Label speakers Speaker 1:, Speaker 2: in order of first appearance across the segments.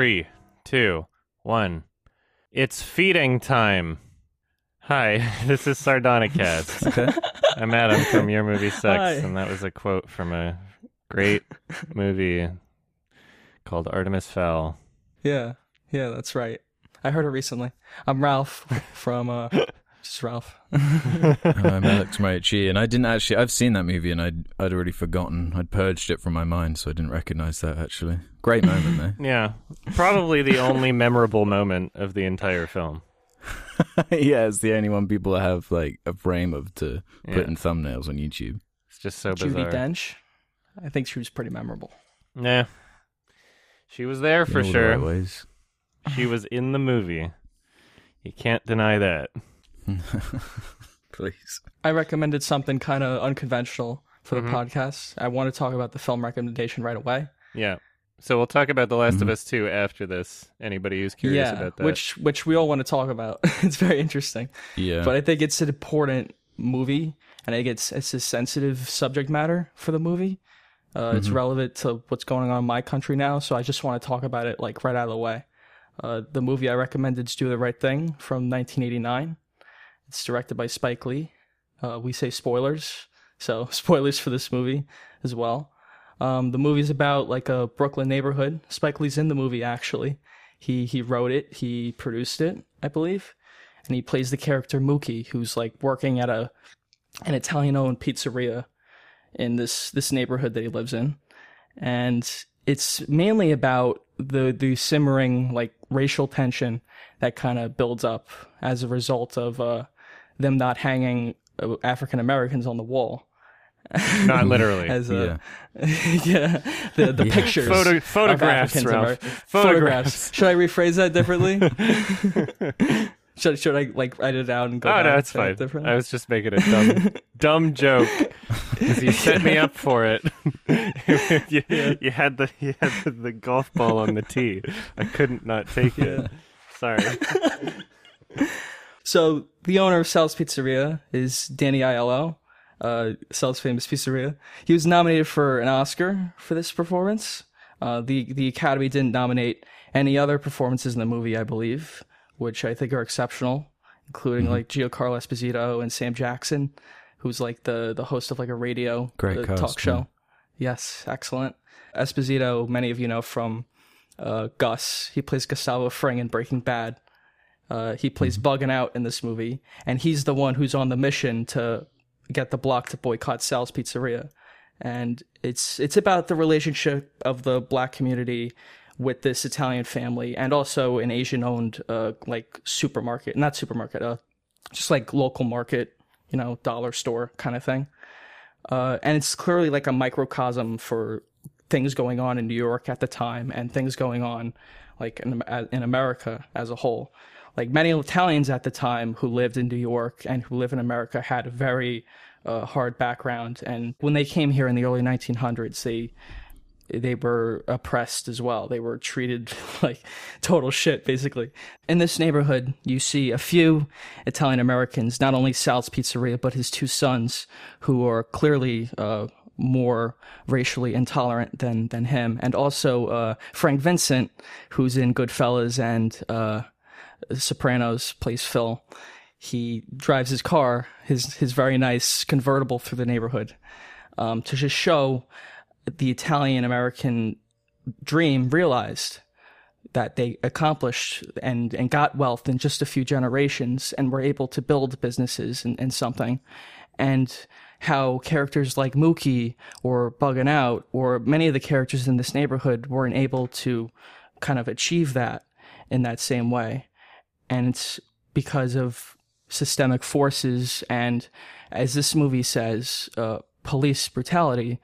Speaker 1: Three, two, one. It's feeding time. Hi, this is Sardonicast. I'm Adam from Your Movie Sucks,
Speaker 2: Hi.
Speaker 1: and that was a quote from a great movie called Artemis Fowl.
Speaker 2: Yeah, yeah, that's right. I heard it recently. I'm Ralph from uh, just Ralph.
Speaker 3: I'm Alex Marici, and I didn't actually. I've seen that movie, and I'd I'd already forgotten. I'd purged it from my mind, so I didn't recognize that. Actually, great moment though.
Speaker 1: Yeah, probably the only memorable moment of the entire film.
Speaker 3: yeah, it's the only one people have like a frame of to
Speaker 1: Yeah.
Speaker 3: put in thumbnails on YouTube.
Speaker 1: It's just so
Speaker 2: Judi
Speaker 1: bizarre.
Speaker 2: Dench. I think she was pretty memorable.
Speaker 1: Yeah, she was there for
Speaker 3: in all the
Speaker 1: sure.
Speaker 3: right ways.
Speaker 1: She was in the movie. You can't deny that.
Speaker 3: Please.
Speaker 2: I recommended something kind of unconventional for the
Speaker 1: Mhm.
Speaker 2: podcast. I want to talk about the film recommendation right away.
Speaker 1: Yeah. So we'll talk about The Last of
Speaker 3: Mhm.
Speaker 1: Us 2 after this. Anybody who's curious
Speaker 2: yeah,
Speaker 1: about that.
Speaker 2: which which we all want to talk about. it's very interesting.
Speaker 3: Yeah.
Speaker 2: but I think it's an important movie, and I think it's it's a sensitive subject matter for the movie. Uh, It's
Speaker 3: Mhm.
Speaker 2: relevant to what's going on in my country now, so I just want to talk about it like right out of the way. Uh, the movie I recommended is "Do the Right Thing" from 1989. It's directed by Spike Lee. Uh, we say spoilers, so spoilers for this movie as well. Um, the movie's about like a Brooklyn neighborhood. Spike Lee's in the movie actually. He he wrote it, he produced it, I believe and he plays the character Mookie, who's like working at a an Italian-owned pizzeria in this this neighborhood that he lives in, and it's mainly about the the simmering like racial tension that kind of builds up as a result of uh, them not hanging uh, African Americans on the wall.
Speaker 1: Not literally.
Speaker 2: As a, yeah, the the
Speaker 3: Yeah.
Speaker 2: pictures,
Speaker 1: Photo- photographs, Ralph.
Speaker 2: Amer-
Speaker 1: Photographs.
Speaker 2: Should I rephrase that differently? should should I like write it down and go?
Speaker 1: Oh no, it's
Speaker 2: to it
Speaker 1: fine. I was just making a dumb, dumb joke because you set me up for it. you, you had the you had the, the golf ball on the tee. I couldn't not take it. Sorry.
Speaker 2: So the owner of Sal's Pizzeria is Danny Aiello, uh, Sal's famous pizzeria. He was nominated for an Oscar for this performance. Uh, the the Academy didn't nominate any other performances in the movie, I believe, which I think are exceptional, including like Giancarlo Esposito and Sam Jackson, who's like the the host of like a radio
Speaker 3: Great
Speaker 2: uh, talk show.
Speaker 3: yeah.
Speaker 2: Yes, excellent. Esposito, many of you know from uh, Gus. He plays Gustavo Fring in Breaking Bad. Uh, he plays Buggin' Out in this movie, and he's the one who's on the mission to get the block to boycott Sal's Pizzeria. And it's it's about the relationship of the black community with this Italian family, and also an Asian-owned uh, like supermarket, not supermarket, uh, just like local market, you know, dollar store kind of thing. Uh, and it's clearly like a microcosm for things going on in New York at the time and things going on like in, in America as a whole. Like many Italians at the time who lived in New York and who live in America had a very uh, hard background, and when they came here in the early 1900s, they they were oppressed as well. They were treated like total shit, basically. In this neighborhood, you see a few Italian Americans, not only Sal's Pizzeria, but his two sons, who are clearly uh, more racially intolerant than than him, and also uh, Frank Vincent, who's in Goodfellas and uh, Sopranos, plays Phil. He drives his car, his his very nice convertible, through the neighborhood um, to just show the Italian American dream realized that they accomplished and, and got wealth in just a few generations and were able to build businesses and, and something. And how characters like Mookie or Buggin' Out or many of the characters in this neighborhood weren't able to kind of achieve that in that same way. And it's because of systemic forces and, as this movie says, uh, police brutality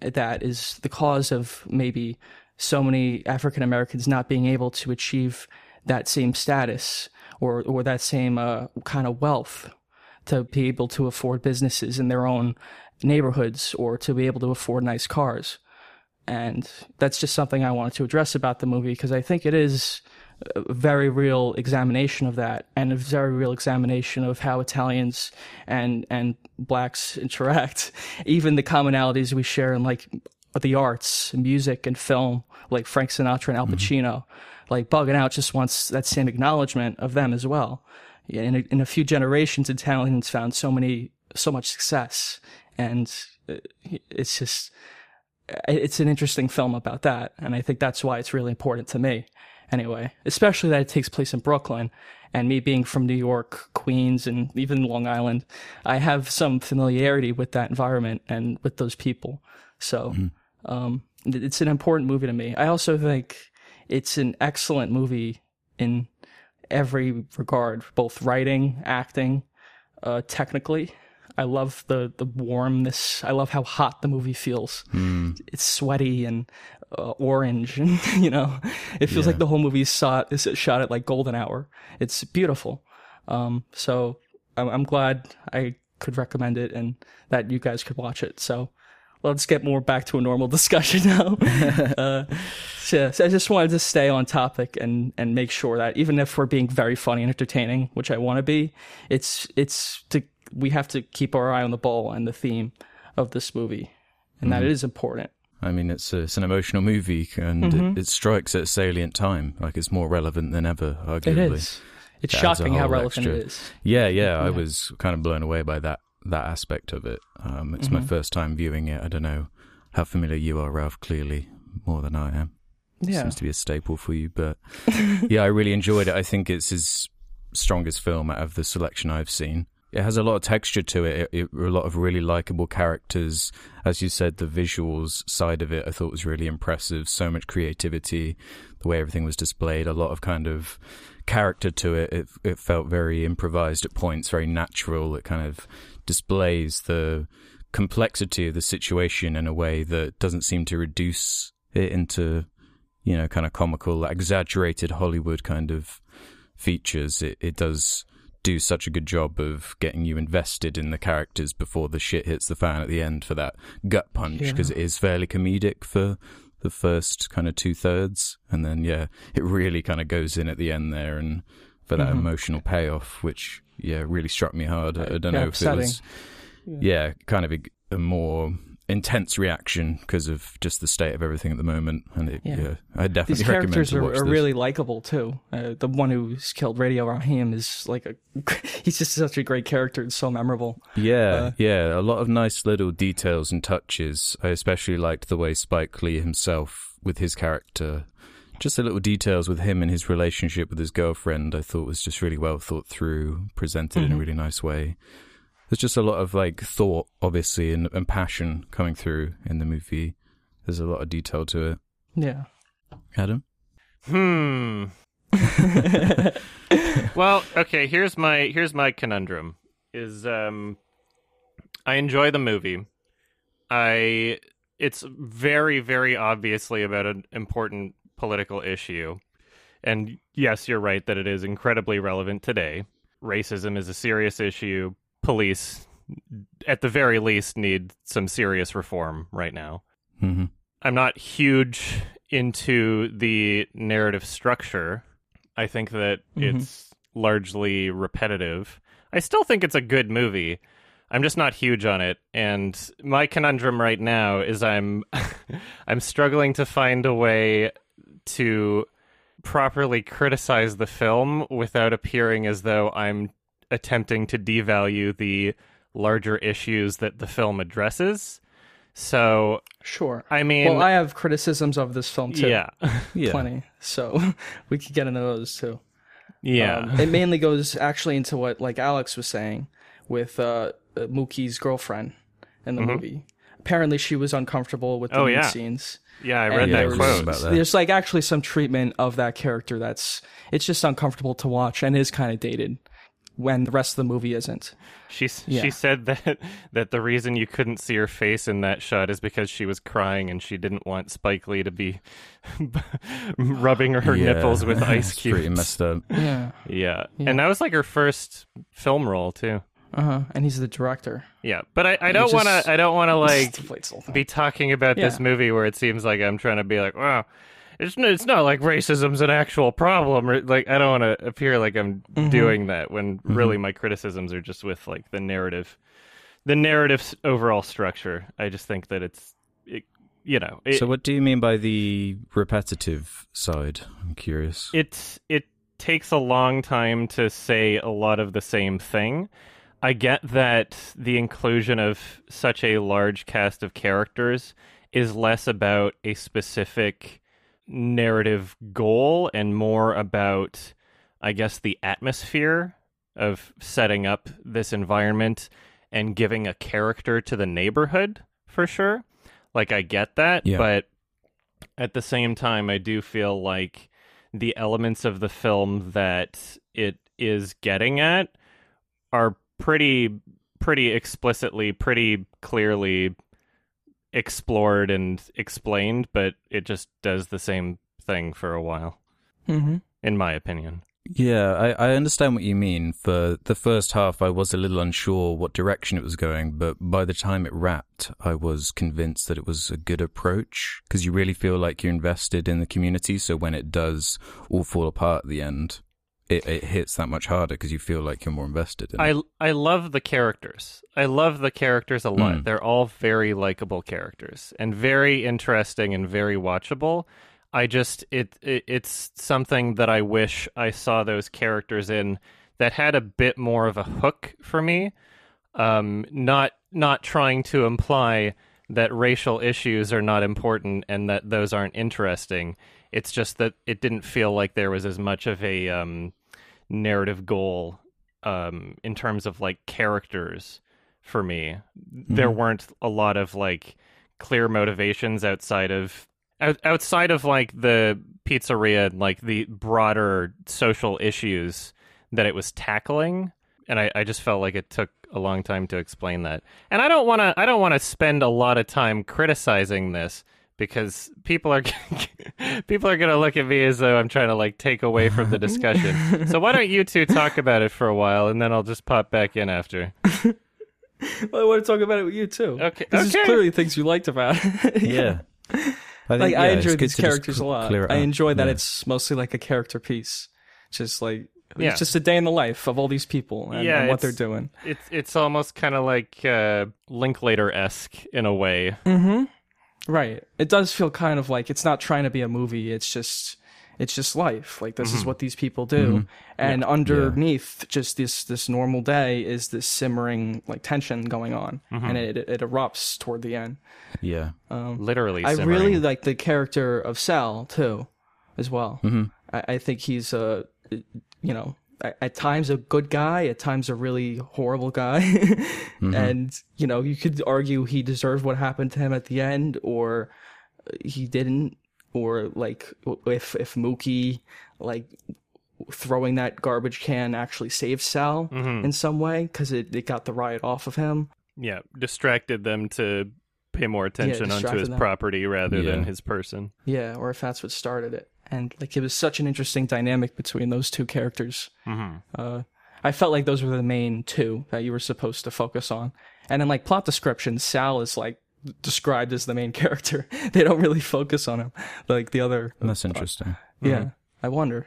Speaker 2: that is the cause of maybe so many African Americans not being able to achieve that same status or or that same uh, kind of wealth to be able to afford businesses in their own neighborhoods or to be able to afford nice cars. And that's just something I wanted to address about the movie because I think it is very real examination of that and a very real examination of how Italians and and blacks interact. Even the commonalities we share in like the arts, music and film, like Frank Sinatra and Al Pacino. like Buggin' Out just wants that same acknowledgement of them as well. In a, in a few generations, Italians found so many so much success, and uh, it's just it's an interesting film about that, and I think that's why it's really important to me. Anyway, especially that it takes place in Brooklyn, and me being from New York, Queens, and even Long Island, I have some familiarity with that environment and with those people. So, um, it's an important movie to me. I also think it's an excellent movie in every regard, both writing, acting, uh, technically. I love the the warmness. I love how hot the movie feels. It's sweaty and uh, orange, and you know, it feels like the whole movie shot is shot at like golden hour. It's beautiful. Um, so I'm, I'm glad I could recommend it and that you guys could watch it. So let's get more back to a normal discussion now. uh, so, so I just wanted to stay on topic and and make sure that even if we're being very funny and entertaining, which I want to be, it's it's to we have to keep our eye on the ball and the theme of this movie, and that it is important.
Speaker 3: I mean, it's, a, it's an emotional movie, and
Speaker 2: Mm-hmm.
Speaker 3: it, it strikes at a salient time. Like it's more relevant than ever, arguably.
Speaker 2: It is. It's
Speaker 3: It
Speaker 2: shocking how relevant
Speaker 3: extra-
Speaker 2: it is.
Speaker 3: Yeah, yeah, I was kind of blown away by that that aspect of it. Um, it's
Speaker 2: Mm-hmm.
Speaker 3: my first time viewing it. I don't know how familiar you are, Ralph. Clearly, more than I am.
Speaker 2: Yeah.
Speaker 3: Seems to be a staple for you, but yeah, I really enjoyed it. I think it's his strongest film out of the selection I've seen. It has a lot of texture to it, it, it a lot of really likable characters. As you said, the visuals side of it I thought was really impressive. So much creativity, the way everything was displayed, a lot of kind of character to it. It, it felt very improvised at points, very natural. It kind of displays the complexity of the situation in a way that doesn't seem to reduce it into, you know, kind of comical, exaggerated Hollywood kind of features. It, it does do such a good job of getting you invested in the characters before the shit hits the fan at the end for that gut punch because it is fairly comedic for the first kind of two thirds and then yeah it really kind of goes in at the end there and for that mm-hmm. emotional payoff which yeah really struck me hard. I, I don't
Speaker 2: Yeah,
Speaker 3: know if it was
Speaker 2: upsetting.
Speaker 3: yeah, kind of a, a more intense reaction because of just the state of everything at the moment. And it, yeah.
Speaker 2: Yeah.
Speaker 3: I definitely
Speaker 2: These
Speaker 3: recommend
Speaker 2: characters
Speaker 3: to
Speaker 2: are,
Speaker 3: watch
Speaker 2: are
Speaker 3: this.
Speaker 2: really likable too. Uh, the one who's killed Radio Raheem is like a he's just such a great character and so memorable.
Speaker 3: Yeah,
Speaker 2: Uh,
Speaker 3: yeah, a lot of nice little details and touches. I especially liked the way Spike Lee himself, with his character, just the little details with him and his relationship with his girlfriend. I thought was just really well thought through, presented
Speaker 2: Mm-hmm.
Speaker 3: in a really nice way. There's just a lot of like thought, obviously, and, and passion coming through in the movie. There's a lot of detail to it.
Speaker 2: Yeah.
Speaker 3: Adam.
Speaker 1: Hmm. well, okay. Here's my here's my conundrum. Is um, I enjoy the movie. I it's very very obviously about an important political issue, and yes, you're right that it is incredibly relevant today. Racism is a serious issue. Police, at the very least, need some serious reform right now.
Speaker 3: hmm
Speaker 1: I'm not huge into the narrative structure. I think that
Speaker 2: Mhm.
Speaker 1: it's largely repetitive. I still think it's a good movie. I'm just not huge on it. And my conundrum right now is I'm I'm struggling to find a way to properly criticize the film without appearing as though I'm attempting to devalue the larger issues that the film addresses. So,
Speaker 2: Sure.
Speaker 1: I mean,
Speaker 2: well, I have criticisms of this film too.
Speaker 1: yeah.
Speaker 3: Yeah.
Speaker 2: Plenty. So we could get into those too.
Speaker 1: Yeah.
Speaker 2: Um, it mainly goes actually into what like Alex was saying with uh, uh, Mookie's girlfriend in the movie. Apparently, she was uncomfortable with the
Speaker 1: Oh, yeah.
Speaker 2: scenes.
Speaker 1: yeah, I read
Speaker 3: Yeah,
Speaker 1: that quote.
Speaker 3: about that.
Speaker 2: There's like actually some treatment of that character that's it's just uncomfortable to watch and is kind of dated when the rest of the movie isn't.
Speaker 1: She
Speaker 2: Yeah.
Speaker 1: she said that that the reason you couldn't see her face in that shot is because she was crying and she didn't want Spike Lee to be rubbing her
Speaker 3: Yeah.
Speaker 1: nipples with ice
Speaker 3: It's pretty
Speaker 1: cubes.
Speaker 3: messed up.
Speaker 2: Yeah.
Speaker 1: Yeah. and that was like her first film role too.
Speaker 2: Uh huh. And he's the director.
Speaker 1: Yeah, but I, I don't want to I don't want to like
Speaker 2: Deflates the whole thing.
Speaker 1: be talking about this movie where it seems like I'm trying to be like, wow, it's it's not like racism's an actual problem, like I don't want to appear like I'm
Speaker 2: Mm-hmm.
Speaker 1: doing that when really my criticisms are just with like the narrative, the narrative's overall structure. I just think that it's it you know, it,
Speaker 3: so what do you mean by the repetitive side? I'm curious.
Speaker 1: it it takes a long time to say a lot of the same thing. I get that the inclusion of such a large cast of characters is less about a specific narrative goal and more about I guess the atmosphere of setting up this environment and giving a character to the neighborhood for sure. Like I get that,
Speaker 3: Yeah.
Speaker 1: but at the same time I do feel like the elements of the film that it is getting at are pretty pretty explicitly, pretty clearly explored and explained, but it just does the same thing for a while,
Speaker 2: Mm-hmm.
Speaker 1: in my opinion.
Speaker 3: Yeah, I, I understand what you mean. For the first half, I was a little unsure what direction it was going, but by the time it wrapped, I was convinced that it was a good approach because you really feel like you're invested in the community. So when it does all fall apart at the end, it, it hits that much harder because you feel like you're more invested in it.
Speaker 1: I I love the characters. I love the characters a lot.
Speaker 3: Mm.
Speaker 1: They're all very likable characters and very interesting and very watchable. I just it, it it's something that I wish I saw those characters in that had a bit more of a hook for me. Um not not trying to imply that racial issues are not important and that those aren't interesting. It's just that it didn't feel like there was as much of a um narrative goal um in terms of like characters for me. There
Speaker 3: Mhm.
Speaker 1: weren't a lot of like clear motivations outside of outside of like the pizzeria and like the broader social issues that it was tackling. And I, I just felt like it took a long time to explain that. And i don't want to i don't want to spend a lot of time criticizing this because people are people are going to look at me as though i'm trying to like take away from the discussion so why don't you two talk about it for a while and then i'll just pop back in after
Speaker 2: Well, I want to talk about it with you too.
Speaker 1: Okay,
Speaker 2: This
Speaker 1: okay.
Speaker 2: is clearly things you liked about it.
Speaker 3: yeah. I think,
Speaker 2: like I
Speaker 3: yeah, it's
Speaker 2: enjoy these
Speaker 3: to just
Speaker 2: characters a lot. I
Speaker 3: up.
Speaker 2: enjoy that
Speaker 3: Yeah.
Speaker 2: it's mostly like a character piece, just like
Speaker 1: Yeah.
Speaker 2: it's just a day in the life of all these people and,
Speaker 1: Yeah,
Speaker 2: and what they're doing.
Speaker 1: it's it's almost kind of like uh linklater-esque in a way
Speaker 2: Mm-hmm. Right. It does feel kind of like it's not trying to be a movie. It's just it's just life. Like this is what these people do, and underneath just this this normal day is this simmering like tension going on, and it, it it erupts toward the end.
Speaker 3: Yeah.
Speaker 1: Um, literally
Speaker 2: I
Speaker 1: simmering.
Speaker 2: really like the character of Sal too, as well. Mm-hmm. I, I think he's a, you know, at, at times a good guy, at times a really horrible guy, mm-hmm. and you know, you could argue he deserved what happened to him at the end, or he didn't, or like if if Mookie like throwing that garbage can actually saved Sal mm-hmm. in some way because it, it got the riot off of him.
Speaker 1: yeah distracted them to pay more attention onto his
Speaker 2: them.
Speaker 1: property rather than his person
Speaker 2: Yeah, or if that's what started it. And like it was such an interesting dynamic between those two characters.
Speaker 1: mm-hmm.
Speaker 2: Uh, I felt like those were the main two that you were supposed to focus on. And in like plot description, Sal is like described as the main character. they don't really focus on him like the other.
Speaker 3: That's interesting.
Speaker 2: Yeah, I wonder.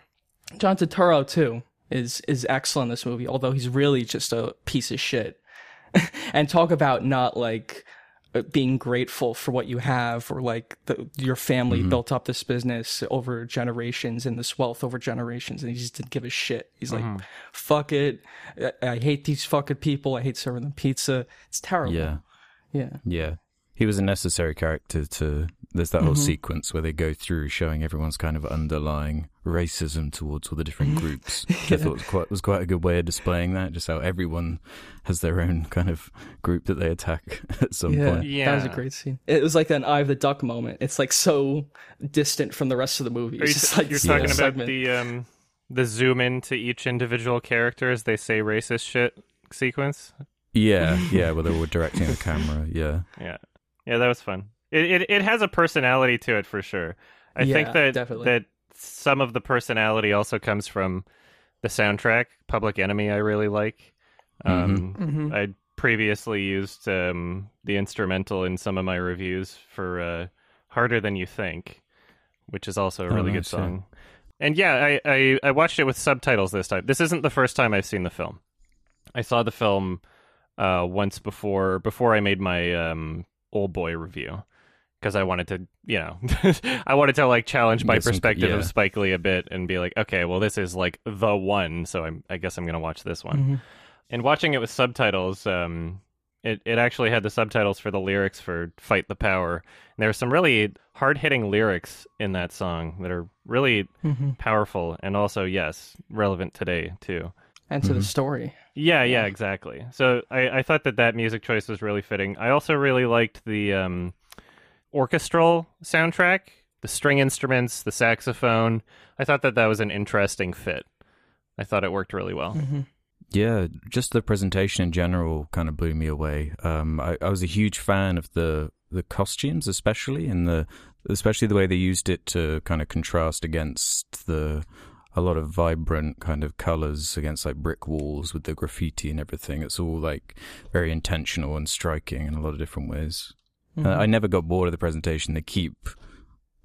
Speaker 2: John Turturro too is is excellent in this movie, although he's really just a piece of shit. and talk about not like uh, Uh, being grateful for what you have or like the, your family mm-hmm. built up this business over generations and this wealth over generations and he just didn't give a shit. He's like mm-hmm. fuck it. I, I hate these fucking people. I hate serving them pizza. It's terrible.
Speaker 3: Yeah.
Speaker 2: yeah.
Speaker 3: Yeah. He was a necessary character to. There's that
Speaker 2: Mm-hmm.
Speaker 3: whole sequence where they go through showing everyone's kind of underlying racism towards all the different groups. which I thought was quite, was quite a good way of displaying that, just how everyone has their own kind of group that they attack at some
Speaker 2: yeah,
Speaker 3: point.
Speaker 2: that was a great scene. It was like an Eye of the Duck moment. It's like so distant from the rest of the movie. It's
Speaker 1: you,
Speaker 2: just like
Speaker 1: you're talking
Speaker 2: little
Speaker 1: about the um the zoom in to each individual character as they say racist shit sequence
Speaker 3: Yeah, yeah, where they were directing the camera. Yeah.
Speaker 1: Yeah, yeah, that was fun. It it, it has a personality to it for sure. I think that
Speaker 2: definitely.
Speaker 1: that some of the personality also comes from the soundtrack. Public Enemy, I really like. Um,
Speaker 2: Mhm.
Speaker 1: I previously used um, the instrumental in some of my reviews for uh, "Harder Than You Think," which is also a
Speaker 3: Oh,
Speaker 1: really good
Speaker 3: nice, yeah.
Speaker 1: song. And yeah, I, I I watched it with subtitles this time. This isn't the first time I've seen the film. I saw the film uh, once before before I made my um, Oldboy review because I wanted to, you know, I wanted to like challenge my
Speaker 3: Get some-
Speaker 1: perspective
Speaker 3: yeah.
Speaker 1: of Spike Lee a bit and be like, okay, well, this is like the one, so I'm, I guess I'm gonna watch this one.
Speaker 2: Mhm.
Speaker 1: And watching it with subtitles, um, it it actually had the subtitles for the lyrics for "Fight the Power." And there are some really hard hitting lyrics in that song that are really
Speaker 2: Mhm.
Speaker 1: powerful and also, yes, relevant today too.
Speaker 2: And to the
Speaker 3: Mhm.
Speaker 2: story.
Speaker 1: Yeah, yeah,
Speaker 2: Yeah.
Speaker 1: exactly. So I, I thought that that music choice was really fitting. I also really liked the um, orchestral soundtrack, the string instruments, the saxophone. I thought that that was an interesting fit. I thought it worked really well.
Speaker 2: hmm
Speaker 3: Yeah, just the presentation in general kind of blew me away. Um, I, I was a huge fan of the the costumes, especially and the especially the way they used it to kind of contrast against the a lot of vibrant kind of colors against like brick walls with the graffiti and everything. It's all like very intentional and striking in a lot of different ways.
Speaker 2: Mm-hmm.
Speaker 3: Uh, I never got bored of the presentation. They keep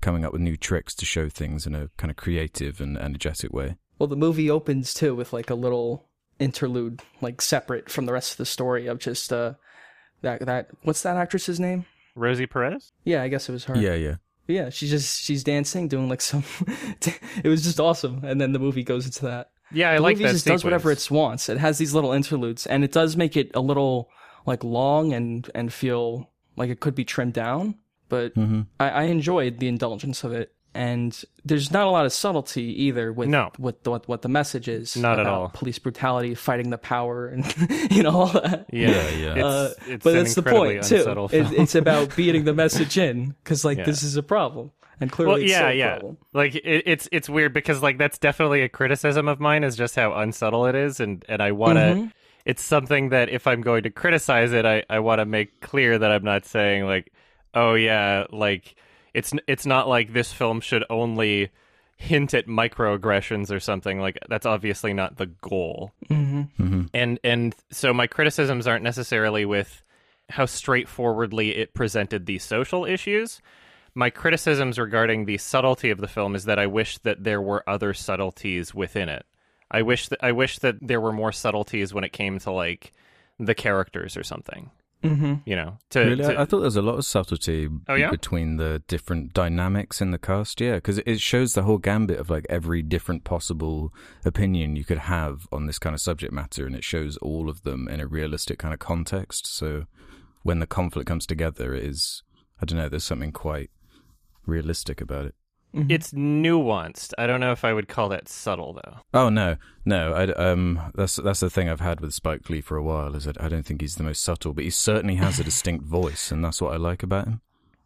Speaker 3: coming up with new tricks to show things in a kind of creative and energetic way.
Speaker 2: Well, the movie opens too with like a little interlude, like separate from the rest of the story of just uh that that what's that actress's name?
Speaker 1: Rosie Perez?
Speaker 2: Yeah, I guess it was her.
Speaker 3: Yeah, yeah.
Speaker 2: Yeah. She's just she's dancing, doing like some. it was just awesome, and then the movie goes into that.
Speaker 1: Yeah, I
Speaker 2: the
Speaker 1: like
Speaker 2: movie
Speaker 1: that.
Speaker 2: just does whatever it wants. It has these little interludes, and it does make it a little like long and and feel like it could be trimmed down. But
Speaker 3: hmm
Speaker 2: I, I enjoyed the indulgence of it, and there's not a lot of subtlety either with
Speaker 1: No.
Speaker 2: with the, what what the message is.
Speaker 1: Not at
Speaker 2: about
Speaker 1: all.
Speaker 2: Police brutality, fighting the power, and you know all that.
Speaker 1: Yeah,
Speaker 3: Yeah, yeah.
Speaker 1: It's,
Speaker 2: Uh,
Speaker 1: it's
Speaker 2: but that's the point too. It, it's about beating the message in because like
Speaker 1: Yeah.
Speaker 2: this is a problem, and clearly
Speaker 1: well,
Speaker 2: it's
Speaker 1: yeah,
Speaker 2: a
Speaker 1: yeah.
Speaker 2: problem.
Speaker 1: Like it, it's it's weird because like that's definitely a criticism of mine is just how unsubtle it is, and and I want to.
Speaker 2: Mhm.
Speaker 1: It's something that if I'm going to criticize it, I I want to make clear that I'm not saying like, oh yeah, like it's it's not like this film should only hint at microaggressions or something like that's obviously not the goal.
Speaker 2: Hmm
Speaker 3: hmm
Speaker 1: and and so my criticisms aren't necessarily with how straightforwardly it presented these social issues. My criticisms regarding the subtlety of the film is that i wish that there were other subtleties within it. I wish that i wish that there were more subtleties when it came to like the characters or something
Speaker 2: hmm
Speaker 1: you know to,
Speaker 3: Really,
Speaker 1: to-
Speaker 3: I thought there was a lot of subtlety
Speaker 1: Oh, yeah?
Speaker 3: between the different dynamics in the cast. Yeah, because it shows the whole gambit of like every different possible opinion you could have on this kind of subject matter, and it shows all of them in a realistic kind of context. So when the conflict comes together, it is I don't know. There's something quite realistic about it.
Speaker 1: It's nuanced i don't know if i would call that subtle though
Speaker 3: Oh no, no. I, um, that's that's the thing I've had with Spike Lee for a while. Is that I don't think he's the most subtle, but he certainly has a distinct voice, and that's what I like about him.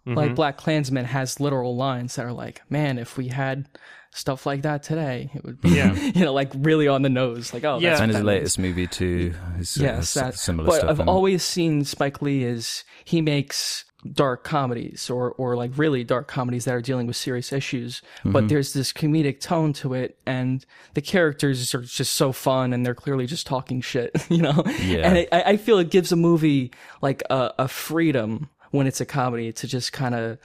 Speaker 2: Like
Speaker 1: Mhm.
Speaker 2: BlacKkKlansman has literal lines that are like, "Man, if we had stuff like that today, it would be,
Speaker 1: Yeah.
Speaker 2: you know, like really on the nose." Like, oh,
Speaker 1: Yeah.
Speaker 2: that's
Speaker 3: and his
Speaker 2: that
Speaker 3: latest movie too. Is, uh,
Speaker 2: yes,
Speaker 3: s-
Speaker 2: that,
Speaker 3: similar
Speaker 2: but
Speaker 3: stuff.
Speaker 2: I've
Speaker 3: in it.
Speaker 2: always seen Spike Lee as he makes dark comedies or or like really dark comedies that are dealing with serious issues,
Speaker 3: Mm-hmm.
Speaker 2: but there's this comedic tone to it, and the characters are just so fun, and they're clearly just talking shit, you know.
Speaker 3: Yeah.
Speaker 2: And I, I feel it gives a movie like a, a freedom when it's a comedy to just kind of.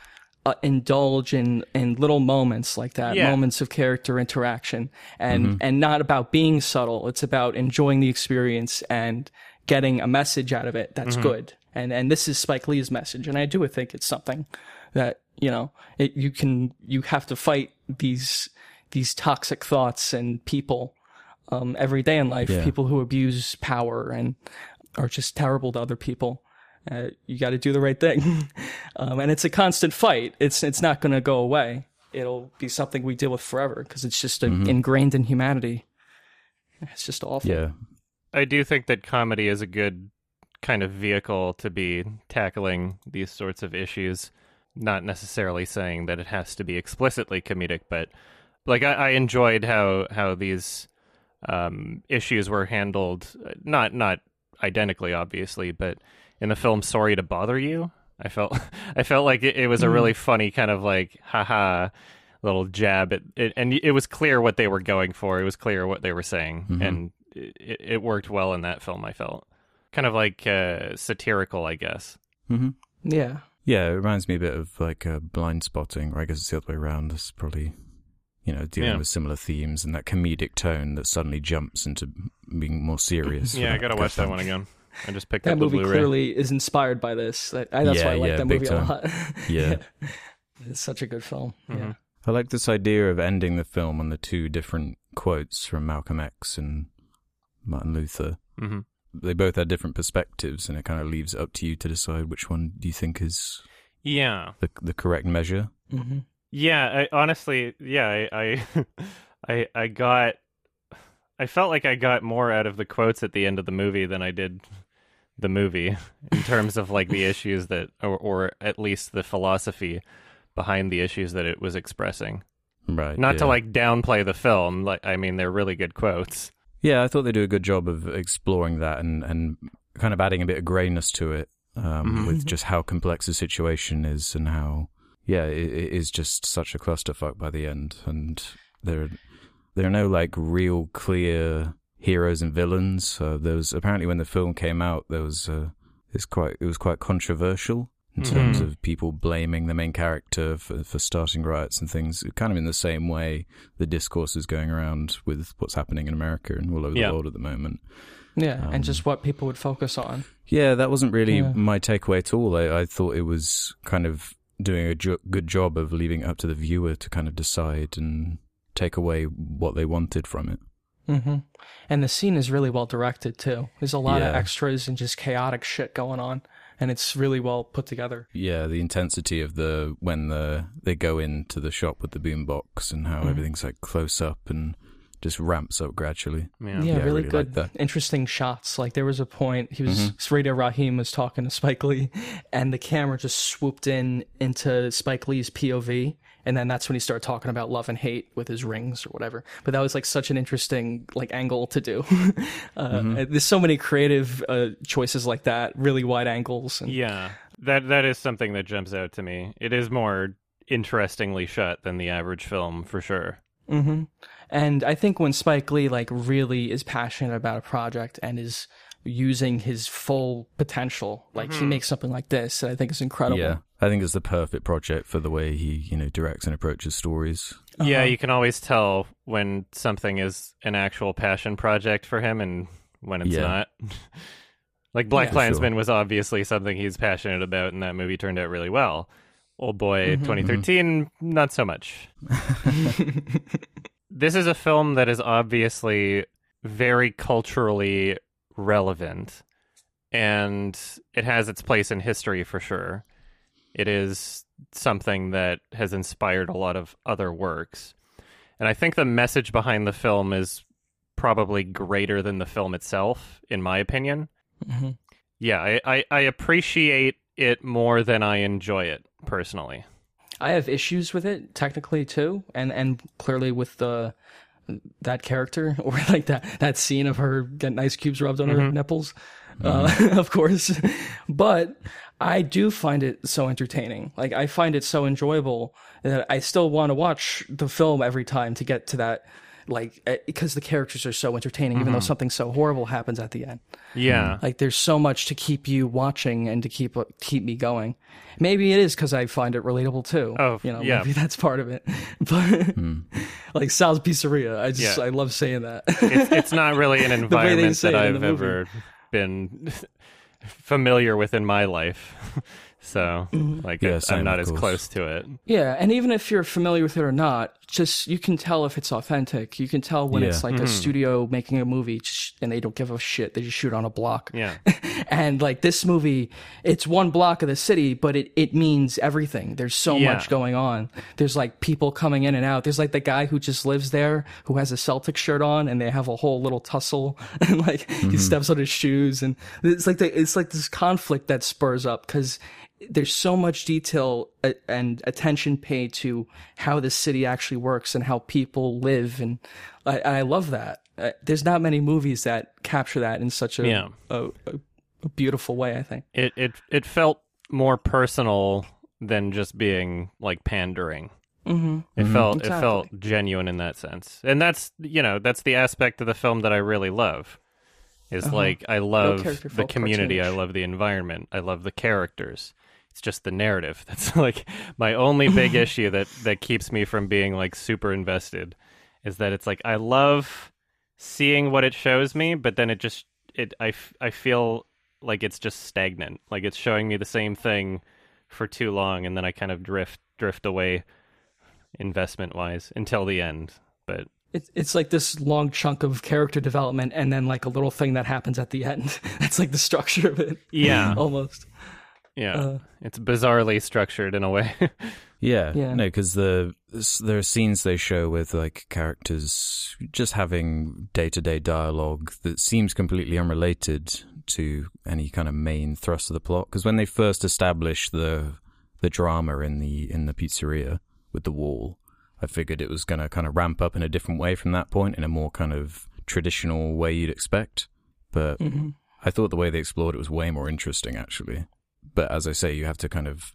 Speaker 2: Uh, indulge in in little moments like that
Speaker 1: Yeah.
Speaker 2: moments of character interaction and
Speaker 3: Mm-hmm.
Speaker 2: and not about being subtle it's about enjoying the experience and getting a message out of it that's
Speaker 3: Mm-hmm.
Speaker 2: good. And and this is Spike Lee's message. And I do think it's something that you know it, you can you have to fight these these toxic thoughts and people um, every day in life.
Speaker 3: Yeah.
Speaker 2: people who abuse power and are just terrible to other people. Uh, you got to do the right thing. Um, and it's a constant fight. It's it's not going to go away. It'll be something we deal with forever because it's just uh ingrained in humanity. It's just awful.
Speaker 3: Yeah,
Speaker 1: I do think that comedy is a good kind of vehicle to be tackling these sorts of issues. Not necessarily saying that it has to be explicitly comedic, but like I, I enjoyed how how these um, issues were handled. Not not identically, obviously, but in the film "Sorry to Bother You," I felt I felt like it, it was a really funny kind of like haha little jab at it, and it was clear what they were going for. It was clear what they were saying,
Speaker 3: Mhm.
Speaker 1: and it, it worked well in that film. I felt kind of like uh, satirical, I guess.
Speaker 3: Mm-hmm.
Speaker 2: yeah
Speaker 3: yeah. It reminds me a bit of like uh, Blindspotting, or I guess it's the other way around. It's probably you know dealing
Speaker 1: Yeah.
Speaker 3: with similar themes and that comedic tone that suddenly jumps into being more serious.
Speaker 1: Yeah, I gotta watch that one again. I just picked
Speaker 2: that
Speaker 1: up the
Speaker 2: movie
Speaker 1: Blu-ray.
Speaker 2: clearly is inspired by this. I, I- that's
Speaker 3: Yeah,
Speaker 2: why I like
Speaker 3: yeah,
Speaker 2: that
Speaker 3: big
Speaker 2: movie a
Speaker 3: time.
Speaker 2: lot.
Speaker 3: Yeah.
Speaker 2: it's such a good film.
Speaker 1: Mm-hmm.
Speaker 2: Yeah.
Speaker 3: I like this idea of ending the film on the two different quotes from Malcolm X and Martin Luther.
Speaker 1: hmm
Speaker 3: They both had different perspectives, and it kind of leaves it up to you to decide which one do you think is
Speaker 1: Yeah,
Speaker 3: the the correct measure.
Speaker 2: hmm
Speaker 1: yeah. I, honestly, yeah. I, I, I, I got. I felt like I got more out of the quotes at the end of the movie than I did the movie in terms of like the issues that, or, or at least the philosophy behind the issues that it was expressing.
Speaker 3: Right.
Speaker 1: Not to like downplay the film. Like, I mean, they're really good quotes.
Speaker 3: Yeah, I thought they do a good job of exploring that and, and kind of adding a bit of grayness to it um,
Speaker 1: Mhm.
Speaker 3: with just how complex the situation is and how, yeah, it, it is just such a clusterfuck by the end. And there, there are no like real clear heroes and villains. Uh, there was apparently when the film came out, there was uh, it's quite it was quite controversial in terms
Speaker 1: Mhm.
Speaker 3: of people blaming the main character for, for starting riots and things. Kind of in the same way the discourse is going around with what's happening in America and all over
Speaker 1: Yeah.
Speaker 3: the world at the moment.
Speaker 2: Yeah,
Speaker 3: Um,
Speaker 2: and just what people would focus on.
Speaker 3: Yeah, that wasn't really
Speaker 2: Yeah.
Speaker 3: my takeaway at all. I, I thought it was kind of doing a jo- good job of leaving it up to the viewer to kind of decide and take away what they wanted from it.
Speaker 2: hmm And the scene is really well directed too. There's a lot of extras and just chaotic shit going on, and it's really well put together.
Speaker 3: Yeah, the intensity of the when the they go into the shop with the boombox and how
Speaker 2: Mhm.
Speaker 3: everything's like close up and just ramps up gradually.
Speaker 1: Yeah.
Speaker 2: Yeah,
Speaker 3: Yeah,
Speaker 2: really,
Speaker 3: really
Speaker 2: good,
Speaker 3: like that.
Speaker 2: interesting shots. Like there was a point he was
Speaker 3: Mhm.
Speaker 2: Radio Raheem was talking to Spike Lee, and the camera just swooped in into Spike Lee's POV, and then that's when he started talking about love and hate with his rings or whatever. But that was like such an interesting like angle to do. uh,
Speaker 3: Mm-hmm.
Speaker 2: There's so many creative uh, choices like that, really wide angles. And,
Speaker 1: Yeah, that that is something that jumps out to me. It is more interestingly shot than the average film for sure.
Speaker 2: hmm And I think when Spike Lee like really is passionate about a project and is using his full potential, like he makes something like this, and I think is incredible.
Speaker 3: Yeah, I think it's the perfect project for the way he you know directs and approaches stories.
Speaker 1: Yeah,
Speaker 2: Uh-huh.
Speaker 1: you can always tell when something is an actual passion project for him and when it's
Speaker 3: Yeah.
Speaker 1: not. like Black
Speaker 2: Yeah.
Speaker 1: Klansman was obviously something he's passionate about, and that movie turned out really well. Oldboy
Speaker 2: Mhm.
Speaker 1: 2013, not so much. this is a film that is obviously very culturally relevant and it has its place in history for sure. It is something that has inspired a lot of other works. And I think the message behind the film is probably greater than the film itself, in my opinion.
Speaker 2: Mhm.
Speaker 1: Yeah, I, I, I appreciate it more than I enjoy it personally.
Speaker 2: I have issues with it technically too, and and clearly with the that character or like that that scene of her getting ice cubes rubbed on her nipples, uh, of course. But I do find it so entertaining. Like I find it so enjoyable that I still want to watch the film every time to get to that. Like eh, because the characters are so entertaining, even though mm-hmm. something so horrible happens at the end.
Speaker 1: Yeah. Mm-hmm.
Speaker 2: Like there's so much to keep you watching and to keep uh, keep me going. Maybe it is because I find it relatable too.
Speaker 1: Oh,
Speaker 2: you know,
Speaker 1: yeah.
Speaker 2: maybe that's part of it. But mm. like Sal's Pizzeria, I just
Speaker 1: Yeah.
Speaker 2: I love saying that.
Speaker 1: it's it's not really an environment that I've ever been familiar with in my life. So, like,
Speaker 3: Yeah,
Speaker 1: I-
Speaker 3: same,
Speaker 1: I'm not as close to it.
Speaker 2: yeah, and even if you're familiar with it or not, just you can tell if it's authentic. You can tell when
Speaker 3: Yeah.
Speaker 2: it's like
Speaker 1: Mm-hmm.
Speaker 2: a studio making a movie and they don't give a shit. They just shoot on a block.
Speaker 1: Yeah.
Speaker 2: and like this movie, it's one block of the city, but it, it means everything. There's so
Speaker 1: Yeah.
Speaker 2: much going on. There's like people coming in and out. There's like the guy who just lives there who has a Celtic shirt on and they have a whole little tussle and like he steps on his shoes and it's like the, it's like this conflict that spurs up because there's so much detail uh, and attention paid to how the city actually works and how people live and I, I love that. Uh, there's not many movies that capture that in such a,
Speaker 1: Yeah.
Speaker 2: a, a, a beautiful way. I think.
Speaker 1: It it it felt more personal than just being like pandering.
Speaker 2: Mm-hmm.
Speaker 1: It felt it felt genuine in that sense, and that's you know that's the aspect of the film that I really love. Is
Speaker 2: Uh-huh.
Speaker 1: like I love the
Speaker 2: felt
Speaker 1: community, I love the environment, I love the characters. It's just the narrative that's like my only big issue that that keeps me from being like super invested. Is that it's like I love seeing what it shows me, but then it just it i, I feel like it's just stagnant. Like it's showing me the same thing for too long, and then I kind of drift drift away investment wise until the end. But
Speaker 2: It's it's like this long chunk of character development, and then like a little thing that happens at the end. That's like the structure of it.
Speaker 1: yeah,
Speaker 2: almost.
Speaker 1: Yeah,
Speaker 2: Uh,
Speaker 1: it's bizarrely structured in a way.
Speaker 3: Yeah,
Speaker 2: Yeah.
Speaker 3: no, because the there are scenes they show with like characters just having day to day dialogue that seems completely unrelated to any kind of main thrust of the plot. Because when they first established the the drama in the in the pizzeria with the wall, I figured it was going to kind of ramp up in a different way from that point, in a more kind of traditional way you'd expect. But
Speaker 2: mhm.
Speaker 3: I thought the way they explored it was way more interesting, actually. But as I say, you have to kind of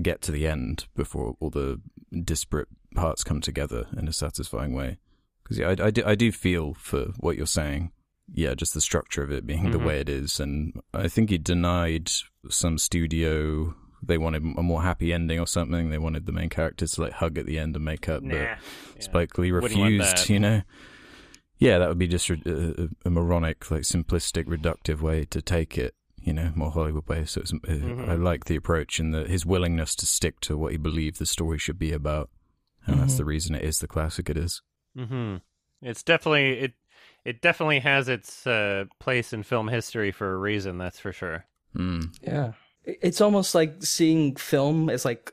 Speaker 3: get to the end before all the disparate parts come together in a satisfying way. Because yeah, I, I, do, I do feel for what you're saying. Yeah, just the structure of it being the
Speaker 1: Mhm.
Speaker 3: way it is, and I think he denied some studio. They wanted a more happy ending or something. They wanted the main characters to like hug at the end and make up, but
Speaker 1: Yeah.
Speaker 3: Spike Lee refused. You know, yeah, that would be just a, a, a moronic, like simplistic, reductive way to take it. You know, more Hollywood way. So it's, uh,
Speaker 1: Mhm.
Speaker 3: I like the approach and the, his willingness to stick to what he believed the story should be about, and that's
Speaker 2: Mhm.
Speaker 3: the reason it is the classic it is.
Speaker 1: hmm It's definitely it. It definitely has its uh, place in film history for a reason. That's for sure.
Speaker 3: Mm.
Speaker 2: Yeah. It's almost like seeing film as like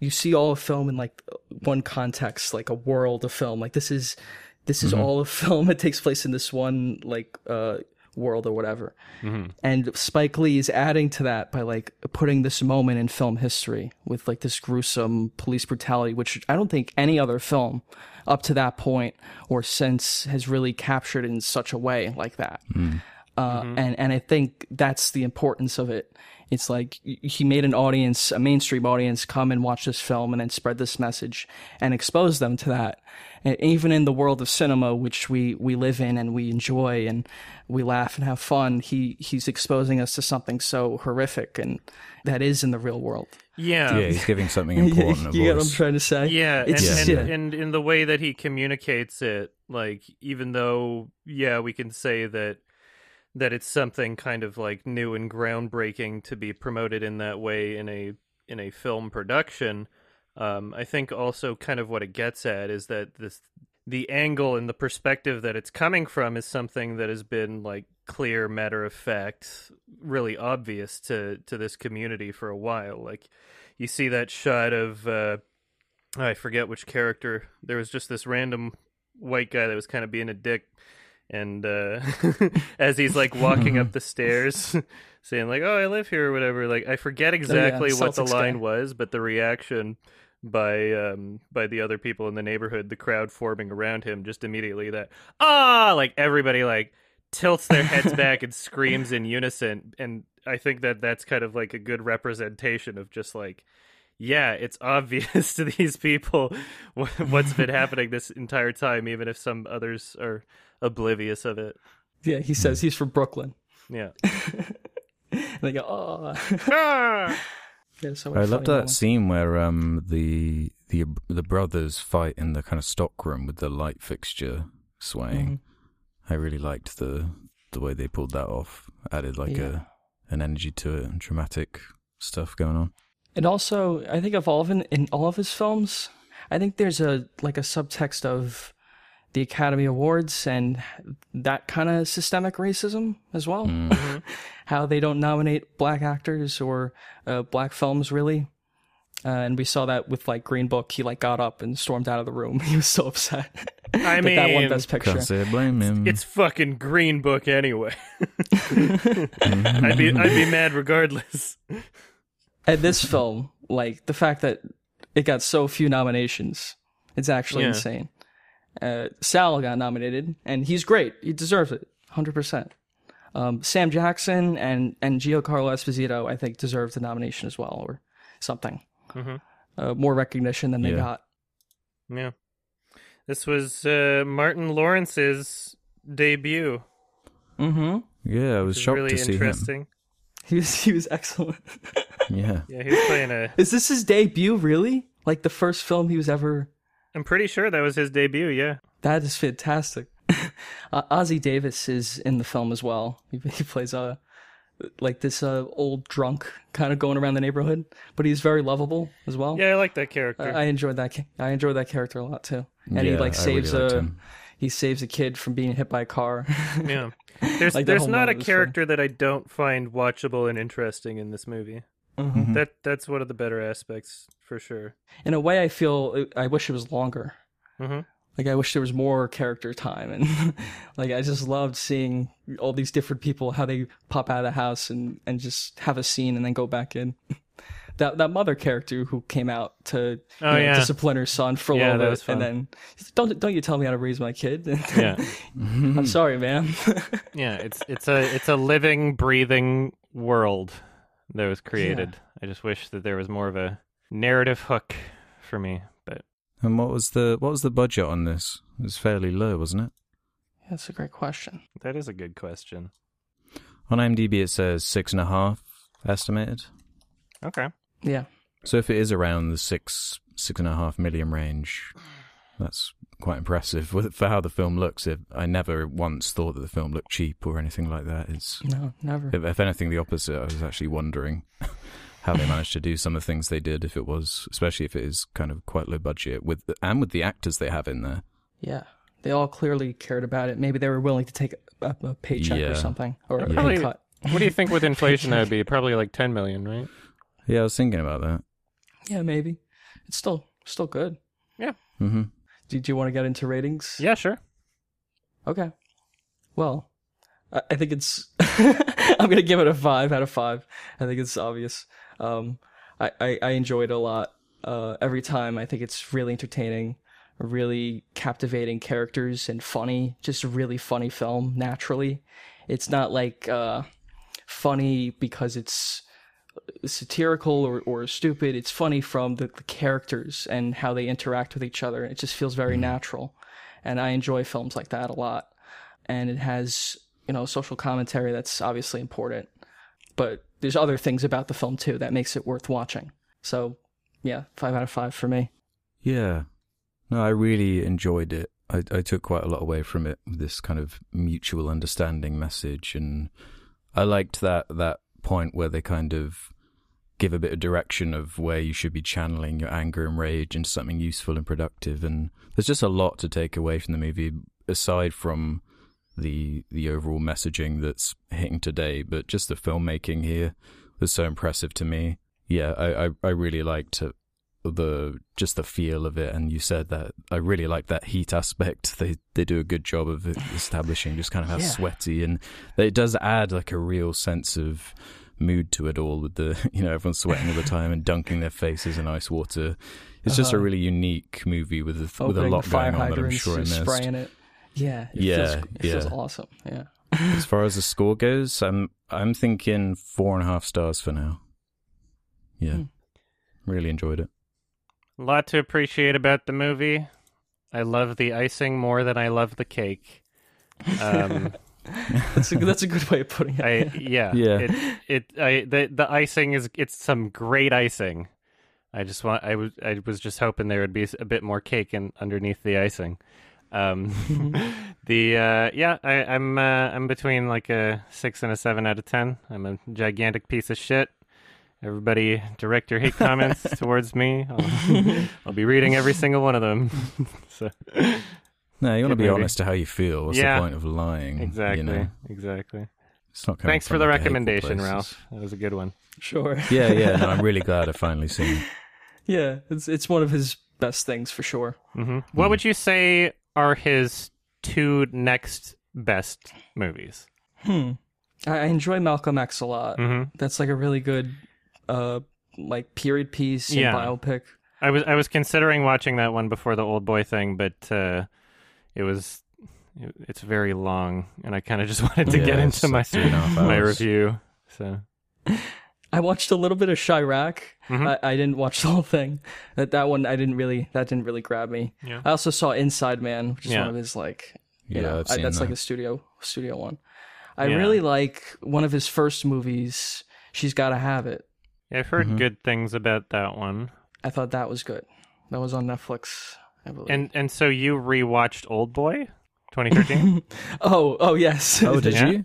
Speaker 2: you see all of film in like one context, like a world of film. Like this is this is
Speaker 3: Mhm.
Speaker 2: all of film. It takes place in this one like uh world or whatever.
Speaker 1: hmm
Speaker 2: And Spike Lee is adding to that by like putting this moment in film history with like this gruesome police brutality, which I don't think any other film up to that point or since has really captured in such a way like that.
Speaker 3: Mm.
Speaker 2: Uh, and and I think that's the importance of it. It's like he made an audience, a mainstream audience, come and watch this film and then spread this message and expose them to that. And even in the world of cinema, which we, we live in and we enjoy and we laugh and have fun, he he's exposing us to something so horrific and that is in the real world.
Speaker 1: Yeah.
Speaker 3: Yeah, he's giving something important.
Speaker 2: you
Speaker 3: important.
Speaker 2: get what I'm trying to say?
Speaker 1: Yeah, and,
Speaker 2: It's
Speaker 1: and,
Speaker 2: yeah.
Speaker 1: and in the way that he communicates it, like even though yeah, we can say that that it's something kind of like new and groundbreaking to be promoted in that way in a in a film production. Um, I think also kind of what it gets at is that this the angle and the perspective that it's coming from is something that has been like clear, matter of fact, really obvious to to this community for a while. Like you see that shot of uh, I forget which character. There was just this random white guy that was kind of being a dick, and uh, as he's like walking up the stairs, saying like, "Oh, I live here" or whatever. Like I forget exactly what the line
Speaker 2: guy.
Speaker 1: was, but the reaction by um by the other people in the neighborhood, the crowd forming around him, just immediately that ah, like everybody like tilts their heads back and screams in unison, and I think that that's kind of like a good representation of just like yeah, it's obvious to these people what's been happening this entire time, even if some others are oblivious of it.
Speaker 2: Yeah, he says he's from Brooklyn.
Speaker 1: Yeah.
Speaker 2: And they go, oh.
Speaker 1: Ah!
Speaker 2: yeah, so
Speaker 3: I love that
Speaker 2: moment.
Speaker 3: scene where um the the the brothers fight in the kind of stock room with the light fixture swaying.
Speaker 2: Mm-hmm.
Speaker 3: I really liked the the way they pulled that off. Added like
Speaker 2: Yeah.
Speaker 3: a an energy to it and dramatic stuff going on.
Speaker 2: And also, I think of all of in, in all of his films, I think there's a like a subtext of the Academy Awards and that kind of systemic racism as well.
Speaker 3: Mm.
Speaker 2: How they don't nominate black actors or uh, black films really. Uh, and we saw that with like Green Book. He like got up and stormed out of the room. He was so upset.
Speaker 1: I
Speaker 2: that that one
Speaker 1: mean,
Speaker 2: Best Picture.
Speaker 3: Can't say blame him.
Speaker 1: It's fucking Green Book anyway. I'd be I'd be mad regardless.
Speaker 2: And this film, like the fact that it got so few nominations, it's actually
Speaker 1: Yeah.
Speaker 2: insane. Uh, Sal got nominated, and he's great. He deserves it, hundred percent. Um, Sam Jackson and and Giancarlo Esposito, I think, deserve the nomination as well, or something.
Speaker 1: Mhm.
Speaker 2: Uh, more recognition than they
Speaker 3: Yeah.
Speaker 2: got.
Speaker 1: Yeah. This was uh, Martin Lawrence's debut.
Speaker 2: Mm-hmm.
Speaker 3: yeah, I was
Speaker 1: Which
Speaker 3: shocked
Speaker 1: really
Speaker 3: to see him.
Speaker 2: He was he was excellent.
Speaker 3: Yeah.
Speaker 1: Yeah, he was playing a.
Speaker 2: Is this his debut? Really? Like the first film he was ever?
Speaker 1: I'm pretty sure that was his debut. Yeah.
Speaker 2: That is fantastic. uh, Ossie Davis is in the film as well. He, he plays a like this uh, old drunk kind of going around the neighborhood, but he's very lovable as well.
Speaker 1: Yeah, I like that character.
Speaker 2: I, I enjoyed that. ca- I enjoyed that character a lot too. And he like
Speaker 3: I really
Speaker 2: saves a he saves a kid from being hit by a car.
Speaker 1: yeah. There's
Speaker 2: Like,
Speaker 1: there's not a
Speaker 2: moment was
Speaker 1: character that I don't find watchable and interesting in this movie.
Speaker 2: Mhm.
Speaker 1: That that's one of the better aspects for sure.
Speaker 2: In a way, I feel I wish it was longer.
Speaker 1: hmm
Speaker 2: Like I wish there was more character time, and like I just loved seeing all these different people how they pop out of the house and and just have a scene and then go back in. That that mother character who came out to
Speaker 1: Oh,
Speaker 2: know,
Speaker 1: yeah.
Speaker 2: discipline her son for a
Speaker 1: Yeah,
Speaker 2: little bit, and then don't don't you tell me how to raise my kid?
Speaker 1: Yeah.
Speaker 2: I'm sorry, man.
Speaker 1: Yeah, it's it's a it's a living, breathing world that was created. I just wish that there was more of a narrative hook for me. But
Speaker 3: And what was the what was the budget on this? It was fairly low, wasn't it?
Speaker 2: Yeah, That's a great question.
Speaker 1: that is a good question.
Speaker 3: On IMDb, it says six and a half estimated.
Speaker 1: Okay.
Speaker 2: Yeah,
Speaker 3: So if it is around the six six and a half million range, that's quite impressive for how the film looks. It, I never once thought that the film looked cheap or anything like that. It's
Speaker 2: no, never.
Speaker 3: if, if anything, the opposite. I was actually wondering how they managed to do some of the things they did. If it was, especially if it is kind of quite low budget with and with the actors they have in there.
Speaker 2: Yeah, they all clearly cared about it. Maybe they were willing to take a, a paycheck
Speaker 3: Yeah.
Speaker 2: or something, or a
Speaker 3: Yeah.
Speaker 2: pay cut.
Speaker 1: What do you think with inflation that would be? Probably like ten million, right?
Speaker 3: Yeah, I was thinking about that.
Speaker 2: Yeah, maybe. It's still still good.
Speaker 3: hmm
Speaker 2: Do, do you want to get into ratings?
Speaker 1: Yeah, sure.
Speaker 2: Okay. Well, I, I think it's. I'm gonna give it a five out of five. I think it's obvious. Um, I, I, I enjoyed it a lot. Uh, every time I think it's really entertaining, really captivating characters and funny. Just a really funny film. Naturally, it's not like uh, funny because it's satirical or, or stupid. It's funny from the, the characters and how they interact with each other. It just feels very mm-hmm. natural. And I enjoy films like that a lot. And it has, you know, social commentary that's obviously important. But there's other things about the film too that makes it worth watching. So, yeah, five out of five for me.
Speaker 3: Yeah. No, I really enjoyed it. I, I took quite a lot away from it, this kind of mutual understanding message, and I liked that that point where they kind of give a bit of direction of where you should be channeling your anger and rage into something useful and productive. And there's just a lot to take away from the movie, aside from the the overall messaging that's hitting today, but just the filmmaking here was so impressive to me. Yeah, I I, I really liked the just the feel of it and you said that I really like that heat aspect they they do a good job of establishing just kind of how
Speaker 2: Yeah.
Speaker 3: sweaty and it does add like a real sense of mood to it all with the you know everyone's sweating all the time and dunking their faces in ice water it's just a
Speaker 2: Uh-huh.
Speaker 3: really unique movie with a, with a lot going on that I'm sure I missed
Speaker 2: spraying it. Yeah, it
Speaker 3: Yeah,
Speaker 2: feels, it feels awesome. Yeah.
Speaker 3: as far as the score goes I'm I'm thinking four and a half stars for now yeah
Speaker 2: Hmm.
Speaker 3: really enjoyed it
Speaker 1: A lot to appreciate about the movie. I love the icing more than I love the cake. Um,
Speaker 2: That's a, that's a good way of putting it.
Speaker 1: I yeah
Speaker 3: Yeah.
Speaker 1: It it I the the icing is it's some great icing. I just want I was I was just hoping there would be a bit more cake in underneath the icing. Um, the uh, yeah I, I'm uh, I'm between like a six and a seven out of ten. I'm a gigantic piece of shit. Everybody, direct your hate comments towards me. I'll, I'll be reading every single one of them. so
Speaker 3: no you want to be
Speaker 1: movie.
Speaker 3: honest to how you feel what's
Speaker 1: Yeah.
Speaker 3: the point of lying
Speaker 1: exactly,
Speaker 3: you know
Speaker 1: exactly.
Speaker 3: It's not
Speaker 1: Thanks for the
Speaker 3: like,
Speaker 1: recommendation. Ralph. That was a good one.
Speaker 2: Sure.
Speaker 3: Yeah, yeah. No, I'm really glad I finally seen it.
Speaker 2: Yeah, it's it's one of his best things for sure.
Speaker 1: hmm What would you say are his two next best movies?
Speaker 2: Hmm. I, I enjoy Malcolm X a lot.
Speaker 1: hmm
Speaker 2: That's like a really good, uh, like period piece and
Speaker 1: Yeah.
Speaker 2: biopic.
Speaker 1: I was I was considering watching that one before the Oldboy thing, but uh, it was it- it's very long, and I kind of just wanted to
Speaker 3: Yeah,
Speaker 1: get into my
Speaker 3: like three and a half
Speaker 1: my
Speaker 3: hours.
Speaker 1: review. So
Speaker 2: I watched a little bit of Chi-Raq.
Speaker 1: Mhm.
Speaker 2: I, I didn't watch the whole thing. That that one I didn't really that didn't really grab me.
Speaker 1: Yeah.
Speaker 2: I also saw Inside Man, which is
Speaker 1: Yeah.
Speaker 2: one of his like you
Speaker 3: Yeah,
Speaker 2: know,
Speaker 3: I've
Speaker 2: I-
Speaker 3: seen
Speaker 2: that's like a studio studio one. I
Speaker 1: Yeah.
Speaker 2: really like one of his first movies. She's got to have it.
Speaker 1: Yeah, I've heard
Speaker 3: Mhm.
Speaker 1: good things about that one.
Speaker 2: I thought that was good. That was on Netflix, I believe.
Speaker 1: And and so you rewatched Oldboy, 2013.
Speaker 2: oh, oh yes.
Speaker 3: Oh, did
Speaker 1: Yeah.
Speaker 3: you?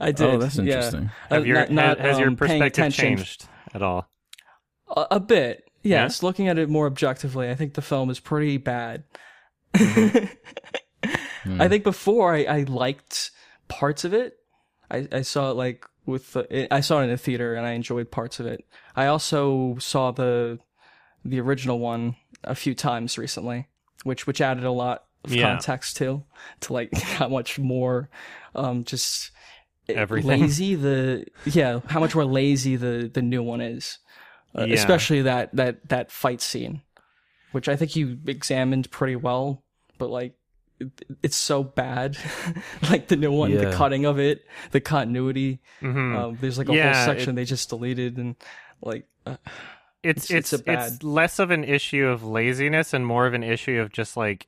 Speaker 2: I did.
Speaker 3: Oh, that's interesting.
Speaker 2: Uh,
Speaker 1: Have your,
Speaker 2: not- not,
Speaker 1: has, has your
Speaker 2: um,
Speaker 1: perspective changed at all?
Speaker 2: A, a bit, yes. Looking at it more objectively, I think the film is pretty bad.
Speaker 3: Hmm.
Speaker 2: I think before I, I liked parts of it. I, I saw it like with the, I saw it in the theater and I enjoyed parts of it. I also saw the the original one a few times recently, which which added a lot of
Speaker 1: Yeah.
Speaker 2: context too, to like how much more um just
Speaker 1: Everything.
Speaker 2: lazy the yeah how much more lazy the the new one is, uh,
Speaker 1: Yeah.
Speaker 2: especially that that that fight scene, which I think you examined pretty well, but like it's so bad, like the new one, the cutting of it, the continuity.
Speaker 1: hmm
Speaker 2: Um, there's like a
Speaker 1: Yeah,
Speaker 2: whole section they just deleted and like uh,
Speaker 1: it's
Speaker 2: It's-
Speaker 1: it's
Speaker 2: it's
Speaker 1: it's,
Speaker 2: a bad-
Speaker 1: less of an issue of laziness and more of an issue of just like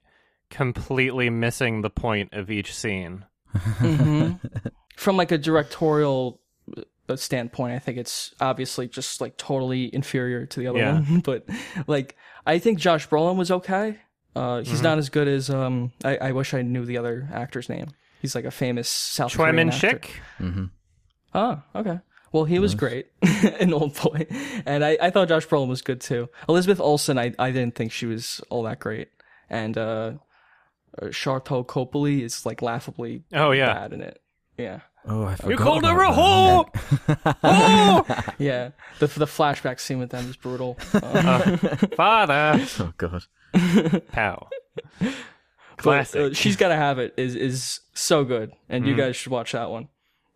Speaker 1: completely missing the point of each scene.
Speaker 2: mhm. from like a directorial uh, standpoint, I think it's obviously just like totally inferior to the other
Speaker 1: Yeah.
Speaker 2: one. but like, I think Josh Brolin was okay. Uh, he's
Speaker 1: Mhm.
Speaker 2: not as good as um. I, I wish I knew the other actor's name. He's like a famous South
Speaker 1: Choi
Speaker 2: Korean
Speaker 1: Min
Speaker 2: actor.
Speaker 1: Shik.
Speaker 3: hmm
Speaker 2: Oh, okay. Well, he was great an Oldboy, and I, I thought Josh Brolin was good too. Elizabeth Olsen, I, I didn't think she was all that great, and uh, uh Sharlto Copley is like laughably
Speaker 1: Oh yeah.
Speaker 2: bad in it. Yeah,
Speaker 3: Oh, I forgot
Speaker 1: You called her
Speaker 3: about
Speaker 1: a whore, whore!
Speaker 2: yeah. The the flashback scene with them is brutal. Uh,
Speaker 1: father.
Speaker 3: Oh god.
Speaker 1: Pow.
Speaker 2: but,
Speaker 1: Classic.
Speaker 2: uh, she's gotta have it is is so good, and you
Speaker 1: Mhm.
Speaker 2: guys should watch that one.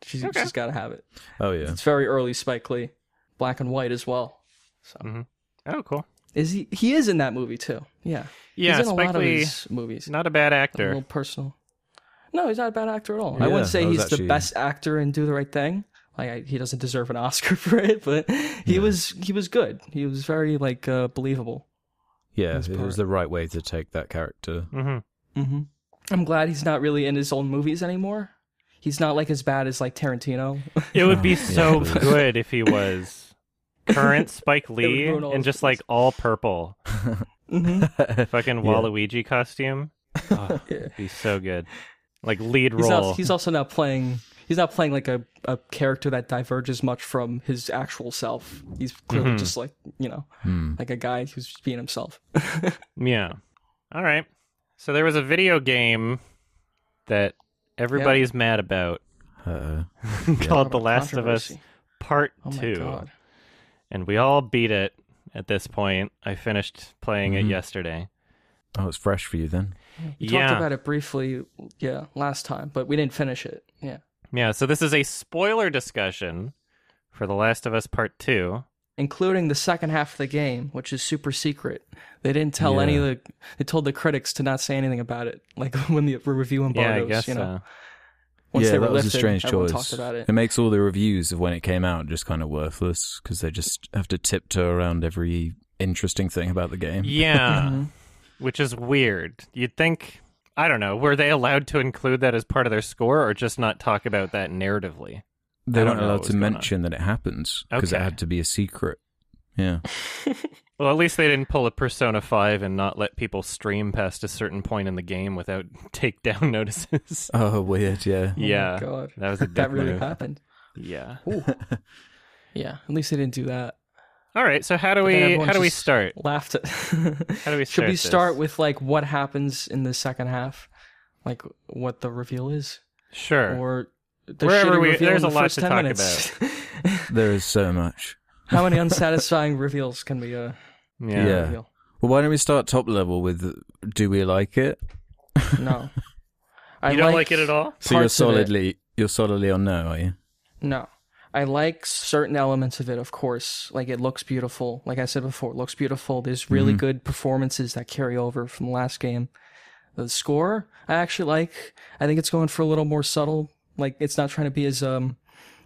Speaker 2: She's
Speaker 1: Okay.
Speaker 2: she's gotta have it.
Speaker 3: Oh yeah.
Speaker 2: It's very early Spike Lee, black and white as well. So
Speaker 1: oh, cool.
Speaker 2: is he? He is in that movie too. Yeah.
Speaker 1: Yeah,
Speaker 2: he's in a
Speaker 1: Spike
Speaker 2: lot of
Speaker 1: Lee,
Speaker 2: his movies.
Speaker 1: not a bad
Speaker 2: A
Speaker 1: actor.
Speaker 2: little personal. No, he's not a bad actor at all. I
Speaker 3: Yeah,
Speaker 2: wouldn't say
Speaker 3: I was
Speaker 2: he's
Speaker 3: actually-
Speaker 2: the best actor in Do the Right Thing. Like I, he doesn't deserve an Oscar for it, but he was he was good. He was very like uh, believable.
Speaker 3: Yeah, it
Speaker 2: part.
Speaker 3: was the right way to take that character.
Speaker 1: hmm
Speaker 2: hmm I'm glad he's not really in his own movies anymore. He's not like as bad as like Tarantino.
Speaker 1: It would be so
Speaker 3: please.
Speaker 1: good if he was current Spike Lee and just like all purple,
Speaker 2: hmm
Speaker 1: fucking Waluigi costume. Oh,
Speaker 2: Yeah.
Speaker 1: it'd be so good. Like lead
Speaker 2: He's
Speaker 1: role.
Speaker 2: He's also now playing. He's not playing like a, a character that diverges much from his actual self. He's clearly
Speaker 1: Mhm.
Speaker 2: just like you know,
Speaker 3: Hmm.
Speaker 2: like a guy who's just being himself.
Speaker 1: Yeah. All right. So there was a video game that everybody's mad about
Speaker 3: Uh,
Speaker 1: called
Speaker 2: Lot
Speaker 1: The Last of Us. Part
Speaker 2: Oh my
Speaker 1: 2.
Speaker 2: god.
Speaker 1: And we all beat it at this point. I finished playing it
Speaker 3: Mhm.
Speaker 1: yesterday.
Speaker 3: oh, it's fresh for you then.
Speaker 2: We
Speaker 1: yeah.
Speaker 2: talked about it briefly, yeah, last time, but we didn't finish it. Yeah,
Speaker 1: Yeah, so this is a spoiler discussion for The Last of Us Part 2.
Speaker 2: including the second half of the game, which is super secret. They didn't tell any of the. They told the critics to not say anything about it, like when the review
Speaker 1: Yeah,
Speaker 2: embargoes.
Speaker 1: I guess
Speaker 2: you know,
Speaker 1: so.
Speaker 2: once
Speaker 3: yeah,
Speaker 2: they were
Speaker 3: that was
Speaker 2: lifted,
Speaker 3: a strange choice.
Speaker 2: about it.
Speaker 3: It makes all the reviews of when it came out just kind of worthless because they just have to tiptoe around every interesting thing about the game.
Speaker 1: Yeah,
Speaker 2: Mhm.
Speaker 1: which is weird. You'd think, I don't know, were they allowed to include that as part of their score or just not talk about that narratively?
Speaker 3: They
Speaker 1: I
Speaker 3: weren't allowed to mention that it happens because it had to be a secret. Yeah.
Speaker 1: Well, at least they didn't pull a Persona 5 and not let people stream past a certain point in the game without takedown notices.
Speaker 3: Oh, weird. Yeah.
Speaker 2: Oh my
Speaker 1: yeah,
Speaker 2: God.
Speaker 1: that was a
Speaker 2: that really
Speaker 1: move.
Speaker 2: happened.
Speaker 1: Yeah.
Speaker 2: Yeah, at least they didn't do that.
Speaker 1: All right, so how do we how do we start?
Speaker 2: Laughed at.
Speaker 1: How do we
Speaker 2: Should
Speaker 1: start
Speaker 2: we
Speaker 1: this?
Speaker 2: start with like what happens in the second half, like what the reveal is,
Speaker 1: Sure.
Speaker 2: or the
Speaker 1: Wherever we-
Speaker 2: reveal
Speaker 1: there's
Speaker 2: in
Speaker 1: a
Speaker 2: the
Speaker 1: lot
Speaker 2: first
Speaker 1: to
Speaker 2: 10
Speaker 1: talk
Speaker 2: minutes?
Speaker 3: There is so much.
Speaker 2: How many unsatisfying reveals can we uh
Speaker 1: yeah.
Speaker 3: Yeah.
Speaker 2: reveal?
Speaker 3: Well, why don't we start top level with do we like it?
Speaker 2: No. I
Speaker 1: You don't like it at all?
Speaker 3: So you're
Speaker 2: parts of it.
Speaker 3: solidly you're solidly on no, are you?
Speaker 2: No. I like certain elements of it, of course. Like it looks beautiful. Like I said before, it looks beautiful. There's really
Speaker 3: Mhm.
Speaker 2: good performances that carry over from the last game. The score, I actually like. I think it's going for a little more subtle. Like it's not trying to be as um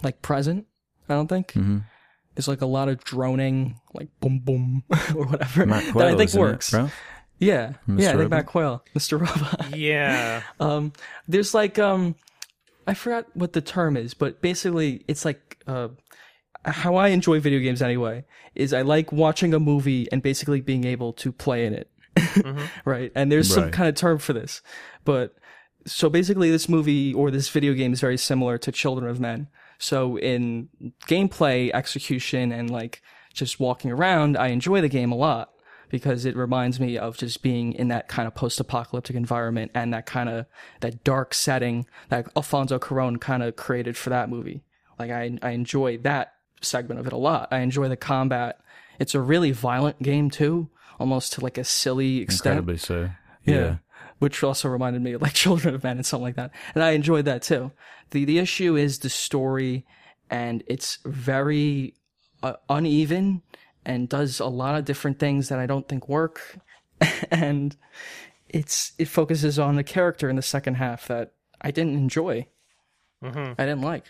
Speaker 2: like present. I don't think.
Speaker 3: Mm-hmm.
Speaker 2: There's like a lot of droning, like boom boom or whatever
Speaker 3: Matt
Speaker 2: that I think
Speaker 3: isn't it,
Speaker 2: works. Yeah,
Speaker 3: Mr.
Speaker 2: yeah. I think
Speaker 3: Robot?
Speaker 2: Mac Quayle, Mr. Robot.
Speaker 1: Yeah.
Speaker 2: Um, there's like um, I forgot what the term is, but basically it's like uh, how I enjoy video games anyway is I like watching a movie and basically being able to play in it,
Speaker 1: Mhm.
Speaker 2: right? And there's some kind of term for this, but so basically, this movie or this video game is very similar to Children of Men. So in gameplay, execution, and like just walking around, I enjoy the game a lot because it reminds me of just being in that kind of post-apocalyptic environment and that kind of that dark setting that Alfonso Cuarón kind of created for that movie. Like I I enjoy that segment of it a lot. I enjoy the combat. It's a really violent game too, almost to like a silly extent.
Speaker 3: Incredibly so.
Speaker 2: Yeah.
Speaker 3: Yeah.
Speaker 2: Which also reminded me of like Children of Men and something like that. And I enjoyed that too. The the issue is the story and it's very uh, uneven and does a lot of different things that I don't think work. and it's it focuses on the character in the second half that I didn't enjoy.
Speaker 1: Mhm.
Speaker 2: I didn't like.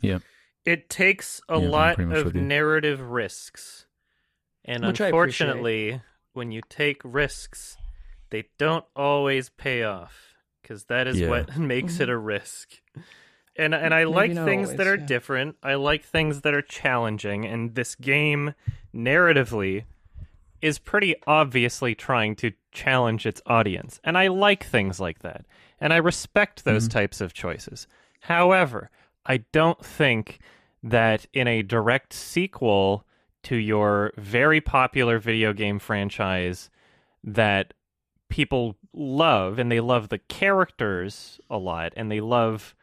Speaker 3: Yeah.
Speaker 1: It takes a
Speaker 3: Yeah,
Speaker 1: lot of narrative risks. And
Speaker 2: Which
Speaker 1: unfortunately, when you take risks, they don't always pay off because that is
Speaker 3: Yeah.
Speaker 1: what makes it a risk. And and I
Speaker 2: Maybe
Speaker 1: like
Speaker 2: not
Speaker 1: things that are
Speaker 2: yeah.
Speaker 1: different. I like things that are challenging and this game narratively is pretty obviously trying to challenge its audience. And I like things like that. And I respect those mm-hmm. types of choices. However, I don't think that in a direct sequel to your very popular video game franchise that people love and they love the characters a lot and they love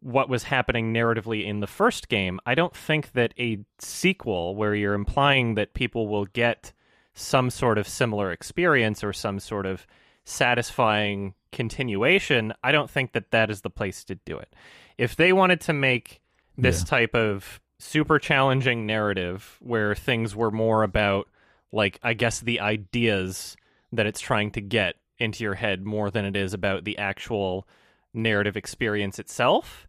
Speaker 1: what was happening narratively in the first game, I don't think that a sequel where you're implying that people will get some sort of similar experience or some sort of satisfying continuation, I don't think that that is the place to do it. If they wanted to make this
Speaker 3: Yeah.
Speaker 1: type of super challenging narrative where things were more about like I guess the ideas that it's trying to get into your head more than it is about the actual narrative experience itself.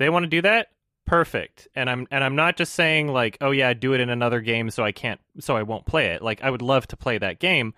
Speaker 1: They want to do that? Perfect. And I'm and I'm not just saying like, oh yeah, do it in another game so I can't so I won't play it. Like I would love to play that game,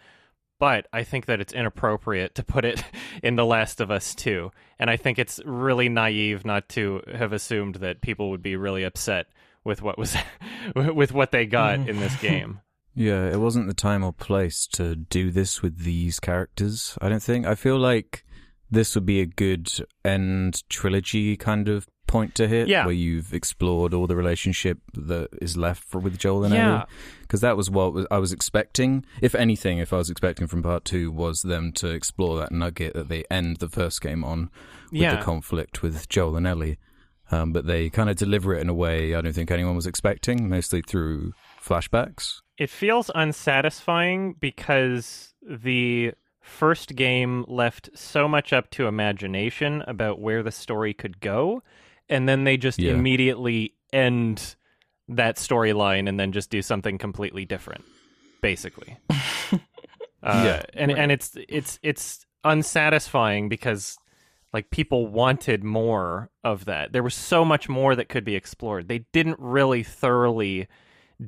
Speaker 1: but I think that it's inappropriate to put it in The Last of Us 2. And I think it's really naive not to have assumed that people would be really upset with what was with what they got mm. in this game.
Speaker 3: Yeah, it wasn't the time or place to do this with these characters, I don't think. I feel like this would be a good end trilogy kind of point to hit
Speaker 1: Yeah.
Speaker 3: where you've explored all the relationship that is left for, with Joel and
Speaker 1: Yeah.
Speaker 3: Ellie. Because that was what was, I was expecting. If anything, if I was expecting from part two, was them to explore that nugget that they end the first game on with
Speaker 1: Yeah.
Speaker 3: the conflict with Joel and Ellie. Um, but they kind of deliver it in a way I don't think anyone was expecting, mostly through flashbacks.
Speaker 1: It feels unsatisfying because the first game left so much up to imagination about where the story could go, and then they just
Speaker 3: Yeah.
Speaker 1: immediately end that storyline and then just do something completely different, basically. uh,
Speaker 3: Yeah.
Speaker 1: and and it's it's it's unsatisfying because like people wanted more of that. There was so much more that could be explored. They didn't really thoroughly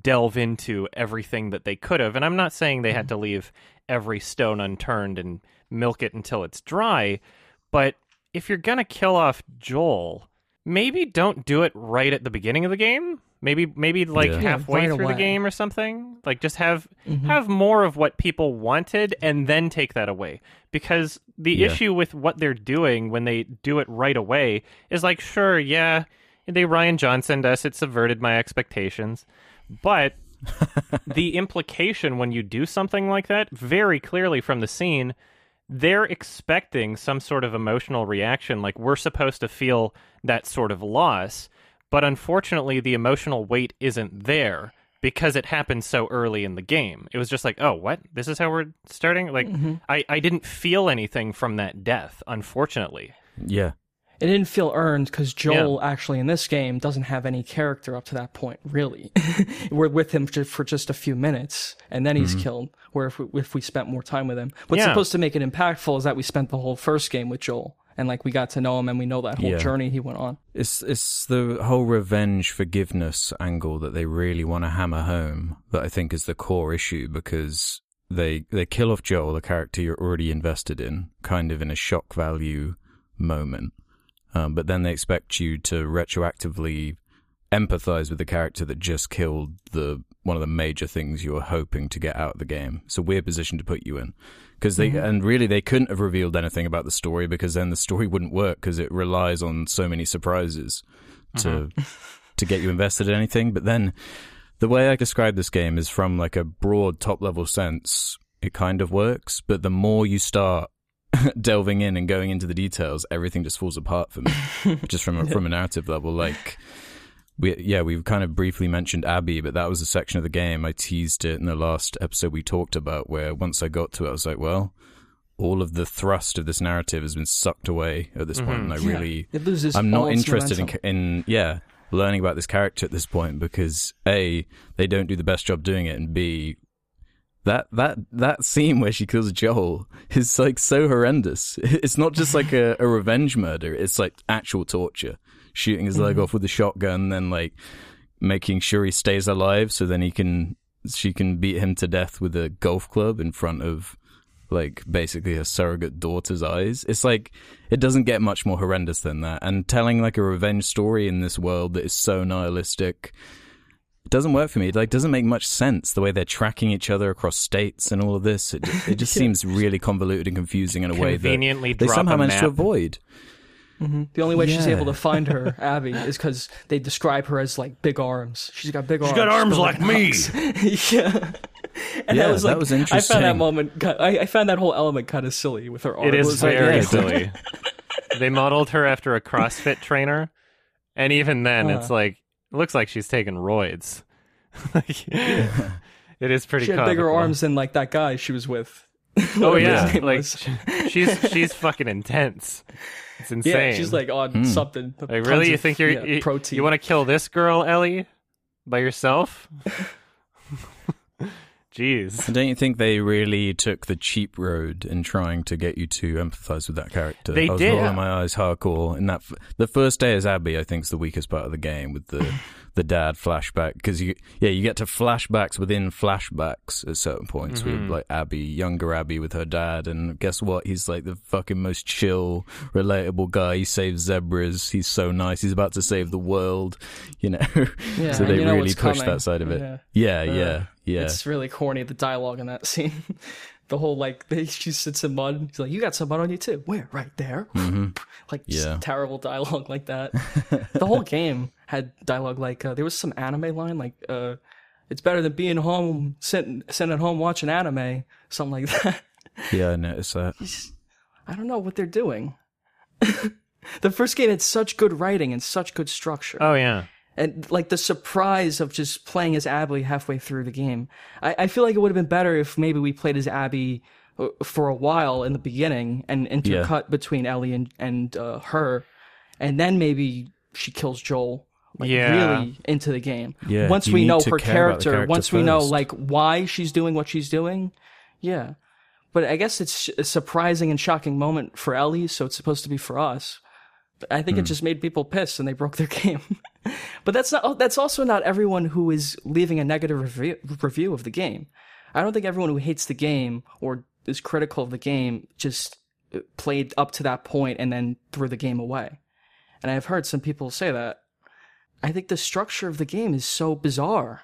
Speaker 1: delve into everything that they could have. And I'm not saying they had to leave every stone unturned and milk it until it's dry, but if you're going to kill off Joel, maybe don't do it right at the beginning of the game. Maybe maybe like
Speaker 3: Yeah.
Speaker 2: Yeah,
Speaker 1: halfway
Speaker 2: right
Speaker 1: through the game or something. Like just have
Speaker 2: Mhm.
Speaker 1: have more of what people wanted and then take that away. Because the
Speaker 3: Yeah.
Speaker 1: issue with what they're doing when they do it right away is like, sure, yeah, they Rian Johnson us, it subverted my expectations. But the implication when you do something like that, very clearly from the scene, they're expecting some sort of emotional reaction. Like we're supposed to feel that sort of loss. But unfortunately, the emotional weight isn't there because it happened so early in the game. It was just like, oh, what? This is how we're starting? Like, mm-hmm. I, I didn't feel anything from that death, unfortunately.
Speaker 3: Yeah.
Speaker 2: It didn't feel earned because Joel actually in this game doesn't have any character up to that point. Really, we're with him for just a few minutes, and then he's mm-hmm. killed. Where if we, if we spent more time with him, what's
Speaker 1: Yeah.
Speaker 2: supposed to make it impactful is that we spent the whole first game with Joel, and like we got to know him, and we know that whole
Speaker 3: Yeah.
Speaker 2: journey he went on.
Speaker 3: It's it's the whole revenge forgiveness angle that they really want to hammer home that I think is the core issue because they they kill off Joel, the character you're already invested in, kind of in a shock value moment. Um, but then they expect you to retroactively empathize with the character that just killed the one of the major things you were hoping to get out of the game. It's a weird position to put you in because they
Speaker 2: Mm-hmm.
Speaker 3: and really they couldn't have revealed anything about the story because then the story wouldn't work because it relies on so many surprises to to get you invested in anything. But then the way I describe this game is from like a broad top level sense. It kind of works, but the more you start delving in and going into the details, everything just falls apart for me. just from a, from a narrative level, like we yeah we've kind of briefly mentioned Abby, but that was a section of the game I teased it in the last episode we talked about. Where once I got to it, I was like, well, all of the thrust of this narrative has been sucked away at this point, and I mm-hmm. really
Speaker 2: it loses.
Speaker 3: I'm not interested in, in yeah learning about this character at this point because a they don't do the best job doing it, and b that that that scene where she kills Joel is like so horrendous. It's not just like a, a revenge murder; it's like actual torture. Shooting his
Speaker 2: Mm-hmm.
Speaker 3: leg off with a shotgun, then like making sure he stays alive, so then he can she can beat him to death with a golf club in front of like basically her surrogate daughter's eyes. It's like it doesn't get much more horrendous than that. And telling like a revenge story in this world that is so nihilistic it doesn't work for me. It like doesn't make much sense the way they're tracking each other across states and all of this. It, it just seems really convoluted and confusing in a way that they somehow
Speaker 1: a
Speaker 3: managed to
Speaker 1: map.
Speaker 3: avoid.
Speaker 2: The only way she's able to find her, Abby, is because they describe her as like big arms. She's got big arms.
Speaker 1: She's got arms
Speaker 2: built
Speaker 1: like me.
Speaker 2: yeah. And
Speaker 3: Yeah,
Speaker 2: that was
Speaker 3: that
Speaker 2: like,
Speaker 3: was
Speaker 2: I found that moment. I, I found that whole element kind of silly with her arms.
Speaker 1: It is
Speaker 3: was like,
Speaker 1: very silly. they modeled her after a CrossFit trainer, and even then, it's
Speaker 2: Uh.
Speaker 1: like it looks like she's taking roids. like, It is pretty.
Speaker 2: She had bigger arms than like that guy she was with.
Speaker 1: Oh yeah,
Speaker 2: name
Speaker 1: like
Speaker 2: was.
Speaker 1: she's she's fucking intense. It's insane.
Speaker 2: yeah, she's like on hmm. something.
Speaker 1: Like really? You think you're
Speaker 2: yeah,
Speaker 1: you,
Speaker 2: protein?
Speaker 1: you want to kill this girl, Ellie, by yourself? Jeez.
Speaker 3: And don't you think they really took the cheap road in trying to get you to empathize with that character?
Speaker 1: They
Speaker 3: I was
Speaker 1: did.
Speaker 3: rolling my eyes hardcore. And that f- the first day as Abby, I think, is the weakest part of the game with the the dad flashback because you yeah you get to flashbacks within flashbacks at certain points with like Abby, younger Abby with her dad, and guess what? He's like the fucking most chill, relatable guy. He saves zebras. He's so nice. He's about to save the world. You know.
Speaker 2: Yeah,
Speaker 3: so they really
Speaker 2: coming.
Speaker 3: that side of it.
Speaker 2: Yeah.
Speaker 3: Yeah,
Speaker 2: Uh,
Speaker 3: yeah, yeah.
Speaker 2: It's really corny the dialogue in that scene. the whole like they, she sits in mud. He's like, "You got some mud on you too." Where? Right there. like just
Speaker 3: Yeah.
Speaker 2: terrible dialogue like that. the whole game had dialogue like uh, there was some anime line like, uh, "It's better than being home sitting sitting at home watching anime." Something like that.
Speaker 3: yeah, I noticed that.
Speaker 2: I don't know what they're doing. the first game had such good writing and such good structure.
Speaker 1: Oh yeah.
Speaker 2: and like the surprise of just playing as Abby halfway through the game. I, I feel like it would have been better if maybe we played as Abby uh, for a while in the beginning and intercut between Ellie and and uh, her, and then maybe she kills Joel. Like
Speaker 1: Yeah.
Speaker 2: really into the game.
Speaker 3: Yeah,
Speaker 2: Once
Speaker 3: you
Speaker 2: we know her
Speaker 3: care about the
Speaker 2: character,
Speaker 3: character
Speaker 2: once we know like why she's doing what she's doing, yeah. But I guess it's a surprising and shocking moment for Ellie, so it's supposed to be for us. I think it
Speaker 3: Hmm.
Speaker 2: just made people pissed and they broke their game. but that's not. oh, That's also not everyone who is leaving a negative review, review of the game. I don't think everyone who hates the game or is critical of the game just uh, played up to that point and then threw the game away. And I've heard some people say that. I think the structure of the game is so bizarre.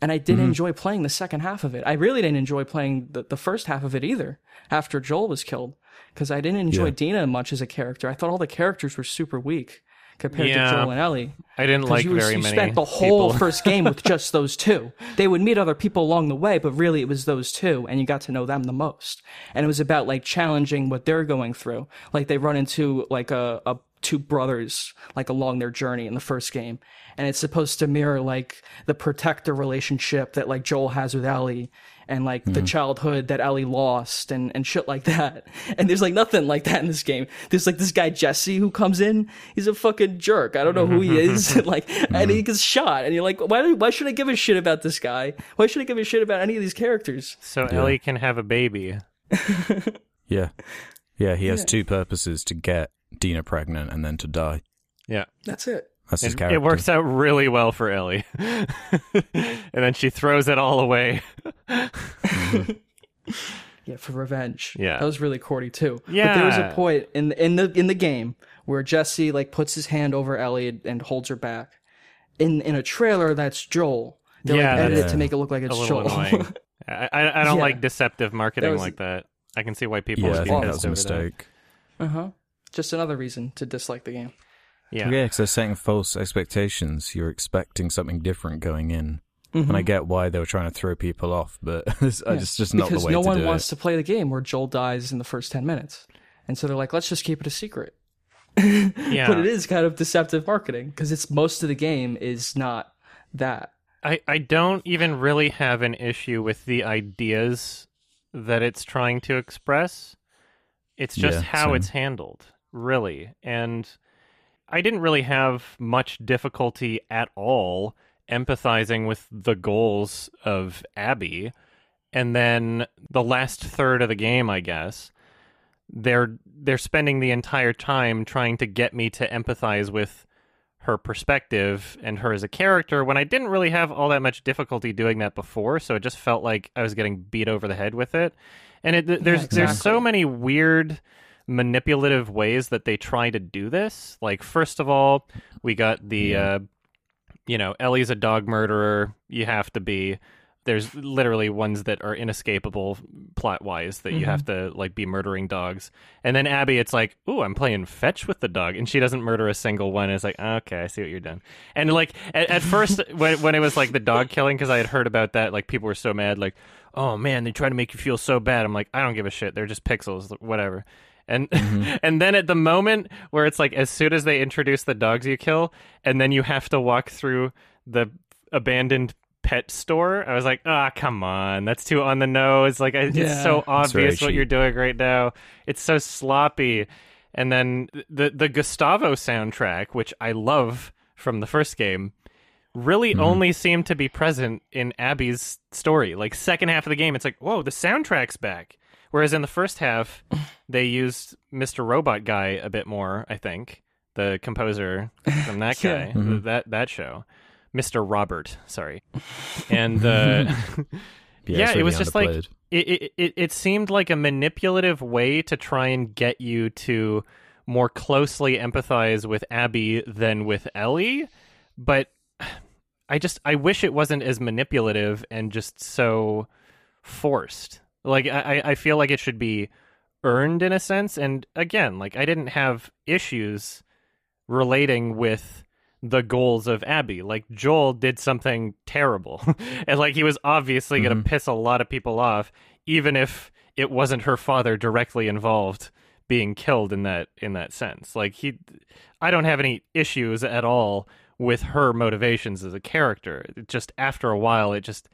Speaker 2: And I didn't mm-hmm. enjoy playing the second half of it. I really didn't enjoy playing the, the first half of it either after Joel was killed. Because I didn't enjoy
Speaker 3: Yeah.
Speaker 2: Dina much as a character. I thought all the characters were super weak compared
Speaker 1: Yeah.
Speaker 2: to Joel and Ellie.
Speaker 1: I didn't like
Speaker 2: you,
Speaker 1: very
Speaker 2: you
Speaker 1: many.
Speaker 2: spent the whole first game with just those two. They would meet other people along the way, but really it was those two, and you got to know them the most. And it was about like challenging what they're going through. Like they run into like a, a two brothers like along their journey in the first game, and it's supposed to mirror like the protector relationship that like Joel has with Ellie. And like the mm-hmm. childhood that Ellie lost and, and shit like that. And there's like nothing like that in this game. There's like this guy Jesse who comes in. He's a fucking jerk. I don't know who he mm-hmm. is. like, and he mm-hmm. gets shot. And you're like, why, why should I give a shit about this guy? Why should I give a shit about any of these characters?
Speaker 1: So Ellie can have a baby.
Speaker 3: Yeah. Yeah, he has two purposes to get Dina pregnant and then to die.
Speaker 1: Yeah.
Speaker 2: That's it.
Speaker 3: That's his
Speaker 1: It,
Speaker 3: character.
Speaker 1: it works out really well for Ellie. and then she throws it all away.
Speaker 2: Yeah, for revenge.
Speaker 1: Yeah.
Speaker 2: that was really corny too. but there was a point in in the in the game where Jesse like puts his hand over Ellie and holds her back. In in a trailer, that's Joel. They
Speaker 1: Yeah,
Speaker 2: like edit it to make it look like it's
Speaker 1: little
Speaker 2: Joel.
Speaker 1: I, I, I don't
Speaker 2: Yeah.
Speaker 1: like deceptive marketing
Speaker 2: was-
Speaker 1: like that. I can see why people
Speaker 3: Yeah,
Speaker 1: would
Speaker 3: I think that was a mistake.
Speaker 2: uh huh. Just another reason to dislike the game.
Speaker 1: Yeah.
Speaker 3: Yeah, because they're setting false expectations. You're expecting something different going in. And I
Speaker 2: Mhm.
Speaker 3: get why they were trying to throw people off, but it's
Speaker 2: Yeah.
Speaker 3: it's just not
Speaker 2: because
Speaker 3: the way
Speaker 2: no
Speaker 3: to
Speaker 2: one
Speaker 3: do
Speaker 2: wants
Speaker 3: it.
Speaker 2: to play the game where Joel dies in the first ten minutes, and so they're like, let's just keep it a secret.
Speaker 1: Yeah.
Speaker 2: But it is kind of deceptive marketing because it's most of the game is not that.
Speaker 1: I, I don't even really have an issue with the ideas that it's trying to express. It's just
Speaker 3: Yeah,
Speaker 1: how
Speaker 3: same.
Speaker 1: it's handled, really. And I didn't really have much difficulty at all empathizing with the goals of Abby. And then the last third of the game, I guess, they're they're spending the entire time trying to get me to empathize with her perspective and her as a character when I didn't really have all that much difficulty doing that before, so it just felt like I was getting beat over the head with it. And it, there's there's so many weird manipulative ways that they try to do this. Like first of all, we got the uh you know, Ellie's a dog murderer, you have to be there's literally ones that are inescapable plot wise that you have to like be murdering dogs. And then Abby, it's like, ooh, I'm playing fetch with the dog, and she doesn't murder a single one. It's like, okay, I see what you're doing. And like at, at first, when when it was like the dog killing, because I had heard about that, like people were so mad, like, oh man, they try to make you feel so bad. I'm like, I don't give a shit. They're just pixels, whatever. And and then at the moment where it's like, as soon as they introduce the dogs you kill, and then you have to walk through the abandoned pet store. I was like, ah, come on, that's too on the nose. Like, I, it's
Speaker 2: Yeah.
Speaker 1: so obvious what you're doing right now. It's so sloppy. And then the the Gustavo soundtrack, which I love from the first game, really
Speaker 3: Mm-hmm.
Speaker 1: only seemed to be present in Abby's story. Like second half of the game, it's like, whoa, the soundtrack's back. Whereas in the first half, they used Mr. Robot Guy a bit more. I think the composer from that
Speaker 2: Yeah.
Speaker 1: guy,
Speaker 3: Mhm.
Speaker 1: that that show, Mr. Robert, sorry, and uh, yeah,
Speaker 3: it's
Speaker 1: it was just like
Speaker 3: underplayed.
Speaker 1: it it it seemed like a manipulative way to try and get you to more closely empathize with Abby than with Ellie, but I just I wish it wasn't as manipulative and just so forced. Like I I feel like it should be earned in a sense and again, like I didn't have issues relating with the goals of Abby. Like Joel did something terrible. and like he was obviously going
Speaker 3: Mhm.
Speaker 1: to piss a lot of people off even if it wasn't her father directly involved being killed in that in that sense. Like he I don't have any issues at all with her motivations as a character. Just after a while it just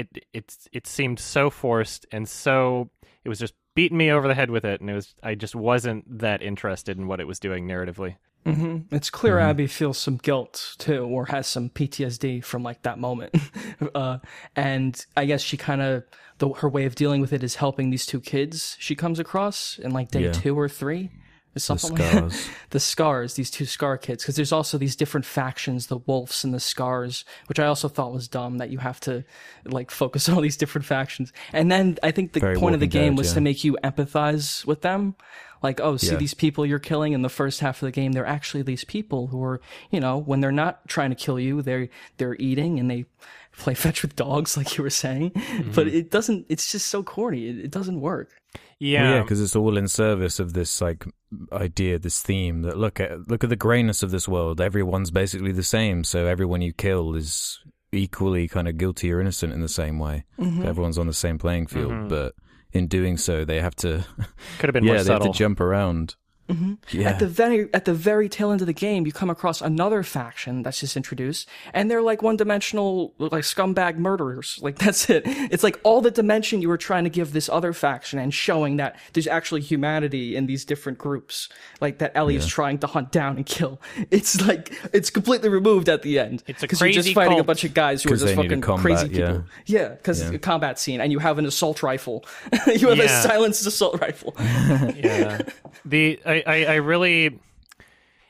Speaker 1: it it it seemed so forced and so it was just beating me over the head with it and it was I just wasn't that interested in what it was doing narratively.
Speaker 2: hmm It's clear
Speaker 3: Mm-hmm.
Speaker 2: Abby feels some guilt too, or has some PTSD from like that moment. uh, and I guess she kind of her way of dealing with it is helping these two kids she comes across in like day
Speaker 3: Yeah.
Speaker 2: two or three, or
Speaker 3: The
Speaker 2: like
Speaker 3: scars.
Speaker 2: the scars, these two scar kids, because there's also these different factions, the wolves and the scars, which I also thought was dumb that you have to like focus on all these different factions. And then I think the
Speaker 3: Very
Speaker 2: point of the game
Speaker 3: Dead,
Speaker 2: was
Speaker 3: yeah.
Speaker 2: to make you empathize with them. Like, oh, see
Speaker 3: Yeah.
Speaker 2: these people you're killing in the first half of the game, they're actually these people who are, you know, when they're not trying to kill you, they're they're eating and they play fetch with dogs, like you were saying. But it doesn't. It's just so corny. It, it doesn't work.
Speaker 1: Yeah.
Speaker 3: Well, yeah, because it's all in service of this like idea, this theme that look at look at the grayness of this world. Everyone's basically the same, so everyone you kill is equally kind of guilty or innocent in the same way.
Speaker 2: Mm-hmm.
Speaker 3: Everyone's on the same playing field,
Speaker 1: Mhm.
Speaker 3: but in doing so, they have to
Speaker 1: Could have been
Speaker 3: yeah,
Speaker 1: more
Speaker 3: they have to jump around. Yeah,
Speaker 2: At the very at the very tail end of the game, you come across another faction that's just introduced, and they're like one dimensional, like scumbag murderers. Like that's it. It's like all the dimension you were trying to give this other faction, and showing that there's actually humanity in these different groups, like that Ellie is trying to hunt down and kill. It's like it's completely removed at the end.
Speaker 1: It's a
Speaker 2: because you're just
Speaker 1: crazy
Speaker 2: fighting a bunch of guys who are
Speaker 3: 'Cause
Speaker 2: just
Speaker 3: they need
Speaker 2: fucking
Speaker 3: combat,
Speaker 2: crazy people.
Speaker 3: yeah.
Speaker 2: Yeah, because
Speaker 3: Yeah.
Speaker 2: a combat scene, and you have an assault rifle. you have a silenced assault rifle.
Speaker 1: yeah. The I, I, I really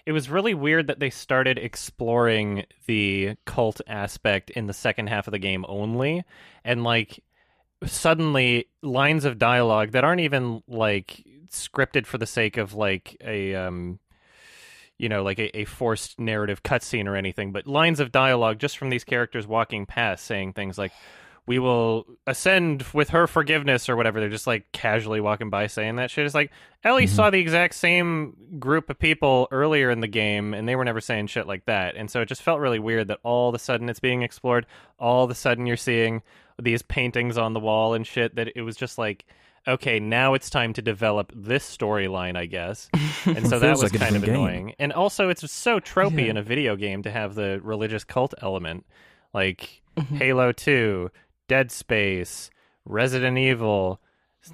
Speaker 1: it was really weird that they started exploring the cult aspect in the second half of the game only. And like suddenly lines of dialogue that aren't even like scripted for the sake of like a um you know, like a, a forced narrative cutscene or anything, but lines of dialogue just from these characters walking past saying things like, we will ascend with her forgiveness or whatever. They're just like casually walking by saying that shit. It's like Ellie
Speaker 3: Mm-hmm.
Speaker 1: saw the exact same group of people earlier in the game and they were never saying shit like that. And so it just felt really weird that all of a sudden it's being explored. All of a sudden you're seeing these paintings on the wall and shit that it was just like, okay, now it's time to develop this storyline, I guess. And so that was
Speaker 3: like
Speaker 1: kind of
Speaker 3: game.
Speaker 1: annoying. And also it's so tropey
Speaker 2: Yeah.
Speaker 1: in a video game to have the religious cult element. Like
Speaker 2: Mm-hmm.
Speaker 1: Halo 2, Dead Space, Resident Evil,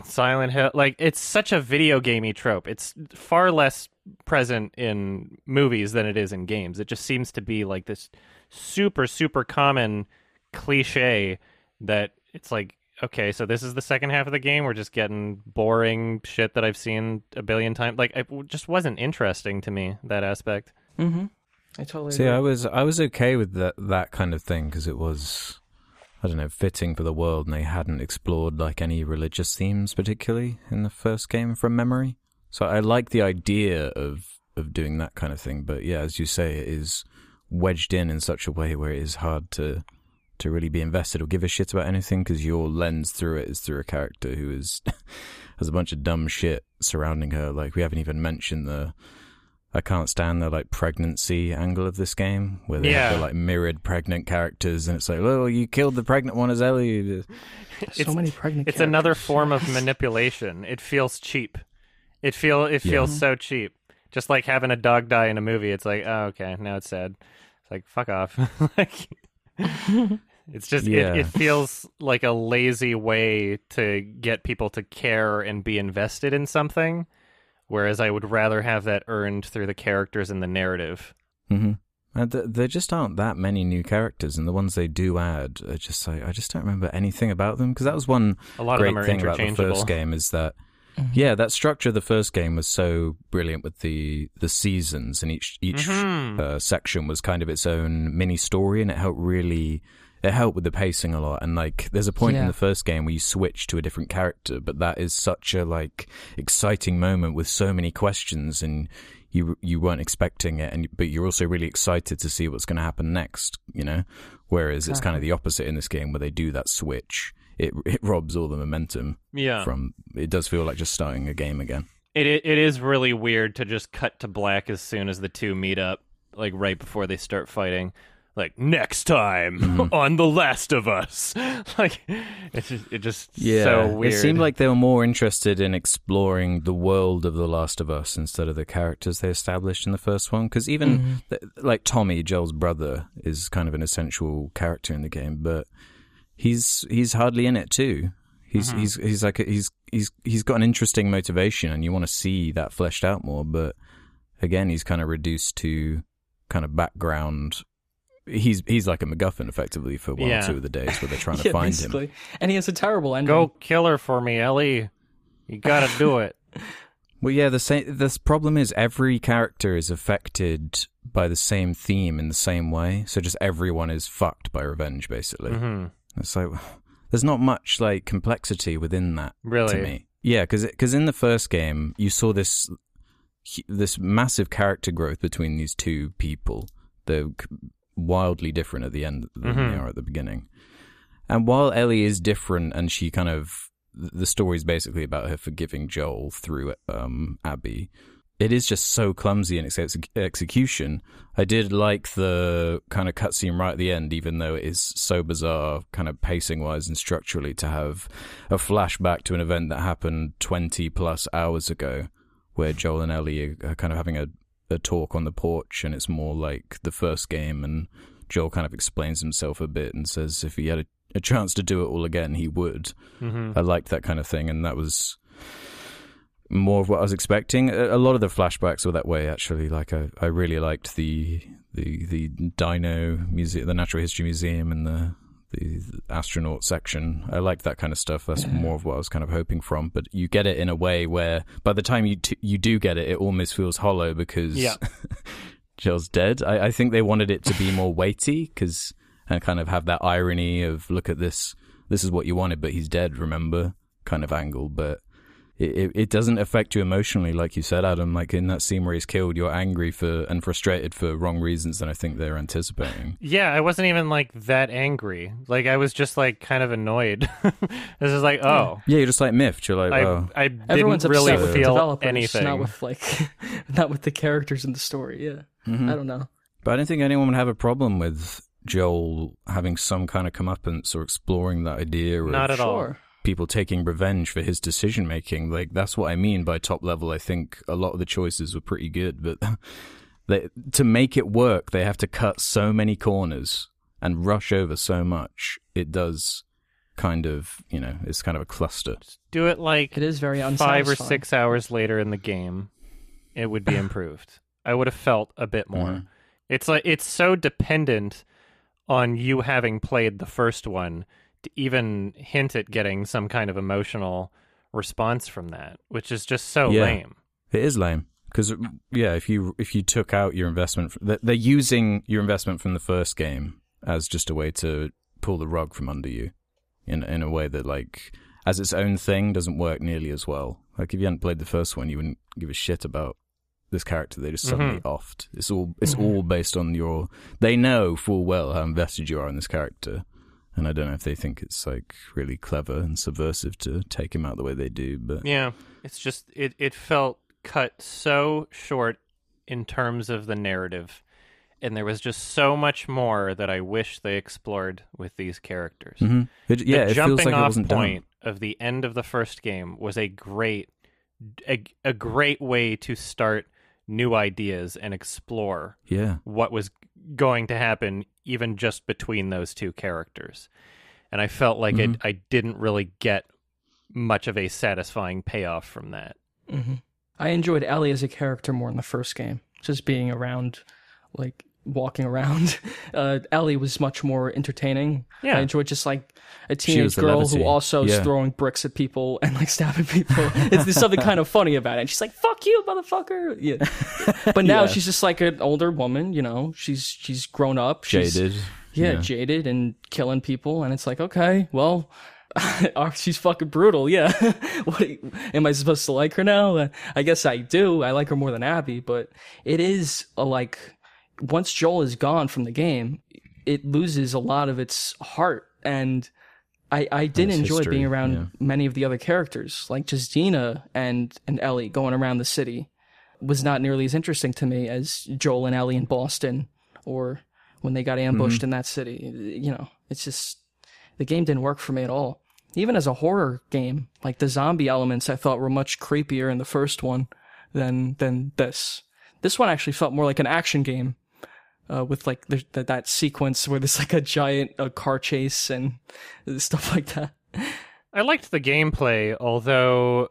Speaker 1: Silent Hill. Like it's such a video gamey trope. It's far less present in movies than it is in games. It just seems to be like this super super common cliche that it's like okay, so this is the second half of the game. We're just getting boring shit that I've seen a billion times. Like it just wasn't interesting to me that aspect.
Speaker 2: Mm-hmm. I totally
Speaker 3: See,
Speaker 2: agree.
Speaker 3: I was I was okay with that that kind of thing because it was, I don't know, fitting for the world, and they hadn't explored like any religious themes particularly in the first game from memory. So I like the idea of of doing that kind of thing, but yeah, as you say, it is wedged in in such a way where it is hard to to really be invested or give a shit about anything because your lens through it is through a character who is has a bunch of dumb shit surrounding her. Like we haven't even mentioned the I can't stand the like pregnancy angle of this game where they have
Speaker 1: Yeah.
Speaker 3: the like mirrored pregnant characters and it's like, oh, you killed the pregnant one as Ellie.
Speaker 2: so
Speaker 1: it's-
Speaker 2: many pregnant.
Speaker 1: It's another form of manipulation. It feels cheap. It feel it feels
Speaker 2: Yeah.
Speaker 1: so cheap. Just like having a dog die in a movie. It's like, oh, okay, now it's sad. It's like, fuck off. like, it's just
Speaker 3: Yeah.
Speaker 1: it, it feels like a lazy way to get people to care and be invested in something. Whereas I would rather have that earned through the characters and the narrative.
Speaker 3: Mm-hmm. And th- there just aren't that many new characters, and the ones they do add are just like I just don't remember anything about them because that was one
Speaker 1: A lot
Speaker 3: great
Speaker 1: of them are
Speaker 3: thing about the
Speaker 1: interchangeable.
Speaker 3: first game is that yeah, that structure of the first game was so brilliant with the the seasons and each each
Speaker 1: Mhm.
Speaker 3: uh, section was kind of its own mini story, and it helped really it helped with the pacing a lot. And like, there's a point in the first game where you switch to a different character, but that is such a like exciting moment with so many questions and. You you weren't expecting it, and but you're also really excited to see what's going to happen next. You know, whereas it's kind of the opposite in this game where they do that switch. It it robs all the momentum
Speaker 1: Yeah.
Speaker 3: from it does feel like just starting a game again.
Speaker 1: It it it is really weird to just cut to black as soon as the two meet up, like right before they start fighting. Like next time
Speaker 3: Mm-hmm.
Speaker 1: on The Last of Us. like it's just it just yeah, so weird.
Speaker 3: It seemed like they were more interested in exploring the world of The Last of Us instead of the characters they established in the first one. Because even th- like Tommy, Joel's brother, is kind of an essential character in the game, but he's he's hardly in it too. He's he's he's like a, he's he's he's got an interesting motivation, and you want to see that fleshed out more. But again, he's kind of reduced to kind of background. He's he's like a MacGuffin effectively for one
Speaker 1: Yeah.
Speaker 3: or two of the days where they're trying to
Speaker 2: yeah,
Speaker 3: find him.
Speaker 2: And he has a terrible ending.
Speaker 1: Go kill her for me, Ellie. You gotta do it.
Speaker 3: Well, yeah. The same. The problem is every character is affected by the same theme in the same way. So just everyone is fucked by revenge, basically.
Speaker 1: hmm
Speaker 3: It's like there's not much like complexity within that
Speaker 1: Really?
Speaker 3: to me. Yeah, because in the first game you saw this this massive character growth between these two people. They're c- wildly different at the end than they
Speaker 1: Mhm.
Speaker 3: are at the beginning. And while Ellie is different, and she kind of the story is basically about her forgiving Joel through um, Abby. It is just so clumsy in its ex- execution. I did like the kind of cutscene right at the end, even though it is so bizarre, kind of pacing wise and structurally, to have a flashback to an event that happened 20 plus hours ago, where Joel and Ellie are kind of having a, a talk on the porch, and it's more like the first game, and Joel kind of explains himself a bit and says if he had a, a chance to do it all again, he would.
Speaker 1: hmm
Speaker 3: I liked that kind of thing, and that was more of what I was expecting. A, a lot of the flashbacks were that way, actually. Like I, I really liked the the the Dino Museum, the Natural History Museum, and the the astronaut section. I like that kind of stuff. That's more of what I was kind of hoping from. But you get it in a way where, by the time you t- you do get it, it almost feels hollow because
Speaker 1: Yeah.
Speaker 3: Joel's dead. I, I think they wanted it to be more weighty because and kind of have that irony of look at this, this is what you wanted, but he's dead. Remember, kind of angle. But it, it, it doesn't affect you emotionally, like you said, Adam. Like in that scene where he's killed, you're angry for and frustrated for wrong reasons than I think they're anticipating.
Speaker 1: Yeah, I wasn't even like that angry. Like I was just like kind of annoyed. this is like, oh,
Speaker 3: Yeah, you're just like miffed. You're like,
Speaker 1: I
Speaker 3: oh,
Speaker 1: I didn't
Speaker 2: Everyone's
Speaker 1: really
Speaker 2: upset with the
Speaker 1: feel
Speaker 2: developers,
Speaker 1: anything.
Speaker 2: not with like, not with the characters in the story. Yeah,
Speaker 3: Mhm.
Speaker 2: I don't know.
Speaker 3: But I don't think anyone would have a problem with Joel having some kind of comeuppance or exploring that idea of
Speaker 1: Not at all.
Speaker 2: Sure.
Speaker 3: People taking revenge for his decision making. Like that's what I mean by top level. I think a lot of the choices were pretty good, but they, to make it work, they have to cut so many corners and rush over so much. It does kind of, you know, it's kind of a cluster.
Speaker 1: Do it like
Speaker 2: It is very
Speaker 1: five or six hours later in the game, it would be improved. I would have felt a bit more.
Speaker 3: Mhm.
Speaker 1: It's like it's so dependent on you having played the first one to even hint at getting some kind of emotional response from that, which is just so
Speaker 3: Yeah.
Speaker 1: lame.
Speaker 3: It is lame because yeah, if you if you took out your investment, they're they're using your investment from the first game as just a way to pull the rug from under you, in in a way that like as its own thing doesn't work nearly as well. Like if you hadn't played the first one, you wouldn't give a shit about this character they just suddenly mm-hmm. offed. It's all it's mm-hmm. all based on your. They know full well how invested you are in this character. And I don't know if they think it's like really clever and subversive to take him out the way they do, but
Speaker 1: Yeah, it's just it it felt cut so short in terms of the narrative, and there was just so much more that I wish they explored with these characters.
Speaker 3: Mhm. It, yeah,
Speaker 1: the
Speaker 3: it
Speaker 1: jumping
Speaker 3: feels like it
Speaker 1: off
Speaker 3: wasn't
Speaker 1: point
Speaker 3: done.
Speaker 1: of the end of the first game was a great a, a great way to start new ideas and explore
Speaker 3: Yeah,
Speaker 1: what was going to happen even just between those two characters. And i felt like it, i didn't really get much of a satisfying payoff from that.
Speaker 2: Hmm I enjoyed Ellie as a character more in the first game, just being around, like walking around. Uh, Ellie was much more entertaining.
Speaker 1: Yeah.
Speaker 2: I enjoyed just like a teenage girl who also is throwing bricks at people and like stabbing people. it's, there's something kind of funny about it. And she's like, "Fuck you, motherfucker!" Yeah. But now
Speaker 3: Yeah.
Speaker 2: she's just like an older woman. You know, she's she's grown up. She's,
Speaker 3: jaded.
Speaker 2: yeah, jaded and killing people, and it's like, okay, well, she's fucking brutal. Yeah, what am I supposed to like her now? I guess I do. I like her more than Abby, but it is a, like once Joel is gone from the game, it loses a lot of its heart, and I I did enjoy
Speaker 3: history,
Speaker 2: being around
Speaker 3: yeah.
Speaker 2: many of the other characters, like just Dina and and Ellie going around the city. Was not nearly as interesting to me as Joel and Ellie in Boston, or when they got ambushed mm-hmm. in that city. You know, it's just the game didn't work for me at all. Even as a horror game, like the zombie elements, I thought were much creepier in the first one than than this. This one actually felt more like an action game, uh, with like the, the, that sequence where there's like a giant uh, car chase and stuff like that.
Speaker 1: i liked the gameplay although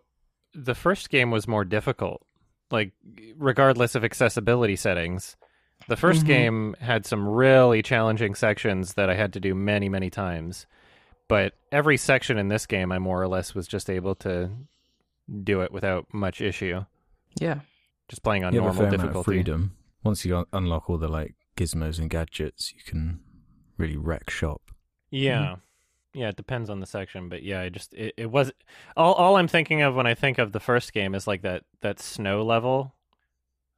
Speaker 1: the first game was more difficult like regardless of accessibility settings the 1st
Speaker 2: Mhm.
Speaker 1: game had some really challenging sections that i had to do many many times but every section in this game i more or less was just able to do it without much issue
Speaker 2: Yeah,
Speaker 1: just playing on
Speaker 3: You have a
Speaker 1: normal
Speaker 3: fair amount of
Speaker 1: difficulty
Speaker 3: freedom. Once you unlock all the like gizmos and gadgets, you can really wreck shop.
Speaker 1: Yeah. Yeah, it depends on the section, but yeah, I just it, it was all all I'm thinking of when I think of the first game is like that that snow level.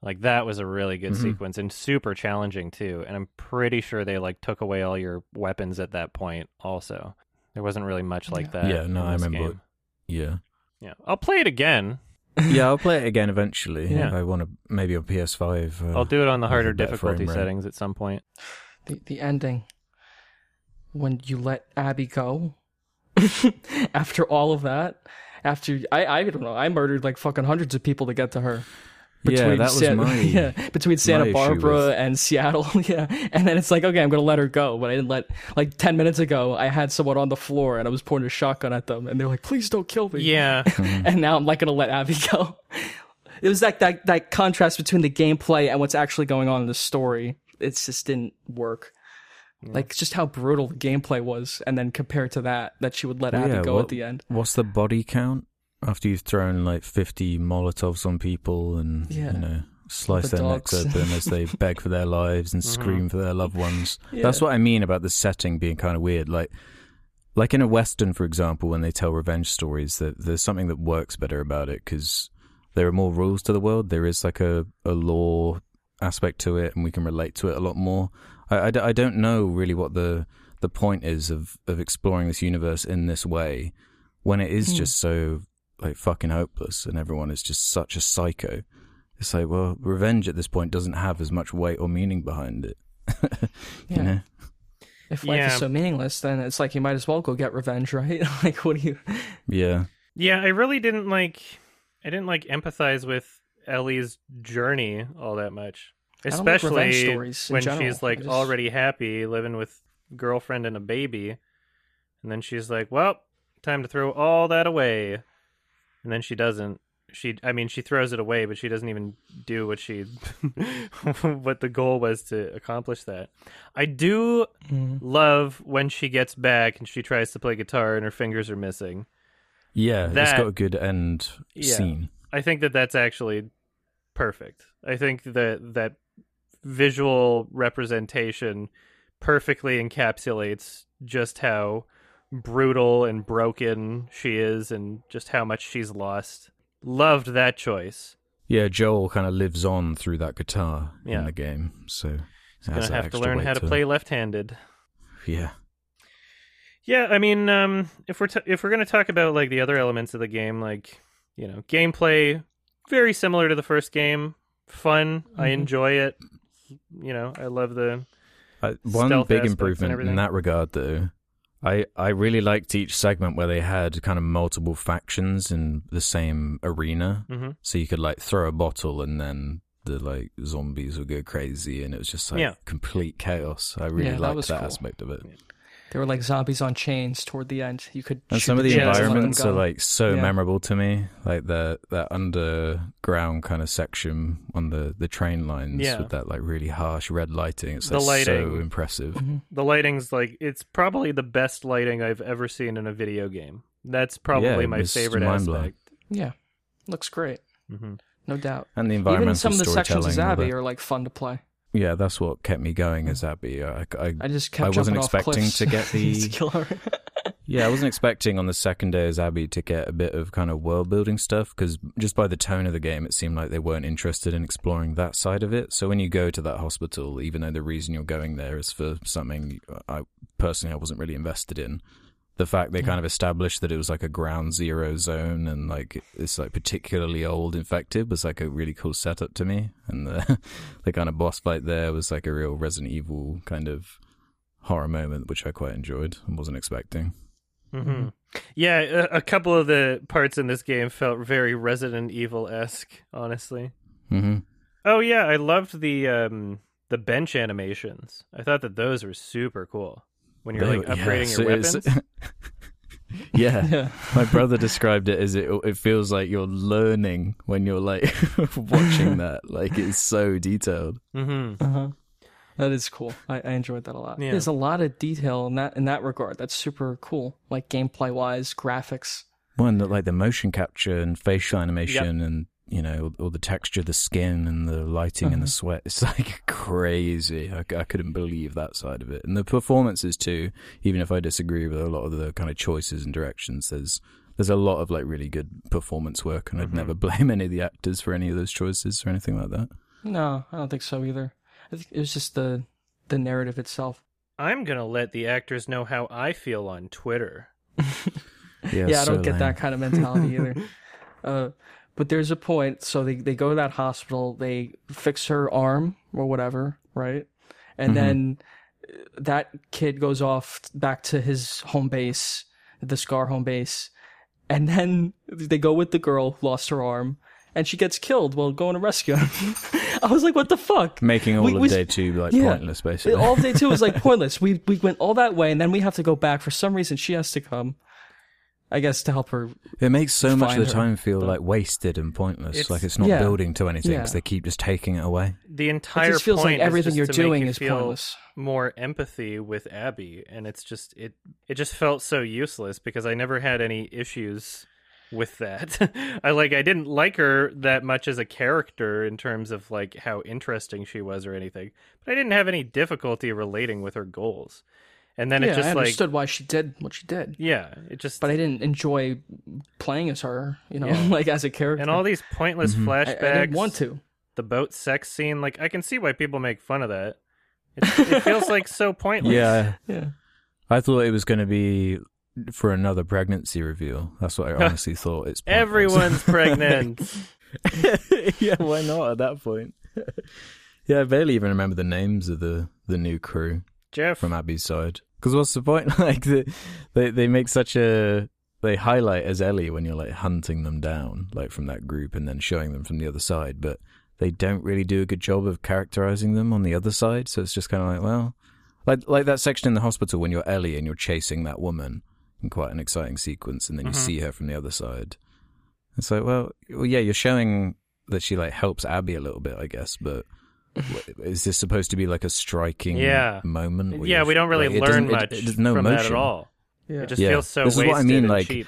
Speaker 1: Like that was a really good
Speaker 3: Mhm.
Speaker 1: sequence and super challenging too. And I'm pretty sure they like took away all your weapons at that point also. There wasn't really much like that.
Speaker 3: Yeah, no, I remember
Speaker 1: game.
Speaker 3: Yeah,
Speaker 1: Yeah. I'll play it again.
Speaker 3: Yeah, I'll play it again eventually.
Speaker 1: Yeah.
Speaker 3: if I want to, maybe on PS5. Uh,
Speaker 1: I'll do it on the harder difficulty settings at some point.
Speaker 2: the the ending when you let Abby go after all of that. After I I don't know I murdered like fucking hundreds of people to get to her.
Speaker 3: Yeah, that was
Speaker 2: San-
Speaker 3: my
Speaker 2: yeah between Santa
Speaker 3: issue
Speaker 2: Barbara
Speaker 3: with-
Speaker 2: and Seattle. Yeah, and then it's like okay, I'm gonna let her go, but I didn't let. Like ten minutes ago, I had someone on the floor and I was pointing a shotgun at them, and they're like, "Please don't kill me."
Speaker 1: Yeah.
Speaker 2: and now I'm like gonna let Abby go. It was like that that contrast between the gameplay and what's actually going on in the story. It just didn't work. Like just how brutal the gameplay was, and then compared to that, that she would let Abby
Speaker 3: Yeah,
Speaker 2: go
Speaker 3: what-
Speaker 2: at the end.
Speaker 3: What's the body count after you've thrown like 50 Molotovs on people and
Speaker 2: Yeah.
Speaker 3: you know slice
Speaker 2: The
Speaker 3: their necks open as they beg for their lives and
Speaker 1: Mhm.
Speaker 3: scream for their loved ones?
Speaker 2: Yeah.
Speaker 3: That's what I mean about the setting being kind of weird. Like like in a western, for example, when they tell revenge stories, that there's something that works better about it because there are more rules to the world. There is like a, a law aspect to it, and we can relate to it a lot more. I, I, I don't know really what the the point is of of exploring this universe in this way when it is
Speaker 2: Hmm.
Speaker 3: just so like fucking hopeless and everyone is just such a psycho. It's like, well, revenge at this point doesn't have as much weight or meaning behind it.
Speaker 2: Yeah.
Speaker 3: Know?
Speaker 2: If life
Speaker 1: Yeah.
Speaker 2: is so meaningless, then it's like you might as well go get revenge, right? like, what do you?
Speaker 3: Yeah.
Speaker 1: Yeah, I really didn't like. I didn't like empathize with Ellie's journey all that much,
Speaker 2: I don't like
Speaker 1: especially when
Speaker 2: general.
Speaker 1: she's like
Speaker 2: just-
Speaker 1: already happy living with girlfriend and a baby, and then she's like, "Well, time to throw all that away," and then she doesn't. She, I mean, she throws it away, but she doesn't even do what she, what the goal was to accomplish. That I do
Speaker 2: Mhm.
Speaker 1: love when she gets back and she tries to play guitar and her fingers are missing.
Speaker 3: Yeah, it's
Speaker 1: That-
Speaker 3: got a good end
Speaker 1: Yeah.
Speaker 3: scene.
Speaker 1: I think that that's actually perfect. I think that that visual representation perfectly encapsulates just how brutal and broken she is and just how much she's lost. Loved that choice.
Speaker 3: Yeah, Joel kind of lives on through that guitar
Speaker 1: Yeah.
Speaker 3: in the game, so
Speaker 1: He's to have to learn how to play left-handed.
Speaker 3: Yeah,
Speaker 1: Yeah, I mean, um, if we're t- if we're gonna talk about like the other elements of the game, like you know, gameplay, very similar to the first game, fun. I
Speaker 2: Mhm.
Speaker 1: enjoy it. You know, I love the
Speaker 3: Uh, one big improvement in that regard, though, I I really liked each segment where they had kind of multiple factions in the same arena,
Speaker 1: hmm
Speaker 3: so you could like throw a bottle and then the like zombies would go crazy, and it was just like
Speaker 1: Yeah.
Speaker 3: complete chaos. I really
Speaker 2: Yeah,
Speaker 3: liked
Speaker 2: was
Speaker 3: that
Speaker 2: cool.
Speaker 3: aspect of it.
Speaker 2: They were like zombies on chains toward the end. You could
Speaker 3: And
Speaker 2: shoot
Speaker 3: some of the
Speaker 2: chains and let them
Speaker 3: environments are like so
Speaker 2: Yeah.
Speaker 3: memorable to me, like the that underground kind of section on the the train lines
Speaker 1: Yeah.
Speaker 3: with that like really harsh red lighting. It's
Speaker 1: The
Speaker 3: like, so
Speaker 1: lighting.
Speaker 3: impressive.
Speaker 2: Mhm.
Speaker 1: the lighting's like it's probably the best lighting I've ever seen in a video game. That's probably
Speaker 3: Yeah,
Speaker 1: my favorite
Speaker 3: mind-blowing.
Speaker 1: aspect.
Speaker 2: Yeah, looks great,
Speaker 1: hmm
Speaker 2: no doubt.
Speaker 3: And the
Speaker 2: Even some of the sections of
Speaker 3: storytelling. all
Speaker 2: Zabby are like fun to play.
Speaker 3: Yeah, that's what kept me going as Abby. Uh, I, I,
Speaker 2: I just kept.
Speaker 3: I wasn't expecting to get the- yeah, I wasn't expecting on the second day as Abby to get a bit of kind of world building stuff because just by the tone of the game, it seemed like they weren't interested in exploring that side of it. So when you go to that hospital, even though the reason you're going there is for something uh, I personally I wasn't really invested in, the fact they kind of established that it was like a ground zero zone and like it's like particularly old infected was like a really cool setup to me. And the the kind of boss fight there was like a real Resident Evil kind of horror moment, which I quite enjoyed and wasn't expecting.
Speaker 1: hmm Yeah, a, a couple of the parts in this game felt very Resident Evil esque. Honestly.
Speaker 3: hmm
Speaker 1: Oh yeah, I loved the um the bench animations. I thought that those were super cool. When you're like upgrading your weapons.
Speaker 3: yeah.
Speaker 2: yeah,
Speaker 3: My brother described it as it it feels like you're learning when you're like watching that. Like it's so detailed.
Speaker 1: hmm
Speaker 2: uh-huh. that is cool. I, I enjoyed that a lot.
Speaker 1: Yeah.
Speaker 2: There's a lot of detail in that in that regard. That's super cool. Like gameplay wise, graphics.
Speaker 3: One that like the motion capture and facial animation and you know all the texture, the skin and the lighting and the
Speaker 2: Mhm.
Speaker 3: sweat. It's like crazy. I, I couldn't believe that side of it, and the performances too. Even if I disagree with a lot of the kind of choices and directions, there's there's a lot of like really good performance work, and I'd
Speaker 1: Mhm.
Speaker 3: never blame any of the actors for any of those choices or anything like that.
Speaker 2: No, I don't think so either. I think it was just the the narrative itself.
Speaker 1: I'm gonna let the actors know how I feel on Twitter.
Speaker 3: Yeah,
Speaker 2: yeah, I don't get
Speaker 3: lame.
Speaker 2: that kind of mentality either. Uh, but there's a point. So they they go to that hospital. They fix her arm or whatever, right? And
Speaker 3: Mhm.
Speaker 2: then uh, that kid goes off back to his home base, the Scar home base, and then they go with the girl who lost her arm, and she gets killed while going to rescue him. I was like, what the fuck?
Speaker 3: making all
Speaker 2: We-
Speaker 3: of
Speaker 2: we-
Speaker 3: day two like
Speaker 2: yeah.
Speaker 3: pointless, basically.
Speaker 2: All of day two was like pointless. We we went all that way, and then we have to go back for some reason. She has to come, I guess, to help her.
Speaker 3: It makes so much of the
Speaker 2: her,
Speaker 3: time feel
Speaker 2: but-
Speaker 3: like wasted and pointless.
Speaker 1: It's-
Speaker 3: like it's not
Speaker 2: Yeah.
Speaker 3: building to anything because
Speaker 2: Yeah.
Speaker 3: they keep just taking it away.
Speaker 1: The
Speaker 2: It
Speaker 1: entire
Speaker 2: just feels
Speaker 1: point
Speaker 2: like everything
Speaker 1: is
Speaker 2: you're
Speaker 1: to
Speaker 2: doing
Speaker 1: you
Speaker 2: is
Speaker 1: feel
Speaker 2: pointless.
Speaker 1: more empathy with Abby, and it's just it it just felt so useless because I never had any issues with that. I like I didn't like her that much as a character in terms of like how interesting she was or anything, but I didn't have any difficulty relating with her goals. And then
Speaker 2: yeah,
Speaker 1: it just
Speaker 2: I
Speaker 1: like
Speaker 2: understood why she did what she did,
Speaker 1: yeah, it just
Speaker 2: but I didn't enjoy playing as her. You know,
Speaker 1: Yeah.
Speaker 2: like as a character.
Speaker 1: and all these pointless
Speaker 3: Mhm.
Speaker 2: I,
Speaker 1: flashbacks.
Speaker 2: I didn't want to.
Speaker 1: the boat sex scene. Like I can see why people make fun of that. It, it feels like so pointless.
Speaker 3: Yeah,
Speaker 2: Yeah.
Speaker 3: I thought it was going to be for another pregnancy reveal. That's what I honestly thought. It's pointless.
Speaker 1: everyone's pregnant.
Speaker 3: yeah, why not at that point? yeah, I barely even remember the names of the the new crew
Speaker 1: Jeff,
Speaker 3: from Abby's side. Because what's the point? like the, they they make such a they highlight as Ellie when you're like hunting them down, like from that group, and then showing them from the other side, but they don't really do a good job of characterizing them on the other side. So it's just kind of like, well, like like that section in the hospital when you're Ellie and you're chasing that woman in quite an exciting sequence, and then you
Speaker 1: Mhm.
Speaker 3: see her from the other side. It's like, well, well, yeah, you're showing that she like helps Abby a little bit, I guess, but. Wh- Is this supposed to be like a striking
Speaker 1: Yeah.
Speaker 3: moment?
Speaker 1: yeah, we don't really
Speaker 3: like,
Speaker 1: learn
Speaker 3: doesn't- it-
Speaker 1: much
Speaker 3: it- there's no
Speaker 1: from that
Speaker 3: motion.
Speaker 1: at all.
Speaker 2: Yeah.
Speaker 1: It just
Speaker 3: Yeah.
Speaker 1: feels so
Speaker 3: This is what I mean,
Speaker 1: and
Speaker 3: like,
Speaker 1: cheap.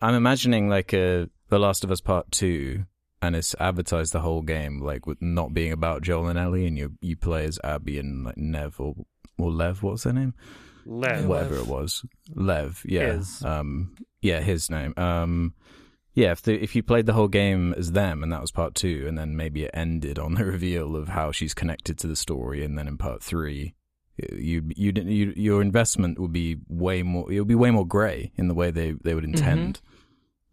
Speaker 3: I'm imagining like a The Last of Us Part Two, and it's advertised the whole game like with not being about Joel and Ellie, and you you play as Abby and like Nev or or Lev. what's their name?
Speaker 1: Lev.
Speaker 3: Whatever it was, Lev. Yeah.
Speaker 1: His.
Speaker 3: Um. Yeah, his name. Um. Yeah, if the, if you played the whole game as them, and that was part two, and then maybe it ended on the reveal of how she's connected to the story, and then in part three, you you you your investment would be way more. It would be way more grey in the way they they would mm-hmm. intend.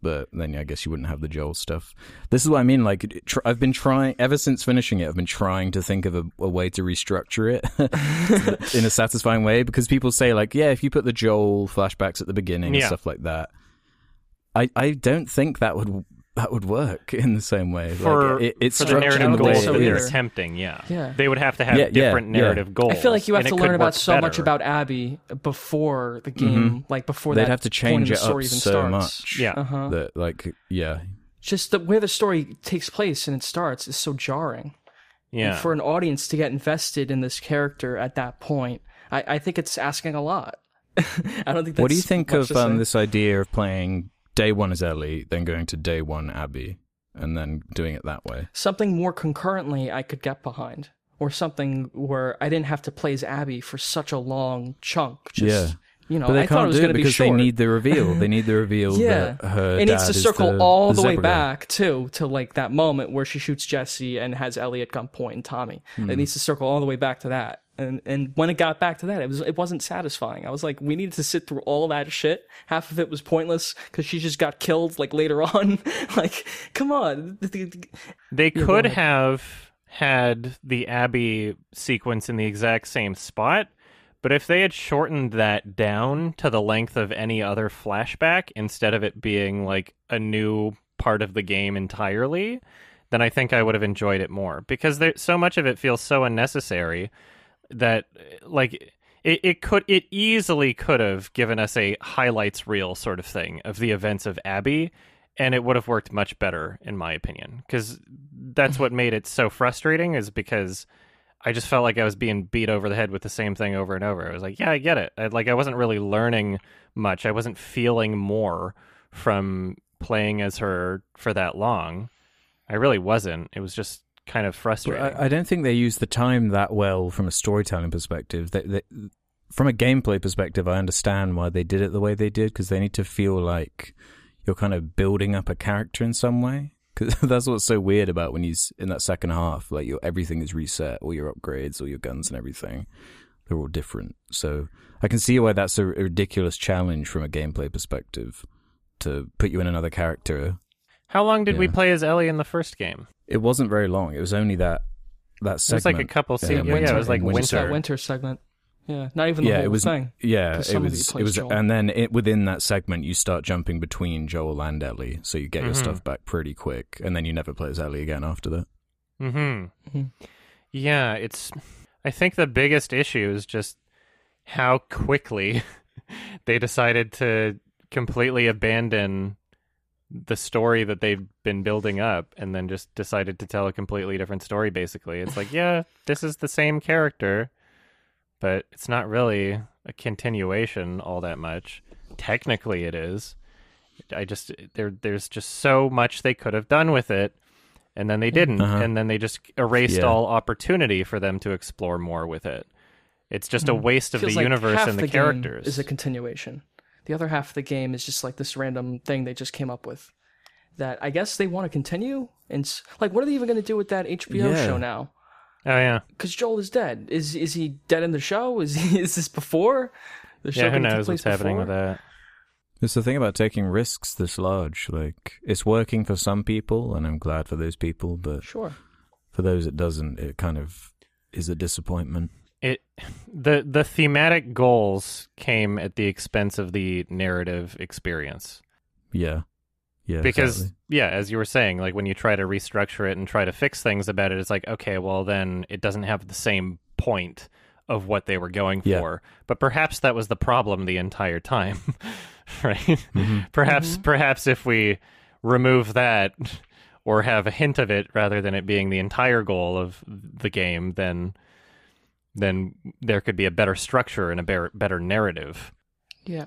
Speaker 3: But then I guess you wouldn't have the Joel stuff. This is what I mean. Like tr- I've been trying ever since finishing it. I've been trying to think of a, a way to restructure it in a satisfying way because people say like, yeah, if you put the Joel flashbacks at the beginning and stuff like that, I I don't think that would that would work in the same way.
Speaker 1: for
Speaker 3: like, it, it's
Speaker 1: for the narrative
Speaker 3: the
Speaker 1: goals
Speaker 2: so
Speaker 1: that they're attempting. Yeah,
Speaker 2: Yeah.
Speaker 1: they would have to have
Speaker 3: Yeah, yeah,
Speaker 1: different
Speaker 3: yeah.
Speaker 1: narrative goals.
Speaker 2: I feel like you have to learn about
Speaker 1: work
Speaker 2: so much about Abby before the game, like before
Speaker 3: They'd
Speaker 2: that
Speaker 3: have to change
Speaker 2: in
Speaker 3: it
Speaker 2: the story
Speaker 3: up
Speaker 2: even
Speaker 3: so
Speaker 2: starts.
Speaker 3: much.
Speaker 1: Yeah.
Speaker 2: Uh-huh.
Speaker 3: That like yeah,
Speaker 2: Just the where the story takes place and it starts is so jarring. And
Speaker 1: Yeah,
Speaker 2: For an audience to get invested in this character at that point, I, I think it's asking a lot. I don't think. That's
Speaker 3: what do you think of um, this idea of playing day one is Ellie, then going to day one Abby, and then doing it that way?
Speaker 2: something more concurrently I could get behind, or something where I didn't have to play as Abby for such a long chunk. Just,
Speaker 3: Yeah.
Speaker 2: you know,
Speaker 3: But they
Speaker 2: I thought it
Speaker 3: can't
Speaker 2: was
Speaker 3: do
Speaker 2: going
Speaker 3: it
Speaker 2: to be
Speaker 3: because
Speaker 2: short.
Speaker 3: they need the reveal. They need the reveal
Speaker 2: Yeah.
Speaker 3: that her
Speaker 2: it needs to circle
Speaker 3: the-
Speaker 2: all the, way
Speaker 3: zebra guy.
Speaker 2: back too to like that moment where she shoots Jesse and has Ellie at gunpoint and Tommy.
Speaker 3: Hmm.
Speaker 2: It needs to circle all the way back to that. And and when it got back to that, it was it wasn't satisfying. I was like, we needed to sit through all that shit. Half of it was pointless because she just got killed like later on. like, come on.
Speaker 1: they could have had the Abby sequence in the exact same spot. But if they had shortened that down to the length of any other flashback instead of it being like a new part of the game entirely, then I think I would have enjoyed it more because there so much of it feels so unnecessary that like it, it could it easily could have given us a highlights reel sort of thing of the events of Abby and it would have worked much better in my opinion because that's what made it so frustrating is because I just felt like I was being beat over the head with the same thing over and over. I was like, yeah, I get it. I, like I wasn't really learning much. I wasn't feeling more from playing as her for that long. I really wasn't. It was just kind of frustrating.
Speaker 3: I, I don't think they use the time that well from a storytelling perspective. They, they, from a gameplay perspective, I understand why they did it the way they did because they need to feel like you're kind of building up a character in some way. Because that's what's so weird about when he's in that second half. Like your everything is reset, all your upgrades, all your guns and everything. They're all different. So I can see why that's a, a ridiculous challenge from a gameplay perspective to put you in another character
Speaker 1: How long did we play as Ellie in the first game?
Speaker 3: It wasn't very long. It was only that that segment.
Speaker 1: It was like a couple
Speaker 3: uh,
Speaker 1: seasons.
Speaker 3: winter-
Speaker 1: yeah, it was like
Speaker 3: in
Speaker 1: winter.
Speaker 3: winter.
Speaker 2: that winter segment. Yeah, not even the
Speaker 3: yeah,
Speaker 2: whole
Speaker 3: it was.
Speaker 2: thing.
Speaker 3: Yeah, it was.
Speaker 2: plays
Speaker 3: It was,
Speaker 2: Joel.
Speaker 3: and then it, within that segment, you start jumping between Joel and Ellie, so you get your
Speaker 1: Mhm.
Speaker 3: stuff back pretty quick, and then you never play as Ellie again after that.
Speaker 1: Mm-hmm.
Speaker 2: Mhm.
Speaker 1: Yeah, it's. I think the biggest issue is just how quickly they decided to completely abandon the story that they've been building up and then just decided to tell a completely different story basically it's like yeah this is the same character but it's not really a continuation all that much technically it is i just there there's just so much they could have done with it and then they didn't
Speaker 3: Uh-huh.
Speaker 1: and then they just erased
Speaker 3: Yeah.
Speaker 1: all opportunity for them to explore more with it It's just a waste of the
Speaker 2: Feels like
Speaker 1: universe
Speaker 2: half
Speaker 1: and the,
Speaker 2: the game
Speaker 1: characters.
Speaker 2: is a continuation. The other half of the game is just like this random thing they just came up with. That I guess they want to continue. And like, what are they even going to do with that HBO
Speaker 3: Yeah.
Speaker 2: show now?
Speaker 1: oh yeah,
Speaker 2: Because Joel is dead. Is is he dead in the show? Is he, is this before? The show?
Speaker 1: yeah. Who knows what's
Speaker 2: place
Speaker 1: happening with that?
Speaker 3: It's the thing about taking risks this large. Like, it's working for some people, and I'm glad for those people, but
Speaker 2: Sure.
Speaker 3: for those it doesn't, it kind of is a disappointment.
Speaker 1: It the the thematic goals came at the expense of the narrative experience
Speaker 3: Yeah. Yeah.
Speaker 1: because
Speaker 3: exactly.
Speaker 1: yeah as you were saying like when you try to restructure it and try to fix things about it it's like okay well then it doesn't have the same point of what they were going
Speaker 3: Yeah.
Speaker 1: for but perhaps that was the problem the entire time right
Speaker 3: Mm-hmm.
Speaker 1: perhaps perhaps if we remove that or have a hint of it rather than it being the entire goal of the game then then there could be a better structure and a better, better narrative
Speaker 2: Yeah.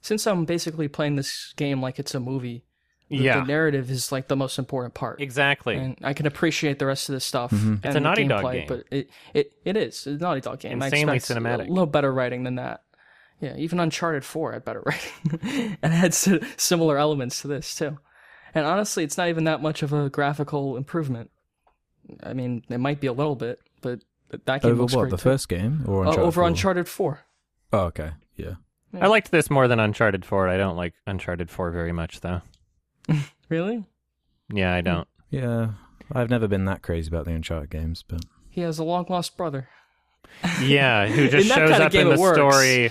Speaker 2: Since I'm basically playing this game like it's a movie, the,
Speaker 1: yeah
Speaker 2: the narrative is like the most important part.
Speaker 1: exactly
Speaker 2: And I can appreciate the rest of the stuff.
Speaker 3: Mm-hmm.
Speaker 1: It's a
Speaker 2: the
Speaker 1: Naughty Dog game.
Speaker 2: But it, it, it is. It's a Naughty Dog game.
Speaker 1: Insanely
Speaker 2: I
Speaker 1: cinematic.
Speaker 2: A little better writing than that. Yeah, even Uncharted 4 had better writing. and had si- similar elements to this, too. And honestly, it's not even that much of a graphical improvement. I mean, it might be a little bit, but that game
Speaker 3: Over
Speaker 2: looks
Speaker 3: what?
Speaker 2: great
Speaker 3: The
Speaker 2: too.
Speaker 3: first game? Or
Speaker 2: Uh, over
Speaker 3: 4?
Speaker 2: Uncharted 4.
Speaker 3: Oh, okay. Yeah.
Speaker 1: i liked this more than uncharted 4 i don't like uncharted 4 very much though
Speaker 2: Really?
Speaker 1: yeah i don't
Speaker 3: Yeah. I've never been that crazy about the Uncharted games, but
Speaker 2: He has a long lost brother.
Speaker 1: Yeah, who just shows
Speaker 2: kinda
Speaker 1: up in the
Speaker 2: works.
Speaker 1: story,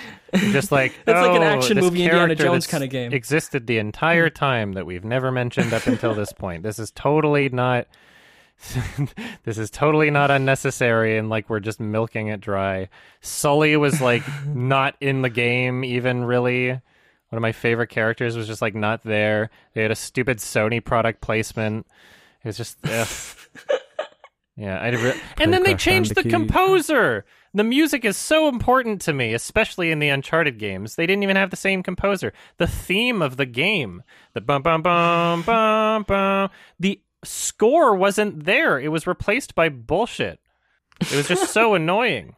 Speaker 1: just like
Speaker 2: It's like an
Speaker 1: "Oh,
Speaker 2: action
Speaker 1: this
Speaker 2: movie Indiana
Speaker 1: character
Speaker 2: Jones kinda game."
Speaker 1: Existed the entire time that we've never mentioned up until this point. This is totally not. this is totally not unnecessary, and like we're just milking it dry. Sully was like not in the game, even really. One of my favorite characters was just like not there. They had a stupid Sony product placement. It was just. Yeah, I re- and then they changed the
Speaker 3: Bandicoot.
Speaker 1: composer. The music is so important to me, especially in the Uncharted games. They didn't even have the same composer. The theme of the game, the bum bum bum bum bum, the score wasn't there. It was replaced by bullshit. It was just so annoying.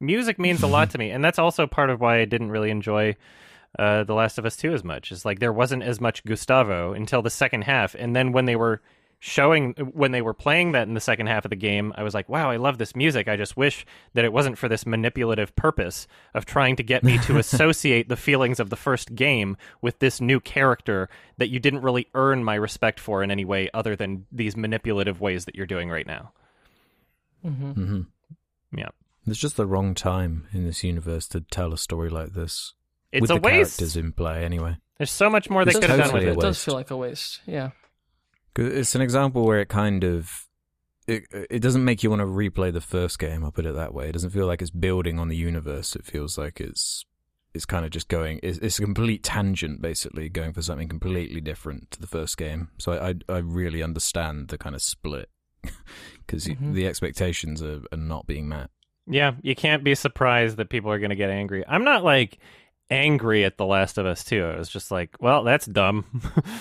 Speaker 1: Music means a lot to me, and that's also part of why I didn't really enjoy uh, The Last of Us 2 as much. Is like there wasn't as much Gustavo until the second half, and then when they were showing when they were playing that in the second half of the game, I was like, "Wow, I love this music. I just wish that it wasn't for this manipulative purpose of trying to get me to associate the feelings of the first game with this new character that you didn't really earn my respect for in any way other than these manipulative ways that you're doing right now."
Speaker 3: hmm
Speaker 1: Yeah.
Speaker 3: It's just the wrong time in this universe to tell a story like this.
Speaker 1: It's
Speaker 3: with
Speaker 1: a
Speaker 3: the
Speaker 1: waste.
Speaker 3: characters in play, anyway.
Speaker 1: There's so much more they could have done with it.
Speaker 2: It does feel like a waste. Yeah.
Speaker 3: It's an example where it kind of it it doesn't make you want to replay the first game. I'll put it that way. It doesn't feel like it's building on the universe. It feels like it's it's kind of just going. It's, it's a complete tangent, basically, going for something completely different to the first game. So I I, I really understand the kind of split because
Speaker 2: Mhm.
Speaker 3: the expectations are, are not being met.
Speaker 1: Yeah, you can't be surprised that people are going to get angry. I'm not like angry at The Last of Us 2. I was just like, well, that's dumb.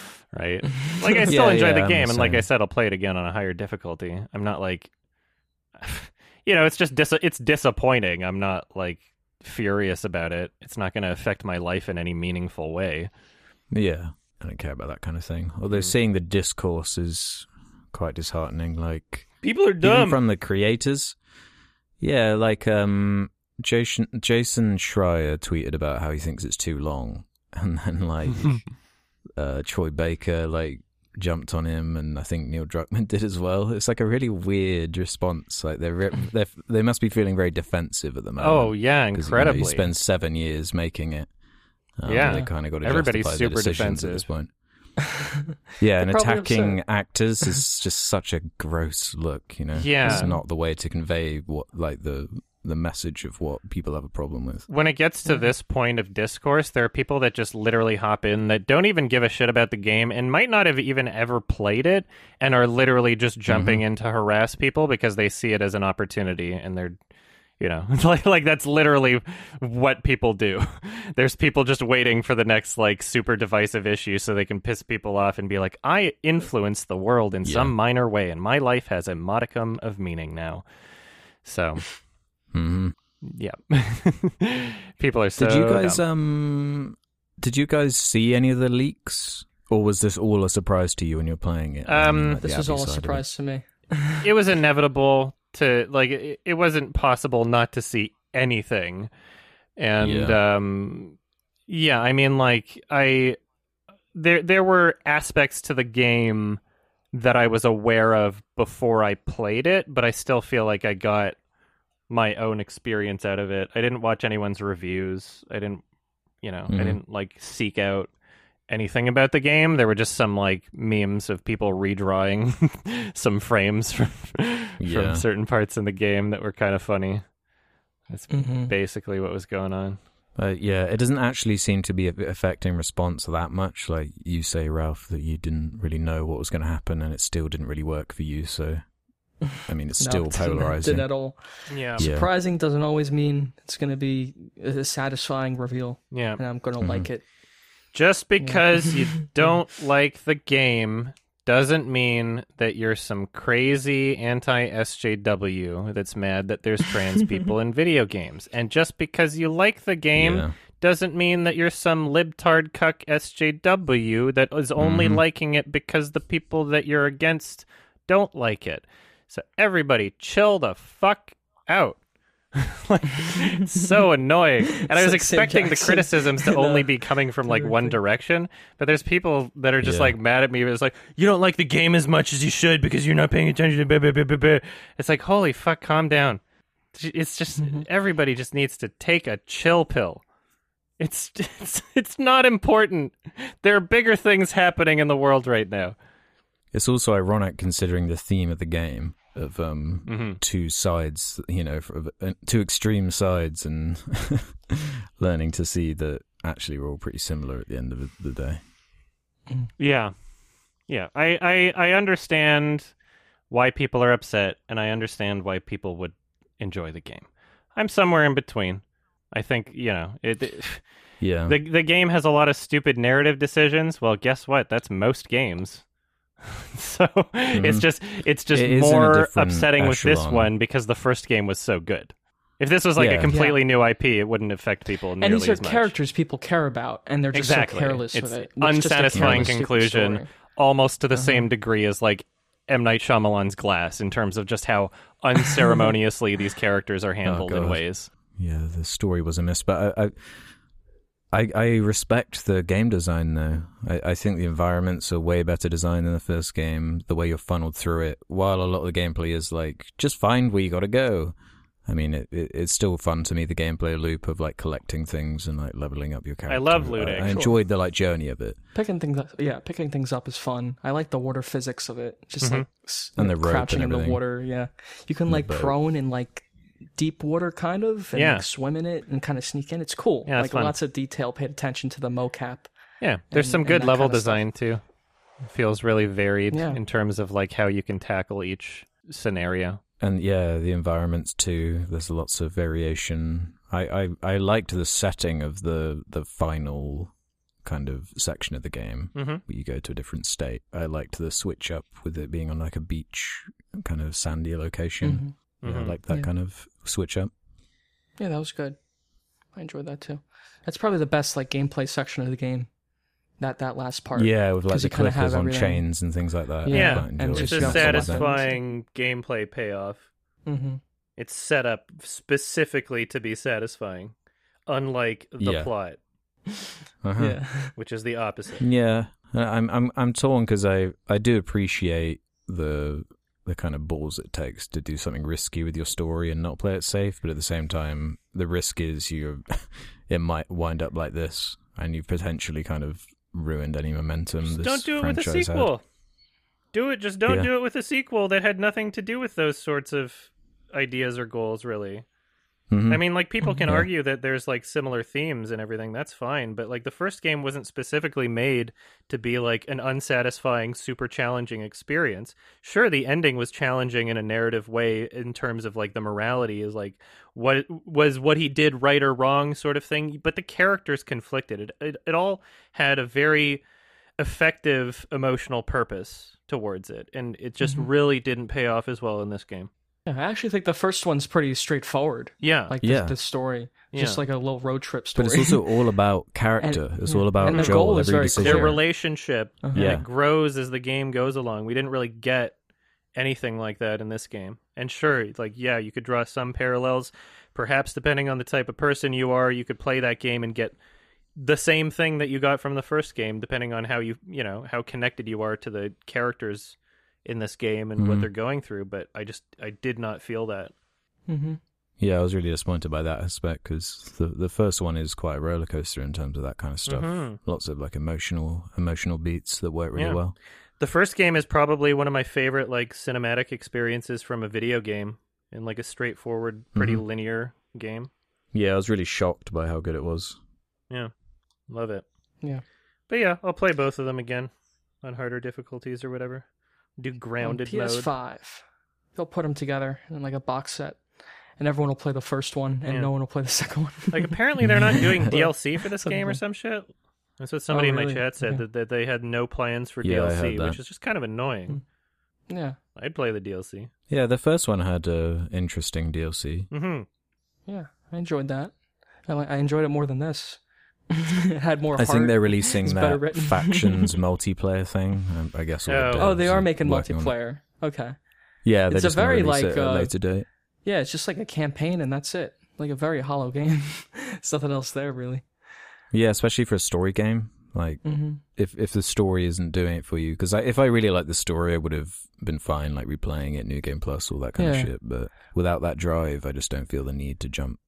Speaker 1: right? Like I still
Speaker 3: Yeah,
Speaker 1: enjoy
Speaker 3: yeah,
Speaker 1: the
Speaker 3: I'm
Speaker 1: game and like I said I'll play it again on a higher difficulty. I'm not like you know, it's just dis- it's disappointing. I'm not like furious about it. It's not going to affect my life in any meaningful way.
Speaker 3: Yeah, I don't care about that kind of thing. Although
Speaker 1: Mm.
Speaker 3: seeing the discourse is quite disheartening. Like
Speaker 1: People are
Speaker 3: even from the creators. Yeah, like um, Jason Jason Schreier tweeted about how he thinks it's too long, and then like uh, Troy Baker like jumped on him, and I think Neil Druckmann did as well. It's like a really weird response. Like they're re- they they must be feeling very defensive at the moment.
Speaker 1: Oh, yeah,
Speaker 3: 'Cause, you know,
Speaker 1: incredibly.
Speaker 3: you spend seven years making it. Um,
Speaker 1: Yeah.
Speaker 3: they kind of got to
Speaker 1: Everybody's super defensive.
Speaker 3: at this point. Yeah, and
Speaker 2: probably
Speaker 3: attacking
Speaker 2: upset.
Speaker 3: actors is just such a gross look. You know,
Speaker 1: Yeah.
Speaker 3: it's not the way to convey what like the the message of what people have a problem with.
Speaker 1: when it gets to this point of discourse, there are people that just literally hop in that don't even give a shit about the game and might not have even ever played it and are literally just jumping mm-hmm. in to harass people because they see it as an opportunity and they're you know like like that's literally what people do there's people just waiting for the next like super divisive issue so they can piss people off and be like i influence the world in
Speaker 3: Yeah.
Speaker 1: some minor way and my life has a modicum of meaning now so
Speaker 3: hmm
Speaker 1: yeah. People are so.
Speaker 3: Did you guys
Speaker 1: dumb.
Speaker 3: um? Did you guys see any of the leaks, or was this all a surprise to you when you're playing it? I
Speaker 1: Um,
Speaker 3: mean, like
Speaker 2: This was all a
Speaker 3: side of it.
Speaker 2: surprise to me.
Speaker 1: it was inevitable to like it, it wasn't possible not to see anything and
Speaker 3: Yeah.
Speaker 1: um yeah i mean like i there there were aspects to the game that i was aware of before i played it but i still feel like i got my own experience out of it i didn't watch anyone's reviews i didn't you know i
Speaker 3: Mhm.
Speaker 1: didn't like seek out anything about the game. There were just some like memes of people redrawing some frames from,
Speaker 3: Yeah.
Speaker 1: from certain parts in the game that were kind of funny. That's
Speaker 2: Mhm.
Speaker 1: basically what was going on.
Speaker 3: Uh, yeah, it doesn't actually seem to be affecting response that much. Like you say, Ralph, that you didn't really know what was going to happen, and it still didn't really work for you. So, I mean, it's
Speaker 2: No,
Speaker 3: still
Speaker 2: it didn't-
Speaker 3: polarizing.
Speaker 2: Didn't at all.
Speaker 1: Yeah.
Speaker 3: Yeah.
Speaker 2: Surprising doesn't always mean it's going to be a satisfying reveal,
Speaker 1: Yeah.
Speaker 2: and I'm going to
Speaker 3: Mhm.
Speaker 2: like it.
Speaker 1: Just because you don't like the game doesn't mean that you're some crazy anti SJW that's mad that there's trans people in video games. And just because you like the game
Speaker 3: Yeah.
Speaker 1: doesn't mean that you're some libtard cuck SJW that is only
Speaker 3: Mhm.
Speaker 1: liking it because the people that you're against don't like it. So everybody chill the fuck out. like, so annoying. And I was
Speaker 2: like
Speaker 1: expecting the criticisms to only be coming from like one direction, but there's people that are just
Speaker 3: Yeah.
Speaker 1: like mad at me. It's like you don't like the game as much as you should because you're not paying attention to. Blah, blah, blah, blah, blah." It's like holy fuck, calm down. It's just
Speaker 2: Mm-hmm.
Speaker 1: everybody just needs to take a chill pill. It's it's it's not important. There are bigger things happening in the world right now.
Speaker 3: It's also ironic considering the theme of the game of um
Speaker 1: hmm
Speaker 3: two sides, you know, of, uh, two extreme sides, and learning to see that actually we're all pretty similar at the end of the- the day.
Speaker 1: Yeah, yeah. I, I I understand why people are upset, and I understand why people would enjoy the game. I'm somewhere in between. I think you know it. it-
Speaker 3: Yeah,
Speaker 1: the The game has a lot of stupid narrative decisions. Well, guess what? That's most games. so it's just it's just
Speaker 3: Mm-hmm. It is in a
Speaker 1: more
Speaker 3: different
Speaker 1: upsetting with this one because the first game was so good. If this was like a
Speaker 3: Yeah.
Speaker 1: completely new IP, it wouldn't affect people nearly
Speaker 2: And these are characters people care about, and they're just
Speaker 1: Exactly.
Speaker 2: so careless
Speaker 1: It's
Speaker 2: with it. It's just a
Speaker 1: unsatisfying conclusion. almost to the
Speaker 2: Uh-huh.
Speaker 1: same degree as like M Night Shyamalan's Glass in terms of just how unceremoniously these characters are handled in ways.
Speaker 3: yeah. The story was a miss, but I, I, I, I respect the game design though. I, I think the environments are way better designed than the first game. The way you're funneled through it, while a lot of the gameplay is like just find where you got to go. I mean, it, it, it's still fun to me the gameplay loop of like collecting things and like leveling up your character.
Speaker 1: I love looting.
Speaker 3: I,
Speaker 1: Sure.
Speaker 3: enjoyed the like journey of it.
Speaker 2: Picking things up, yeah, picking things up is fun. I like the water physics of it. Just
Speaker 1: Mhm.
Speaker 2: like
Speaker 3: And the rope
Speaker 2: crouching
Speaker 3: and
Speaker 2: in the water. Yeah, you can like prone in like deep water, kind of, and
Speaker 1: Yeah.
Speaker 2: like, swim in it and kind of sneak in. It's cool.
Speaker 1: Yeah,
Speaker 2: like
Speaker 1: fun.
Speaker 2: lots of detail. Paid attention to the mocap.
Speaker 1: Yeah, there's
Speaker 2: And-
Speaker 1: some good level
Speaker 2: kinda stuff.
Speaker 1: design too. It feels really varied
Speaker 2: Yeah.
Speaker 1: in terms of like how you can tackle each scenario.
Speaker 3: And yeah, the environments too. There's lots of variation. I, I, I liked the setting of the the final kind of section of the game
Speaker 1: Mm-hmm.
Speaker 3: where you go to a different state. I liked the switch up with it being on like a beach kind of sandy location.
Speaker 2: Mhm.
Speaker 3: Yeah, I like that
Speaker 2: Yeah.
Speaker 3: kind of switch up.
Speaker 2: Yeah, that was good. I enjoyed that too. That's probably the best like gameplay section of the game. That that last part.
Speaker 3: Yeah, with like the
Speaker 2: you
Speaker 3: clickers on
Speaker 2: everything.
Speaker 3: chains and things like that. I
Speaker 2: Yeah, and just
Speaker 1: It's a
Speaker 2: got
Speaker 3: like
Speaker 1: satisfying gameplay payoff.
Speaker 2: Mm-hmm.
Speaker 1: It's set up specifically to be satisfying, unlike the
Speaker 3: Yeah.
Speaker 1: plot,
Speaker 3: Uh-huh.
Speaker 2: Yeah.
Speaker 1: which is the opposite.
Speaker 3: Yeah, I'm I'm I'm torn because I I do appreciate the the kind of balls it takes to do something risky with your story and not play it safe, but at the same time, the risk is you it might wind up like this, and you've potentially kind of ruined any momentum. This
Speaker 1: don't do it with a
Speaker 3: franchise had.
Speaker 1: sequel. Do it. Just don't
Speaker 3: Yeah.
Speaker 1: do it with a sequel that had nothing to do with those sorts of ideas or goals. Really.
Speaker 3: Mhm.
Speaker 1: I mean, like people can
Speaker 3: Yeah.
Speaker 1: argue that there's like similar themes and everything. That's fine, but like the first game wasn't specifically made to be like an unsatisfying, super challenging experience. Sure, the ending was challenging in a narrative way in terms of like the morality is like what was what he did right or wrong sort of thing, but the characters conflicted. It it, it all had a very effective emotional purpose towards it, and it just
Speaker 2: Mhm.
Speaker 1: really didn't pay off as well in this game.
Speaker 2: Yeah, I actually think the first one's pretty straightforward.
Speaker 1: Yeah,
Speaker 2: Like
Speaker 3: Yeah.
Speaker 2: the, the story, just like a little road trip story.
Speaker 3: But it's also all about character.
Speaker 2: And-
Speaker 3: it's all about
Speaker 2: and the
Speaker 3: Joel.
Speaker 2: goal is
Speaker 3: every
Speaker 2: very
Speaker 3: decision.
Speaker 1: their
Speaker 2: clear.
Speaker 1: relationship uh-huh. and
Speaker 3: Yeah.
Speaker 1: it grows as the game goes along. We didn't really get anything like that in this game. And sure, like yeah, you could draw some parallels. Perhaps depending on the type of person you are, you could play that game and get the same thing that you got from the first game, depending on how you you know how connected you are to the characters in this game and what
Speaker 3: Mhm.
Speaker 1: they're going through. But I just I did not feel that.
Speaker 2: hmm
Speaker 3: Yeah, I was really disappointed by that aspect because the the first one is quite a roller coaster in terms of that kind of stuff.
Speaker 1: Mhm.
Speaker 3: Lots of like emotional emotional beats that work really
Speaker 1: Yeah.
Speaker 3: well.
Speaker 1: The first game is probably one of my favorite like cinematic experiences from a video game in like a straightforward, pretty
Speaker 3: Mhm.
Speaker 1: linear game.
Speaker 3: Yeah, I was really shocked by how good it was.
Speaker 1: Yeah. Love it.
Speaker 2: Yeah.
Speaker 1: But yeah, I'll play both of them again on harder difficulties or whatever. Do grounded
Speaker 2: on
Speaker 1: mode.
Speaker 2: PS5. They'll put them together in like a box set, and everyone will play the first one, and
Speaker 1: Yeah.
Speaker 2: no one will play the second one.
Speaker 1: Like apparently they're not doing DLC for this game or some shit. That's what somebody in my chat said
Speaker 2: Okay.
Speaker 1: that, that they had no plans for
Speaker 3: Yeah,
Speaker 1: DLC, which is just kind of annoying.
Speaker 2: yeah,
Speaker 1: I'd play the DLC.
Speaker 3: Yeah, the first one had a interesting DLC.
Speaker 1: Mm-hmm.
Speaker 2: yeah, I enjoyed that. I, I enjoyed it more than this. It had more.
Speaker 3: I
Speaker 2: heart.
Speaker 3: think they're releasing
Speaker 2: It's
Speaker 3: that factions multiplayer thing. I guess. All the
Speaker 1: Oh.
Speaker 2: Oh, they are making
Speaker 3: working on it.
Speaker 2: multiplayer. Okay.
Speaker 3: Yeah, they're
Speaker 2: It's a
Speaker 3: just gonna
Speaker 2: very, like,
Speaker 3: it at a
Speaker 2: uh,
Speaker 3: later date.
Speaker 2: Yeah, it's just like a campaign, and that's it. Like a very hollow game. There's nothing else there, really.
Speaker 3: Yeah, especially for a story game. Like
Speaker 2: hmm
Speaker 3: if if the story isn't doing it for you, because if I really liked the story, I would have been fine, like replaying it, new game plus, all that kind
Speaker 2: Yeah.
Speaker 3: of shit. But without that drive, I just don't feel the need to jump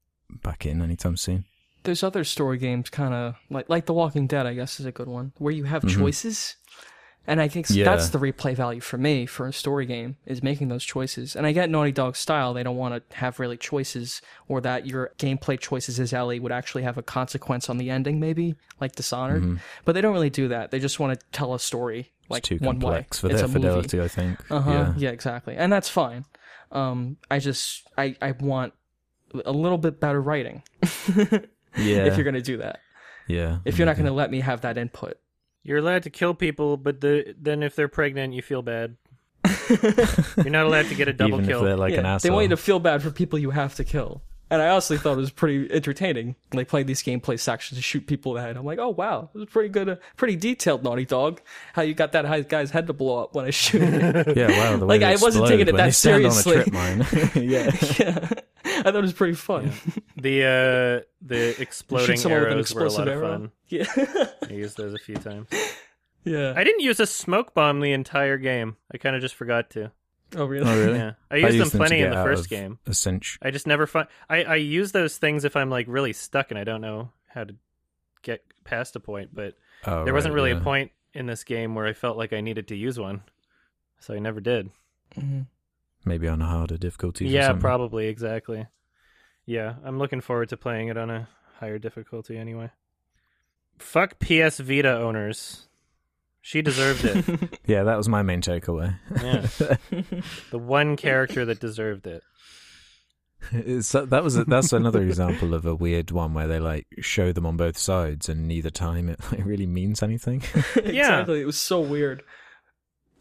Speaker 3: back in anytime soon.
Speaker 2: There's other story games, kind of like like The Walking Dead. I guess is a good one where you have
Speaker 3: Mhm.
Speaker 2: choices, and I think
Speaker 3: Yeah.
Speaker 2: that's the replay value for me for a story game is making those choices. And I get Naughty Dog style; they don't want to have really choices, or that your gameplay choices as Ellie would actually have a consequence on the ending, maybe like Dishonored.
Speaker 3: Mhm.
Speaker 2: But they don't really do that. They just want to tell a story like
Speaker 3: it's too
Speaker 2: one
Speaker 3: complex
Speaker 2: way.
Speaker 3: for
Speaker 2: it's
Speaker 3: their
Speaker 2: a movie.
Speaker 3: fidelity, I think.
Speaker 2: Uh-huh.
Speaker 3: Yeah.
Speaker 2: Yeah. exactly. And that's fine. Um, I just I I want a little bit better writing.
Speaker 3: Yeah.
Speaker 2: If you're gonna do that.
Speaker 3: yeah.
Speaker 2: If you're not gonna let me have that input.
Speaker 1: You're allowed to kill people, but the, then if they're pregnant, you feel bad. You're not allowed to get a double
Speaker 3: even
Speaker 1: kill.
Speaker 3: if they're like
Speaker 2: yeah,
Speaker 3: an
Speaker 2: they want you to feel bad for people you have to kill. And I honestly thought it was pretty entertaining. Like playing these gameplay sections to shoot people in the head. I'm like, oh wow, it was pretty good, uh, pretty detailed, Naughty Dog. How you got that guy's head to blow up when I shoot it.
Speaker 3: Yeah, wow. The way
Speaker 2: Like, I wasn't taking it
Speaker 3: when
Speaker 2: that
Speaker 3: they on a
Speaker 2: seriously.
Speaker 3: trip mine. yeah.
Speaker 2: yeah, I thought it was pretty fun.
Speaker 1: The uh, the exploding
Speaker 2: Shoot an
Speaker 1: arrows were a
Speaker 2: explosive
Speaker 1: lot of fun.
Speaker 2: Yeah,
Speaker 1: I used those a few times.
Speaker 2: yeah.
Speaker 1: I didn't use a smoke bomb the entire game. I kind of just forgot to.
Speaker 2: Oh really?
Speaker 3: Oh, really?
Speaker 1: Yeah, I used them
Speaker 3: used them to
Speaker 1: plenty in the first game.
Speaker 3: A cinch.
Speaker 1: I just never find. I I use those things if I'm like really stuck and I don't know how to get past a point. But
Speaker 3: Oh,
Speaker 1: there wasn't
Speaker 3: right,
Speaker 1: really
Speaker 3: yeah.
Speaker 1: a point in this game where I felt like I needed to use one, so I never did.
Speaker 2: Mhm.
Speaker 3: Maybe on a harder difficulty.
Speaker 1: yeah, probably exactly. Yeah, I'm looking forward to playing it on a higher difficulty anyway. Fuck PS Vita owners. She deserved it.
Speaker 3: Yeah, that was my main takeaway.
Speaker 1: Yeah. the one character that deserved it.
Speaker 3: So uh, that was a, that's another example of a weird one where they like show them on both sides, and neither time it like, really means anything.
Speaker 2: exactly. It was so weird.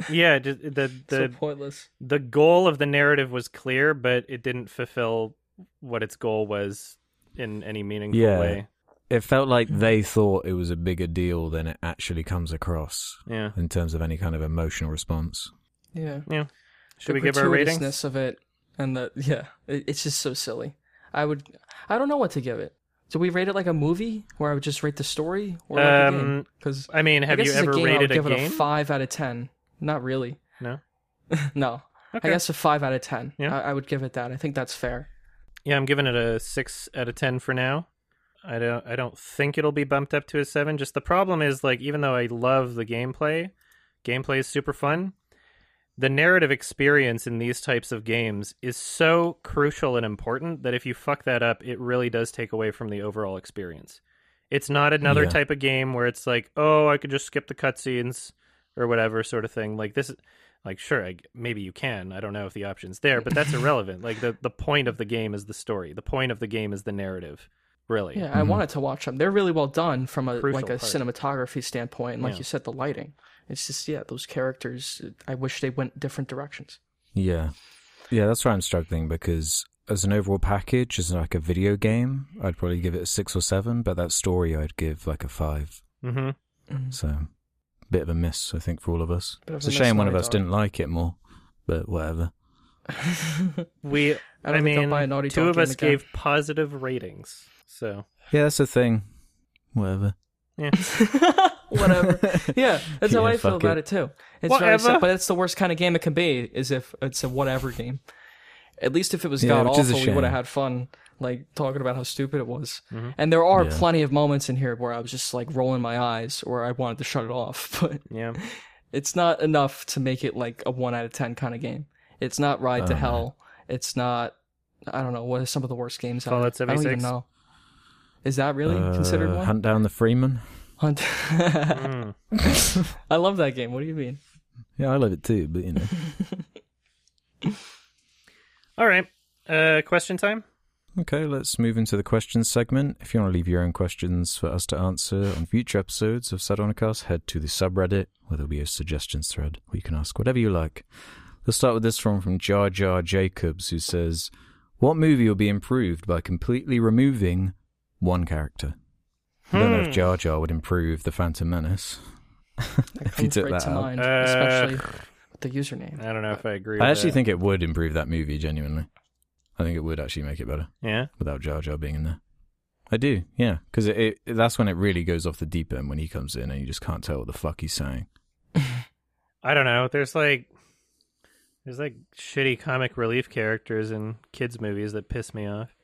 Speaker 1: Yeah, ju- the
Speaker 2: so
Speaker 1: the
Speaker 2: pointless.
Speaker 1: the goal of the narrative was clear, but it didn't fulfill what its goal was in any meaningful
Speaker 3: Yeah.
Speaker 1: way.
Speaker 3: It felt like they thought it was a bigger deal than it actually comes across
Speaker 1: Yeah.
Speaker 3: in terms of any kind of emotional response.
Speaker 2: Yeah. Yeah.
Speaker 1: Should
Speaker 2: the
Speaker 1: we give our ratings?
Speaker 2: gratuitousness of it and the yeah, it, it's just so silly. I would, I don't know what to give it. Do we rate it like a movie, where I would just rate the story, or like a game?
Speaker 1: Um,
Speaker 2: Because
Speaker 1: I mean, have
Speaker 2: I guess
Speaker 1: you
Speaker 2: as
Speaker 1: ever
Speaker 2: a game, I
Speaker 1: rated
Speaker 2: would
Speaker 1: a
Speaker 2: give
Speaker 1: game?
Speaker 2: it a five out of ten. Not really.
Speaker 1: No.
Speaker 2: no.
Speaker 1: Okay.
Speaker 2: I guess a five out of ten.
Speaker 1: Yeah.
Speaker 2: I, I would give it that. I think that's fair.
Speaker 1: Yeah, I'm giving it a six out of ten for now. I don't. I don't think it'll be bumped up to a seven. Just the problem is, like, even though I love the gameplay, gameplay is super fun. The narrative experience in these types of games is so crucial and important that if you fuck that up, it really does take away from the overall experience. It's not another
Speaker 3: Yeah.
Speaker 1: type of game where it's like, oh, I could just skip the cutscenes or whatever sort of thing. Like this, like sure, I, maybe you can. I don't know if the option's there, but that's irrelevant. Like the the point of the game is the story. The point of the game is the narrative. Really.
Speaker 2: Yeah, I
Speaker 3: Mhm.
Speaker 2: wanted to watch them. They're really well done from a
Speaker 1: Crucial
Speaker 2: like a
Speaker 1: part.
Speaker 2: cinematography standpoint, and like
Speaker 1: Yeah.
Speaker 2: you said, the lighting. It's just yeah, those characters. I wish they went different directions.
Speaker 3: Yeah. Yeah, that's why I'm struggling because as an overall package, as like a video game, I'd probably give it a six or seven, but that story I'd give like a five.
Speaker 1: Mm-hmm.
Speaker 3: So, bit of a miss, I think, for all of us.
Speaker 2: Of
Speaker 3: It's
Speaker 2: a
Speaker 3: a shame one of us
Speaker 2: Dog.
Speaker 3: didn't like it more, but whatever.
Speaker 1: We,
Speaker 2: I
Speaker 1: I,
Speaker 2: don't think I'll
Speaker 1: mean,
Speaker 2: buy a Naughty
Speaker 1: two of us gave positive ratings. So,
Speaker 3: Yeah, that's the thing. Whatever.
Speaker 1: yeah.
Speaker 2: Whatever. Yeah, that's how
Speaker 3: Yeah,
Speaker 2: I feel
Speaker 3: fuck
Speaker 2: about
Speaker 3: it.
Speaker 2: it, too. It's very
Speaker 1: Whatever.
Speaker 2: simple, but it's the worst kind of game it can be. Is if it's a whatever game. At least if it was
Speaker 3: Yeah,
Speaker 2: god
Speaker 3: which is a
Speaker 2: awful, we would have
Speaker 3: shame.
Speaker 2: had fun, like talking about how stupid it was.
Speaker 1: Mhm.
Speaker 2: And there are
Speaker 3: Yeah.
Speaker 2: plenty of moments in here where I was just like rolling my eyes, or I wanted to shut it off. But
Speaker 1: yeah.
Speaker 2: it's not enough to make it like a one out of ten kind of game. It's not Ride
Speaker 3: Oh,
Speaker 2: to
Speaker 3: man.
Speaker 2: Hell. It's not. I don't know what are some of the worst games. out
Speaker 1: Fallout
Speaker 2: there? I don't even
Speaker 1: 76?
Speaker 2: know. Is that really considered
Speaker 3: Uh,
Speaker 2: one?
Speaker 3: Hunt down the Freeman.
Speaker 2: Hunt.
Speaker 1: Mm.
Speaker 2: I love that game. What do you mean?
Speaker 3: Yeah, I love it too, but you know.
Speaker 1: All right. Uh, question time.
Speaker 3: Okay, let's move into the questions segment. If you want to leave your own questions for us to answer on future episodes of Sardonicast, head to the subreddit where there'll be a suggestions thread where you can ask whatever you like. Let's start with this one from Jar Jar Jacobs who says, What movie will be improved by completely removing one character? I don't know
Speaker 1: Hmm.
Speaker 3: if Jar Jar would improve the Phantom Menace. If you took
Speaker 2: right
Speaker 3: that
Speaker 2: to
Speaker 3: out.
Speaker 2: mind,
Speaker 1: Uh,
Speaker 2: especially with the username.
Speaker 1: I don't know if I agree.
Speaker 3: I
Speaker 1: with
Speaker 3: actually
Speaker 1: that.
Speaker 3: think it would improve that movie, genuinely. I think it would actually make it better.
Speaker 1: Yeah.
Speaker 3: without Jar Jar being in there. I do, yeah, because it, it that's when it really goes off the deep end when he comes in and you just can't tell what the fuck he's saying.
Speaker 1: I don't know. There's like, there's like shitty comic relief characters in kids movies that piss me off.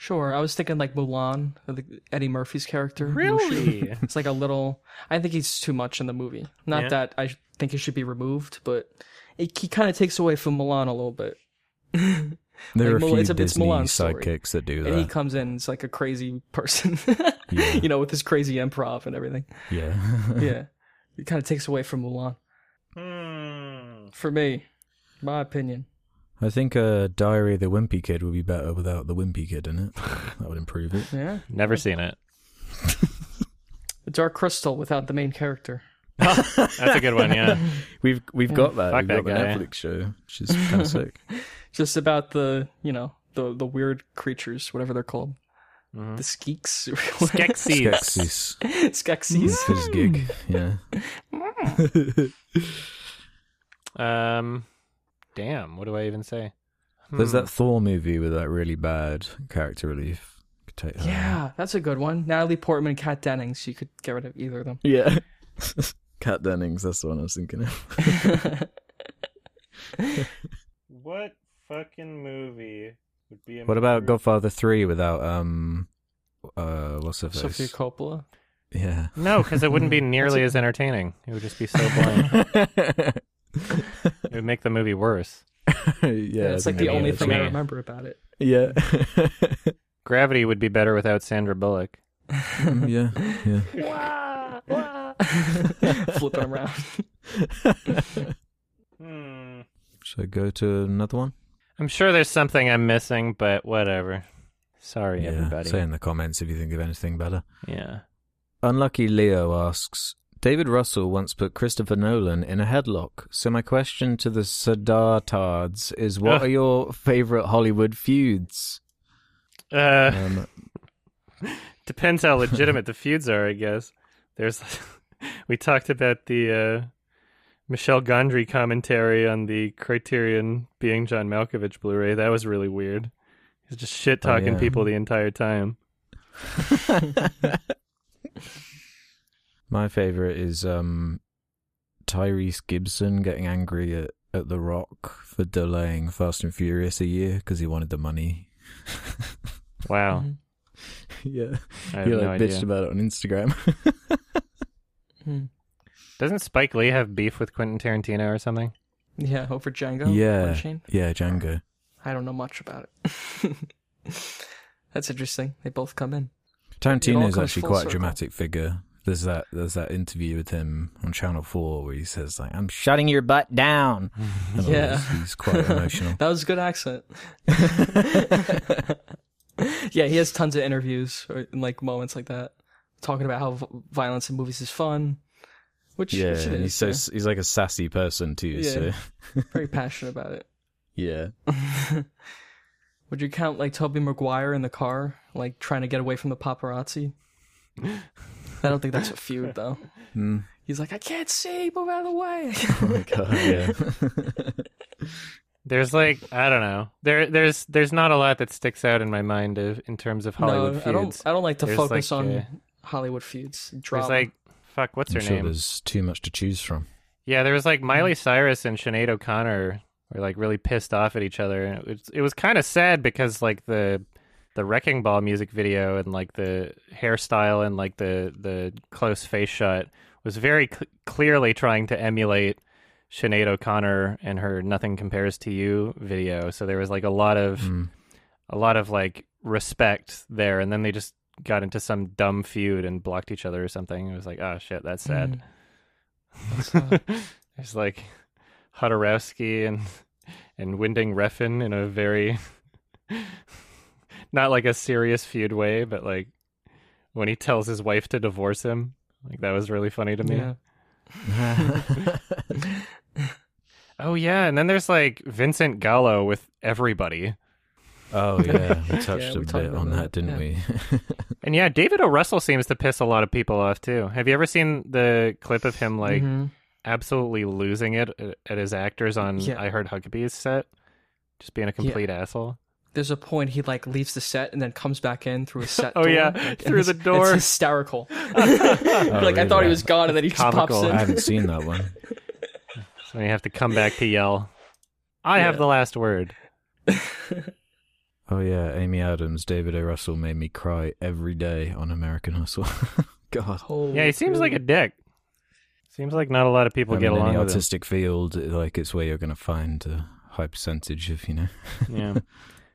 Speaker 2: Sure, I was thinking like Mulan, the Eddie Murphy's character. Mushu.
Speaker 1: Really?
Speaker 2: It's like a little. I think he's too much in the movie. Not
Speaker 1: Yeah.
Speaker 2: that I think he should be removed, but it, he kind of takes away from Mulan a little bit.
Speaker 3: There
Speaker 2: Like,
Speaker 3: are a
Speaker 2: Mul-
Speaker 3: few
Speaker 2: it's a- it's
Speaker 3: Disney
Speaker 2: Mulan's
Speaker 3: sidekicks that do that.
Speaker 2: and he comes in, it's like a crazy person,
Speaker 3: Yeah.
Speaker 2: you know, with his crazy improv and everything.
Speaker 3: Yeah,
Speaker 2: yeah, it kind of takes away from Mulan.
Speaker 1: Hmm.
Speaker 2: For me, my opinion.
Speaker 3: I think uh, Diary of the Wimpy Kid would be better without the Wimpy Kid in it. That would improve it.
Speaker 2: Yeah,
Speaker 1: Never seen it.
Speaker 2: the Dark Crystal without the main character.
Speaker 1: That's a good one. Yeah.
Speaker 3: We've we've got that.
Speaker 1: Fuck
Speaker 3: we've
Speaker 1: that
Speaker 3: got the. Netflix show, which is kind of sick.
Speaker 2: Just about the you know the the weird creatures, whatever they're called,
Speaker 1: Mhm.
Speaker 2: the skeeks,
Speaker 1: Skeksis.
Speaker 3: Skeksis.
Speaker 2: Skeksis.
Speaker 3: His gig. Yeah.
Speaker 1: Um, damn. What do I even say?
Speaker 3: There's
Speaker 1: Hmm.
Speaker 3: that Thor movie with that really bad character relief. Could take out.
Speaker 2: Yeah, that's a good one. Natalie Portman, Kat Dennings. You could get rid of either of them.
Speaker 3: Yeah. Kat Dennings, that's the one I was thinking of.
Speaker 1: What fucking movie would be?
Speaker 3: What about Godfather 3 without, um, uh, what's her face?
Speaker 2: Sofia Coppola.
Speaker 3: Yeah.
Speaker 1: No, because it wouldn't be nearly as entertaining. It would just be so boring. It would make the movie worse.
Speaker 3: yeah,
Speaker 2: Yeah, it's like the only thing
Speaker 3: it.
Speaker 2: I remember about it.
Speaker 3: Yeah.
Speaker 1: Gravity would be better without Sandra Bullock.
Speaker 3: Mm, yeah, yeah.
Speaker 2: Flipping around.
Speaker 1: Hmm.
Speaker 3: Should I go to another one?
Speaker 1: I'm sure there's something I'm missing, but whatever. Sorry,
Speaker 3: yeah.
Speaker 1: everybody.
Speaker 3: Say in the comments if you think of anything better.
Speaker 1: Yeah.
Speaker 3: Unlucky Leo asks David Russell once put Christopher Nolan in a headlock. So my question to the Sadartards is what
Speaker 1: Ugh.
Speaker 3: are your favorite Hollywood feuds?
Speaker 1: Uh,
Speaker 3: Um,
Speaker 1: depends how legitimate the feuds are, I guess. There's, we talked about the uh, Michel Gondry commentary on the Criterion being John Malkovich Blu-ray. That was really weird. He's just shit talking
Speaker 3: Oh, yeah.
Speaker 1: people the entire time.
Speaker 3: my favorite is um, Tyrese Gibson getting angry at, at The Rock for delaying Fast and Furious a year because he wanted the money.
Speaker 1: Wow,
Speaker 2: Mhm.
Speaker 3: yeah,
Speaker 1: I have
Speaker 3: he
Speaker 1: no
Speaker 3: like bitched
Speaker 1: idea.
Speaker 3: about it on Instagram.
Speaker 2: Hmm.
Speaker 1: Doesn't Spike Lee have beef with Quentin Tarantino or something?
Speaker 2: Yeah, over Django.
Speaker 3: Yeah.
Speaker 2: Unchained?
Speaker 3: yeah, Django.
Speaker 2: I don't know much about it. That's interesting. They both come in.
Speaker 3: Tarantino is actually
Speaker 2: full
Speaker 3: quite a dramatic figure. There's that there's that interview with him on Channel Four where he says like, "I'm shutting your butt down." And
Speaker 2: Yeah.
Speaker 3: this. he's quite emotional.
Speaker 2: That was a good accent. yeah, he has tons of interviews or in like moments like that, talking about how violence in movies is fun. Which,
Speaker 3: yeah,
Speaker 2: which it is,
Speaker 3: he's so
Speaker 2: yeah.
Speaker 3: he's like a sassy person too.
Speaker 2: Yeah.
Speaker 3: So
Speaker 2: very passionate about it.
Speaker 3: Yeah.
Speaker 2: Would you count like Tobey Maguire in the car, like trying to get away from the paparazzi? I don't think that's a feud though.
Speaker 3: Mm.
Speaker 2: He's like, I can't see, move out of the way.
Speaker 3: Oh my god, yeah.
Speaker 1: There's like I don't know. There there's there's not a lot that sticks out in my mind of, in terms of Hollywood
Speaker 2: no,
Speaker 1: feuds.
Speaker 2: I don't. I don't like to
Speaker 1: There's,
Speaker 2: focus
Speaker 1: like,
Speaker 2: on
Speaker 1: uh,
Speaker 2: Hollywood feuds. Drama.
Speaker 1: There's like fuck, what's
Speaker 3: I'm
Speaker 1: her
Speaker 3: sure
Speaker 1: name?
Speaker 3: there's too much to choose from.
Speaker 1: Yeah, there was like Miley Cyrus and Sinead O'Connor were like really pissed off at each other, and it was it was kind of sad because like the the Wrecking Ball music video and like the hairstyle and like the the close face shot was very cl- clearly trying to emulate Sinead O'Connor and her "Nothing Compares to You" video. So there was like a lot of
Speaker 3: Mm.
Speaker 1: a lot of like respect there, and then they just got into some dumb feud and blocked each other or something. It was like, oh shit, that's sad.
Speaker 2: Mm. That's,
Speaker 1: There's like Jodorowsky and and Winding Refn in a very not like a serious feud way, but like when he tells his wife to divorce him, like that was really funny to me.
Speaker 2: yeah.
Speaker 1: Oh yeah, and then there's like Vincent Gallo with everybody.
Speaker 3: oh yeah, we touched
Speaker 2: Yeah,
Speaker 3: a
Speaker 2: we talked
Speaker 3: bit on
Speaker 2: that,
Speaker 3: that, didn't
Speaker 2: yeah.
Speaker 3: we?
Speaker 1: And yeah, David O. Russell seems to piss a lot of people off too. Have you ever seen the clip of him like
Speaker 2: Mhm.
Speaker 1: absolutely losing it at- at his actors on
Speaker 2: Yeah.
Speaker 1: I Heart Huckabees set? Just being a complete asshole.
Speaker 2: There's a point he like leaves the set and then comes back in through a set.
Speaker 1: Oh,
Speaker 2: door,
Speaker 1: yeah,
Speaker 2: like,
Speaker 1: through the door.
Speaker 2: It's hysterical. like I thought he was oh, gone, and then he just pops in.
Speaker 3: I haven't seen that one.
Speaker 1: So you have to come back to yell, I have the last word.
Speaker 3: Oh yeah, Amy Adams, David O. Russell made me cry every day on American Hustle. God.
Speaker 2: Holy
Speaker 1: Yeah, he seems like a dick. Seems like not a lot of people
Speaker 3: I
Speaker 1: get
Speaker 3: mean,
Speaker 1: along
Speaker 3: any
Speaker 1: with
Speaker 3: artistic field, like it's where you're going to find a high percentage of, you know.
Speaker 1: Yeah.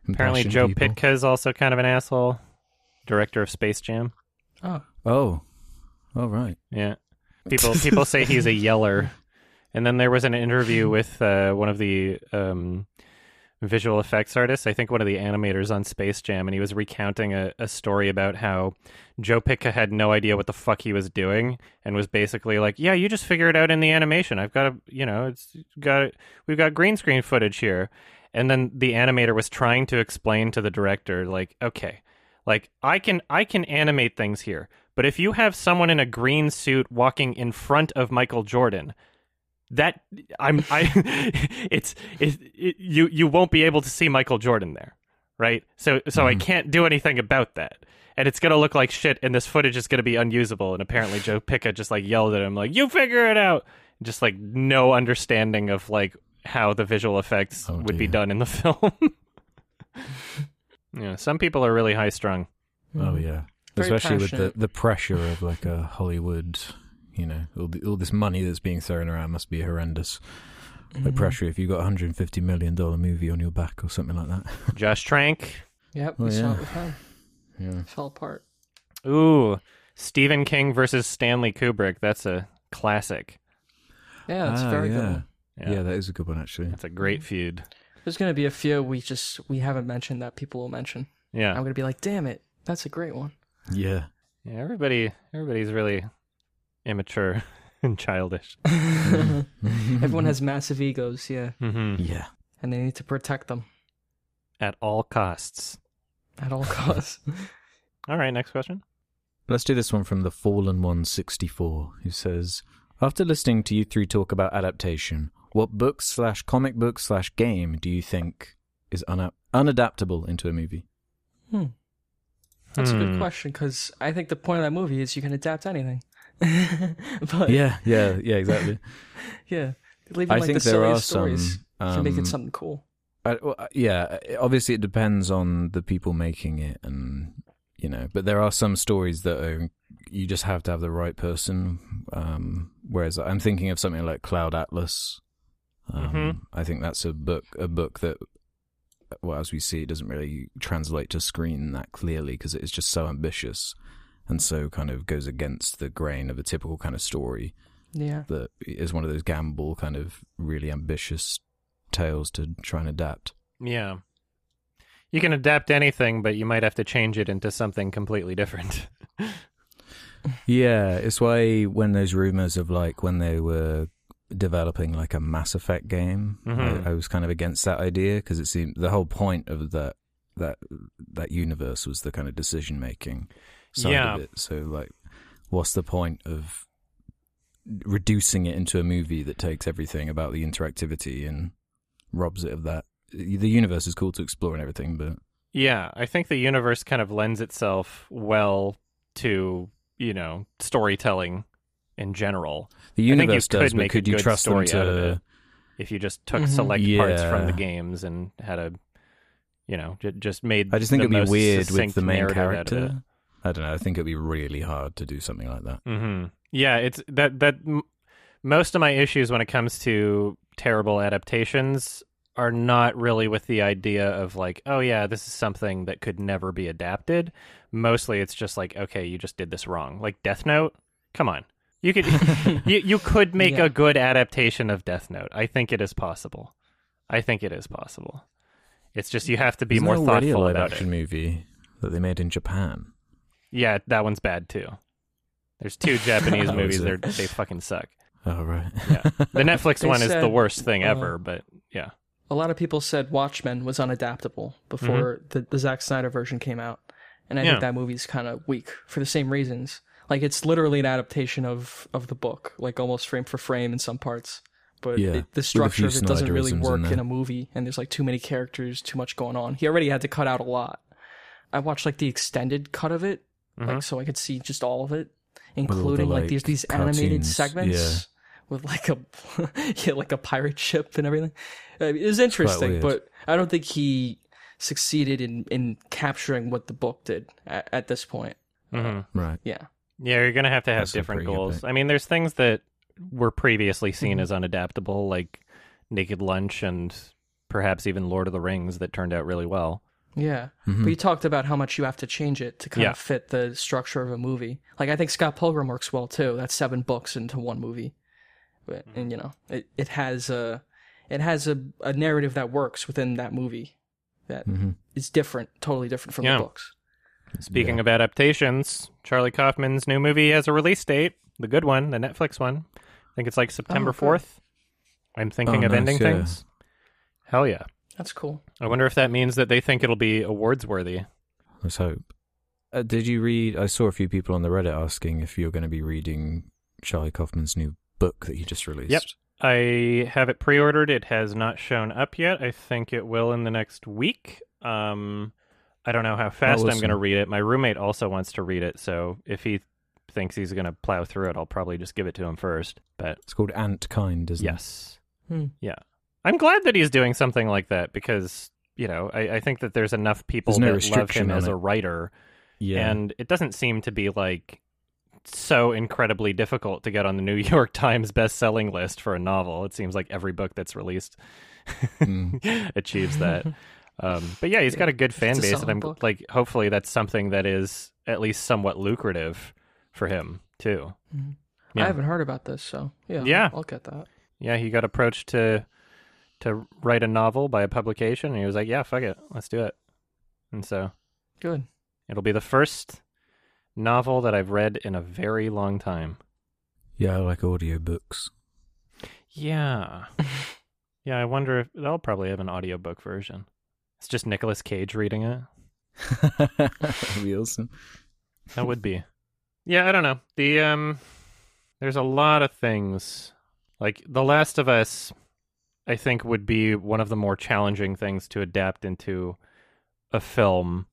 Speaker 1: Apparently, Joe
Speaker 3: people.
Speaker 1: Pytka is also kind of an asshole. Director of Space Jam.
Speaker 2: Oh,
Speaker 3: Oh, oh right.
Speaker 1: Yeah. People people say he's a yeller. And then there was an interview with uh, one of the um, visual effects artists, I think one of the animators on Space Jam, and he was recounting a, a story about how Joe Pytka had no idea what the fuck he was doing and was basically like, "Yeah, you just figure it out in the animation. I've got a, you know, it's got we've got green screen footage here." And then the animator was trying to explain to the director like, "Okay, like I can I can animate things here, but if you have someone in a green suit walking in front of Michael Jordan, that I'm I it's it, it you you won't be able to see Michael Jordan there, right? So so I
Speaker 3: Mhm.
Speaker 1: can't do anything about that. And it's gonna look like shit, and this footage is gonna be unusable. And apparently, Joe Pytka just like yelled at him, like "You figure it out!" Just like no understanding of like how the visual effects
Speaker 3: Oh,
Speaker 1: would be done in the film. yeah, some people are really high strung.
Speaker 3: Oh yeah,
Speaker 2: Very
Speaker 3: especially with the the pressure of like a Hollywood, you know, all the, all this money that's being thrown around must be horrendous. The
Speaker 2: Mhm.
Speaker 3: pressure if you've got a hundred and fifty million dollar movie on your back or something like that.
Speaker 1: Josh Trank,
Speaker 2: Yep,
Speaker 3: Oh,
Speaker 2: we saw
Speaker 3: yeah.
Speaker 2: it with him.
Speaker 3: Yeah.
Speaker 2: Fell apart.
Speaker 1: ooh, Stephen King versus Stanley Kubrick. That's a classic.
Speaker 2: Yeah, it's
Speaker 3: Ah,
Speaker 2: very
Speaker 3: yeah.
Speaker 2: good. One.
Speaker 1: Yeah,
Speaker 3: yeah, that is a good one actually.
Speaker 1: that's a great feud.
Speaker 2: There's gonna be a few we just we haven't mentioned that people will mention.
Speaker 1: Yeah,
Speaker 2: I'm gonna be like, damn it, that's a great one.
Speaker 3: Yeah,
Speaker 1: yeah. Everybody, everybody's really immature and childish.
Speaker 2: Everyone has massive egos, yeah,
Speaker 1: Mm-hmm.
Speaker 3: yeah.
Speaker 2: and they need to protect them
Speaker 1: At all costs.
Speaker 2: at all costs.
Speaker 1: All right, next question.
Speaker 3: Let's do this one from the Fallen One sixty four, who says, "After listening to you three talk about adaptation, what book slash comic book slash game do you think is una- unadaptable into a movie?"
Speaker 2: hmm. That's a good
Speaker 1: Hmm.
Speaker 2: question because I think the point of that movie is you can adapt anything. but
Speaker 3: Yeah, yeah, yeah, exactly.
Speaker 2: yeah, leave
Speaker 3: I
Speaker 2: like
Speaker 3: think
Speaker 2: the
Speaker 3: there are
Speaker 2: silliest stories.
Speaker 3: some.
Speaker 2: you can make
Speaker 3: um,
Speaker 2: it something cool.
Speaker 3: I, well, yeah, obviously it depends on the people making it, and you know, but there are some stories that are you just have to have the right person. Um, whereas I'm thinking of something like Cloud Atlas. Um,
Speaker 1: Mhm.
Speaker 3: I think that's a book, a book that, well, as we see, it doesn't really translate to screen that clearly because it is just so ambitious, and so kind of goes against the grain of a typical kind of story
Speaker 2: Yeah,
Speaker 3: that is one of those gamble kind of really ambitious tales to try and adapt.
Speaker 1: Yeah. You can adapt anything, but you might have to change it into something completely different.
Speaker 3: Yeah, it's why when those rumors of like when they were developing like a Mass Effect game.
Speaker 1: Mhm.
Speaker 3: I, I was kind of against that idea because it seemed the whole point of that that that universe was the kind of decision making side
Speaker 1: Yeah.
Speaker 3: of it. So like, what's the point of reducing it into a movie that takes everything about the interactivity and robs it of that? The universe is cool to explore and everything, but
Speaker 1: Yeah, I think the universe kind of lends itself well to, you know, storytelling in general.
Speaker 3: the
Speaker 1: I think you
Speaker 3: universe does.
Speaker 1: could
Speaker 3: But
Speaker 1: make
Speaker 3: could
Speaker 1: a
Speaker 3: you
Speaker 1: good
Speaker 3: trust them
Speaker 1: story out of
Speaker 3: to?
Speaker 1: it. If you just took
Speaker 2: Mhm.
Speaker 1: select parts from the games and had a, you know, j- just made.
Speaker 3: I just think
Speaker 1: the
Speaker 3: it'd be weird with the main
Speaker 1: narrative out of it.
Speaker 3: character. I don't know. I think it'd be really hard to do something like that.
Speaker 1: hmm Yeah, it's that that m- most of my issues when it comes to terrible adaptations are not really with the idea of like, oh yeah, this is something that could never be adapted. Mostly, it's just like, okay, you just did this wrong. Like Death Note, come on, you could you you could make
Speaker 2: Yeah.
Speaker 1: a good adaptation of Death Note. I think it is possible. I think it is possible. It's just you have to be
Speaker 3: Isn't
Speaker 1: more
Speaker 3: there already a
Speaker 1: thoughtful
Speaker 3: live
Speaker 1: about
Speaker 3: action
Speaker 1: it.
Speaker 3: movie that they made in Japan.
Speaker 1: Yeah, that one's bad too. There's two Japanese
Speaker 3: Oh,
Speaker 1: movies.
Speaker 3: it?
Speaker 1: They're, fucking suck.
Speaker 3: Oh right.
Speaker 1: Yeah. The Netflix
Speaker 2: They
Speaker 1: one is the worst thing
Speaker 2: uh,
Speaker 1: ever, but yeah.
Speaker 2: A lot of people said Watchmen was unadaptable before
Speaker 1: Mm-hmm.
Speaker 2: the, the Zack Snyder version came out. And I
Speaker 1: Yeah.
Speaker 2: think that movie's kind of weak for the same reasons. Like it's literally an adaptation of, of the book, like almost frame for frame in some parts. But
Speaker 3: Yeah,
Speaker 2: it, the structure of it doesn't really
Speaker 3: Snyderisms in
Speaker 2: work in a movie, and there's like too many characters, too much going on. He already had to cut out a lot. I watched like the extended cut of it,
Speaker 1: Mhm.
Speaker 2: like so I could see just all of it,
Speaker 3: all the,
Speaker 2: including like,
Speaker 3: like,
Speaker 2: these these animated
Speaker 3: cartoons,
Speaker 2: segments with like a yeah like a pirate ship and everything. Uh, It was interesting, but I don't think he succeeded in in capturing what the book did at, at this point.
Speaker 1: Mhm.
Speaker 3: Right.
Speaker 2: Yeah,
Speaker 1: Yeah, you're gonna have to have
Speaker 3: That's
Speaker 1: different goals. I mean, there's things that were previously seen
Speaker 2: Mhm.
Speaker 1: as unadaptable, like Naked Lunch and perhaps even Lord of the Rings, that turned out really well.
Speaker 2: yeah.
Speaker 3: Mhm.
Speaker 2: But you talked about how much you have to change it to kind
Speaker 1: Yeah.
Speaker 2: of fit the structure of a movie. Like I think Scott Pilgrim works well too. That's seven books into one movie, but and you know it, it has a it has a, a narrative that works within that movie that
Speaker 3: Mhm.
Speaker 2: is different, totally different from
Speaker 1: Yeah.
Speaker 2: the books.
Speaker 1: Speaking
Speaker 3: Yeah.
Speaker 1: of adaptations, Charlie Kaufman's new movie has a release date, the good one, the Netflix one. I think it's like September
Speaker 2: Oh, good.
Speaker 1: 4th. I'm thinking
Speaker 3: Oh,
Speaker 1: of
Speaker 3: nice,
Speaker 1: ending
Speaker 3: yeah.
Speaker 1: things. Hell yeah.
Speaker 2: That's cool.
Speaker 1: I wonder if that means that they think it'll be awards worthy.
Speaker 3: Let's hope. Uh, did you read? I saw a few people on the Reddit asking if you're going to be reading Charlie Kaufman's new book that he just released.
Speaker 1: Yep. I have it pre-ordered. It has not shown up yet. I think it will in the next week. Um, I don't know how fast I'm going to read it. My roommate also wants to read it, so if he thinks he's going to plow through it, I'll probably just give it to him first. But
Speaker 3: It's called Antkind, isn't
Speaker 1: yes,
Speaker 2: Hmm.
Speaker 1: yeah, I'm glad that he's doing something like that because you know I, I think that there's enough people
Speaker 3: There's no
Speaker 1: that love him as
Speaker 3: it.
Speaker 1: a writer.
Speaker 3: Yeah.
Speaker 1: and it doesn't seem to be like so incredibly difficult to get on the New York Times best-selling list for a novel. It seems like every book that's released
Speaker 3: Mm.
Speaker 1: achieves that. Um, but yeah, he's got a good fan
Speaker 2: It's
Speaker 1: base, and I'm
Speaker 2: book.
Speaker 1: like, hopefully, that's something that is at least somewhat lucrative for him too.
Speaker 2: Mhm.
Speaker 1: Yeah.
Speaker 2: I haven't heard about this, so yeah,
Speaker 1: Yeah.
Speaker 2: I'll get that.
Speaker 1: Yeah, he got approached to to write a novel by a publication, and he was like, "Yeah, fuck it, let's do it." And so
Speaker 2: Good.
Speaker 1: it'll be the first novel that I've read in a very long time.
Speaker 3: yeah, I like audiobooks.
Speaker 1: Yeah. yeah, I wonder if they'll probably have an audiobook version. It's just Nicolas Cage reading it.
Speaker 3: That'd be awesome.
Speaker 1: That would be. Yeah, I don't know. The um there's a lot of things. Like The Last of Us I think would be one of the more challenging things to adapt into a film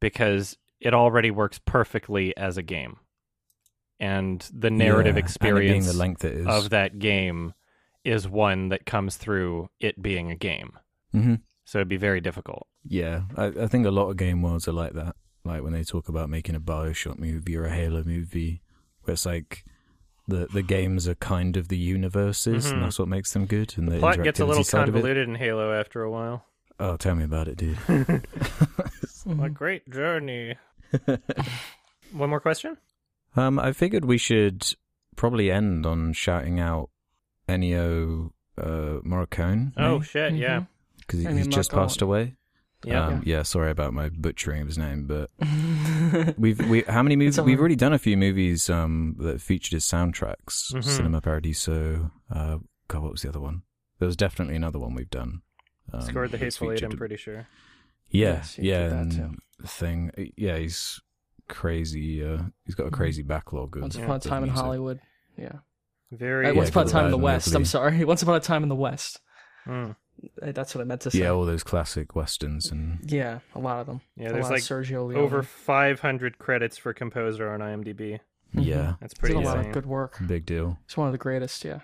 Speaker 1: because it already works perfectly as a game. And the narrative
Speaker 3: Yeah, and it being
Speaker 1: experience
Speaker 3: the length it is.
Speaker 1: of that game is one that comes through it being a game.
Speaker 3: hmm
Speaker 1: So it'd be very difficult.
Speaker 3: Yeah, I, I think a lot of game worlds are like that. Like when they talk about making a Bioshock movie or a Halo movie, where it's like the the games are kind of the universes,
Speaker 1: Mhm.
Speaker 3: and that's what makes them good. And the,
Speaker 1: Plot gets a little
Speaker 3: interactivity side of it.
Speaker 1: convoluted in Halo after a while.
Speaker 3: Oh, tell me about it, dude.
Speaker 2: Mm-hmm.
Speaker 1: A great journey. One more question?
Speaker 3: um, I figured we should probably end on shouting out Ennio uh, Morricone
Speaker 1: Oh shit, yeah.
Speaker 3: Because
Speaker 2: Ennio
Speaker 3: he's just
Speaker 2: Morricone.
Speaker 3: passed away.
Speaker 1: Yeah.
Speaker 3: Um, yeah. Sorry about my butchering of his name, but we've we how many movies we've already done a few movies um that featured his soundtracks.
Speaker 1: Mhm.
Speaker 3: Cinema Paradiso. Uh, God, what was the other one? There was definitely another one we've done. Um,
Speaker 1: Scored the
Speaker 3: that's
Speaker 1: Hateful Eight, I'm pretty sure.
Speaker 3: Yeah,
Speaker 2: Yes,
Speaker 3: yeah, and thing. Yeah, he's crazy. Uh, he's got a crazy backlog of.
Speaker 2: Once
Speaker 1: Yeah.
Speaker 2: upon a time in. Hollywood. Yeah.
Speaker 1: Very.
Speaker 2: Uh,
Speaker 3: Yeah,
Speaker 2: Once upon a time in the
Speaker 3: bad,
Speaker 2: West. I'm sorry. Once upon a time in the West.
Speaker 1: Mm.
Speaker 2: Uh, That's what I meant to say.
Speaker 3: Yeah, all those classic westerns and
Speaker 2: Yeah, a lot of them.
Speaker 1: Yeah,
Speaker 2: a
Speaker 1: there's like
Speaker 2: Sergio Leone.
Speaker 1: over 500 credits for composer on IMDb.
Speaker 2: Mhm.
Speaker 3: yeah,
Speaker 1: That's pretty
Speaker 2: did a lot of good work.
Speaker 3: big deal.
Speaker 2: It's one of the greatest. Yeah.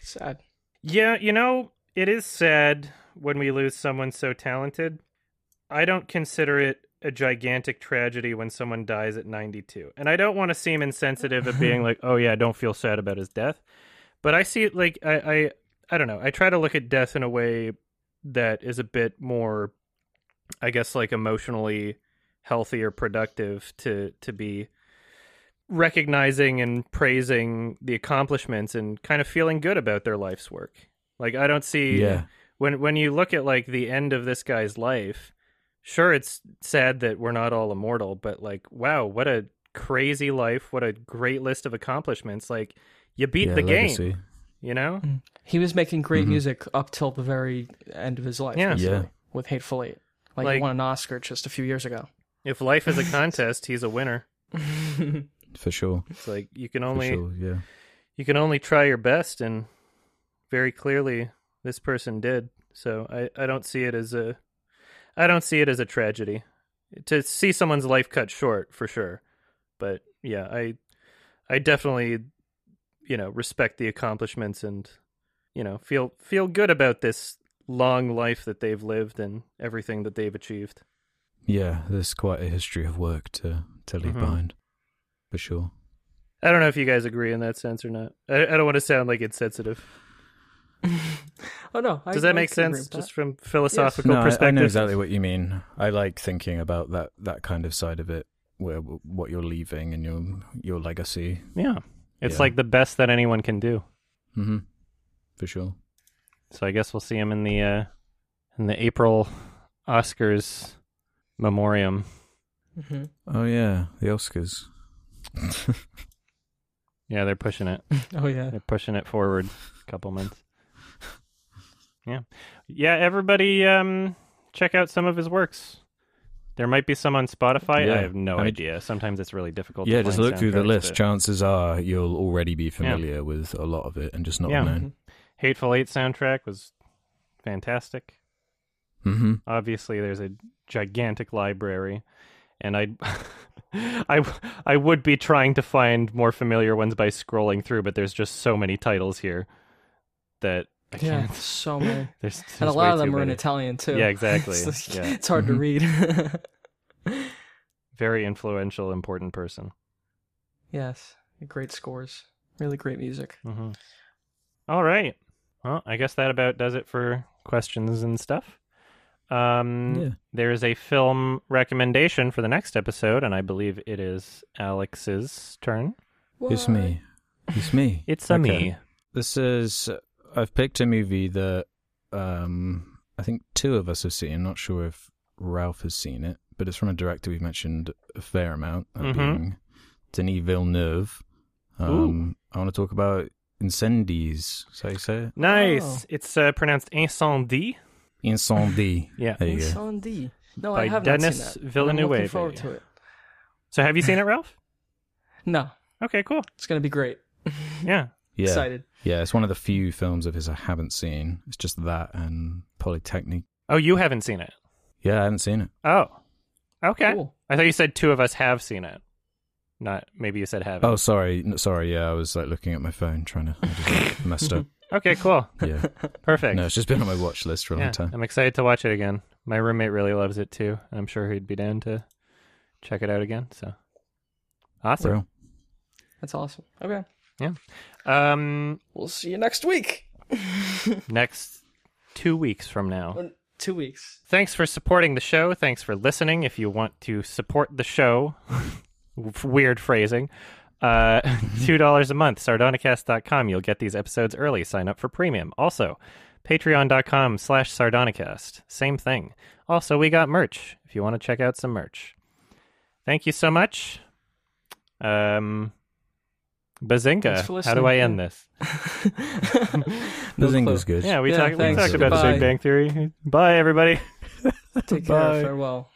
Speaker 2: Sad.
Speaker 1: Yeah, you know, it is sad when we lose someone so talented. I don't consider it a gigantic tragedy when someone dies at 92. And I don't want to seem insensitive of being like, "Oh yeah, I don't feel sad about his death." But I see it like I I I don't know. I try to look at death in a way that is a bit more I guess like emotionally healthy or productive to to be recognizing and praising the accomplishments and kind of feeling good about their life's work. Like I don't see
Speaker 3: Yeah,
Speaker 1: when when you look at like the end of this guy's life, sure it's sad that we're not all immortal, but like wow, what a crazy life, what a great list of accomplishments. Like you beat
Speaker 3: yeah,
Speaker 1: the
Speaker 3: legacy.
Speaker 1: game, you know?
Speaker 2: He was making great
Speaker 3: Mhm.
Speaker 2: music up till the very end of his life.
Speaker 1: Yeah.
Speaker 3: Yeah.
Speaker 2: With Hateful Eight. Like,
Speaker 1: Like-
Speaker 2: he won an Oscar just a few years ago.
Speaker 1: If life is a contest, he's a winner.
Speaker 3: for sure.
Speaker 1: It's like you can
Speaker 3: For
Speaker 1: only
Speaker 3: sure, yeah.
Speaker 1: you can only try your best and very clearly this person did. So I, I don't see it as a I don't see it as a tragedy. To see someone's life cut short for sure. But yeah, I I definitely you know, respect the accomplishments and you know, feel feel good about this long life that they've lived and everything that they've achieved.
Speaker 3: Yeah, there's quite a history of work to to leave
Speaker 1: Mhm.
Speaker 3: behind, for sure.
Speaker 1: I don't know if you guys agree in that sense or not. I, I don't want to sound like insensitive.
Speaker 2: oh, no. I-
Speaker 1: Does that
Speaker 2: I
Speaker 1: make sense
Speaker 2: with
Speaker 1: just from philosophical
Speaker 3: No, I,
Speaker 1: perspective?
Speaker 3: I know exactly what you mean. I like thinking about that that kind of side of it, where what you're leaving and your your legacy.
Speaker 1: Yeah. It's
Speaker 3: Yeah.
Speaker 1: like the best that anyone can do.
Speaker 3: hmm For sure.
Speaker 1: So I guess we'll see him in the uh in the April Oscars memoriam.
Speaker 2: that. Mhm.
Speaker 3: Oh yeah, the Oscars.
Speaker 1: Yeah, they're pushing it.
Speaker 2: Oh, yeah.
Speaker 1: They're pushing it forward a couple months. Yeah. Yeah, everybody um check out some of his works. There might be some on Spotify.
Speaker 3: Yeah.
Speaker 1: I have no
Speaker 3: I mean-
Speaker 1: idea. Sometimes it's really difficult
Speaker 3: yeah,
Speaker 1: to
Speaker 3: just look through the list.
Speaker 1: but-
Speaker 3: Chances are you'll already be familiar with a lot of it and just not
Speaker 1: Yeah.
Speaker 3: known.
Speaker 1: Hateful Eight soundtrack was fantastic.
Speaker 3: Mm-hmm.
Speaker 1: obviously there's a gigantic library and i i i would be trying to find more familiar ones by scrolling through but there's just so many titles here that i
Speaker 2: Yeah,
Speaker 1: can't
Speaker 2: so many.
Speaker 1: there's,
Speaker 2: and a lot of them
Speaker 1: too
Speaker 2: are in. Italian, too.
Speaker 1: Yeah, exactly.
Speaker 2: it's,
Speaker 1: Yeah.
Speaker 2: it's hard to
Speaker 3: Mhm.
Speaker 2: read.
Speaker 1: very influential important person
Speaker 2: yes. Great scores. Really great music.
Speaker 1: hmm all right well i guess that about does it for questions and stuff um
Speaker 3: Yeah.
Speaker 1: There's a film recommendation for the next episode, and I believe it is Alex's turn.
Speaker 3: It's me. It's me.
Speaker 1: It's a
Speaker 3: Okay.
Speaker 1: me.
Speaker 3: This is. I've picked a movie that um, I think two of us have seen. Not sure if Ralph has seen it, but it's from a director we've mentioned a fair amount, that
Speaker 1: Mhm.
Speaker 3: being Denis Villeneuve. Um, I want to talk about Incendies. Is that how you say it?
Speaker 1: Nice.
Speaker 2: Oh.
Speaker 1: It's uh, pronounced incendie.
Speaker 3: Incendie.
Speaker 1: Yeah.
Speaker 3: There you go.
Speaker 2: No,
Speaker 1: By
Speaker 2: I have
Speaker 1: Denis
Speaker 2: not seen that. but I'm looking forward to it.
Speaker 1: So have you seen it, Ralph?
Speaker 2: No,
Speaker 1: Okay, cool.
Speaker 2: it's gonna be great.
Speaker 1: Yeah.
Speaker 3: Yeah,
Speaker 2: Excited.
Speaker 3: yeah. It's one of the few films of his I haven't seen. It's just that and Polytechnique.
Speaker 1: Oh, you haven't seen it.
Speaker 3: Yeah, I haven't seen it.
Speaker 1: Oh. Okay.
Speaker 2: Cool.
Speaker 1: I thought you said two of us have seen it. Not maybe you said haven't.
Speaker 3: Oh, sorry, N- sorry. Yeah, I was like looking at my phone, trying to I just messed up.
Speaker 1: Okay, cool.
Speaker 3: Yeah,
Speaker 1: Perfect.
Speaker 3: no, it's just been on my watch list for a
Speaker 1: yeah,
Speaker 3: long time.
Speaker 1: I'm excited to watch it again. My roommate really loves it too. and I'm sure he'd be down to check it out again. So awesome.
Speaker 3: Real.
Speaker 2: That's awesome. Okay.
Speaker 1: Um,
Speaker 2: We'll see you next week.
Speaker 1: next two weeks from now.
Speaker 2: Two weeks.
Speaker 1: Thanks for supporting the show. Thanks for listening. If you want to support the show, weird phrasing, uh, $2 a month, sardonicast.com. You'll get these episodes early. Sign up for premium. Also, Patreon.com slash Sardonicast. Same thing. Also, we got merch if you want to check out some merch. Thank you so much. Um, Bazinga. How do. I end this?
Speaker 3: The
Speaker 2: No
Speaker 3: good.
Speaker 1: Yeah, we
Speaker 2: Yeah,
Speaker 1: talked. We talked about the Big Bang Theory. Bye, everybody.
Speaker 2: Take care.
Speaker 3: Bye.
Speaker 2: Farewell.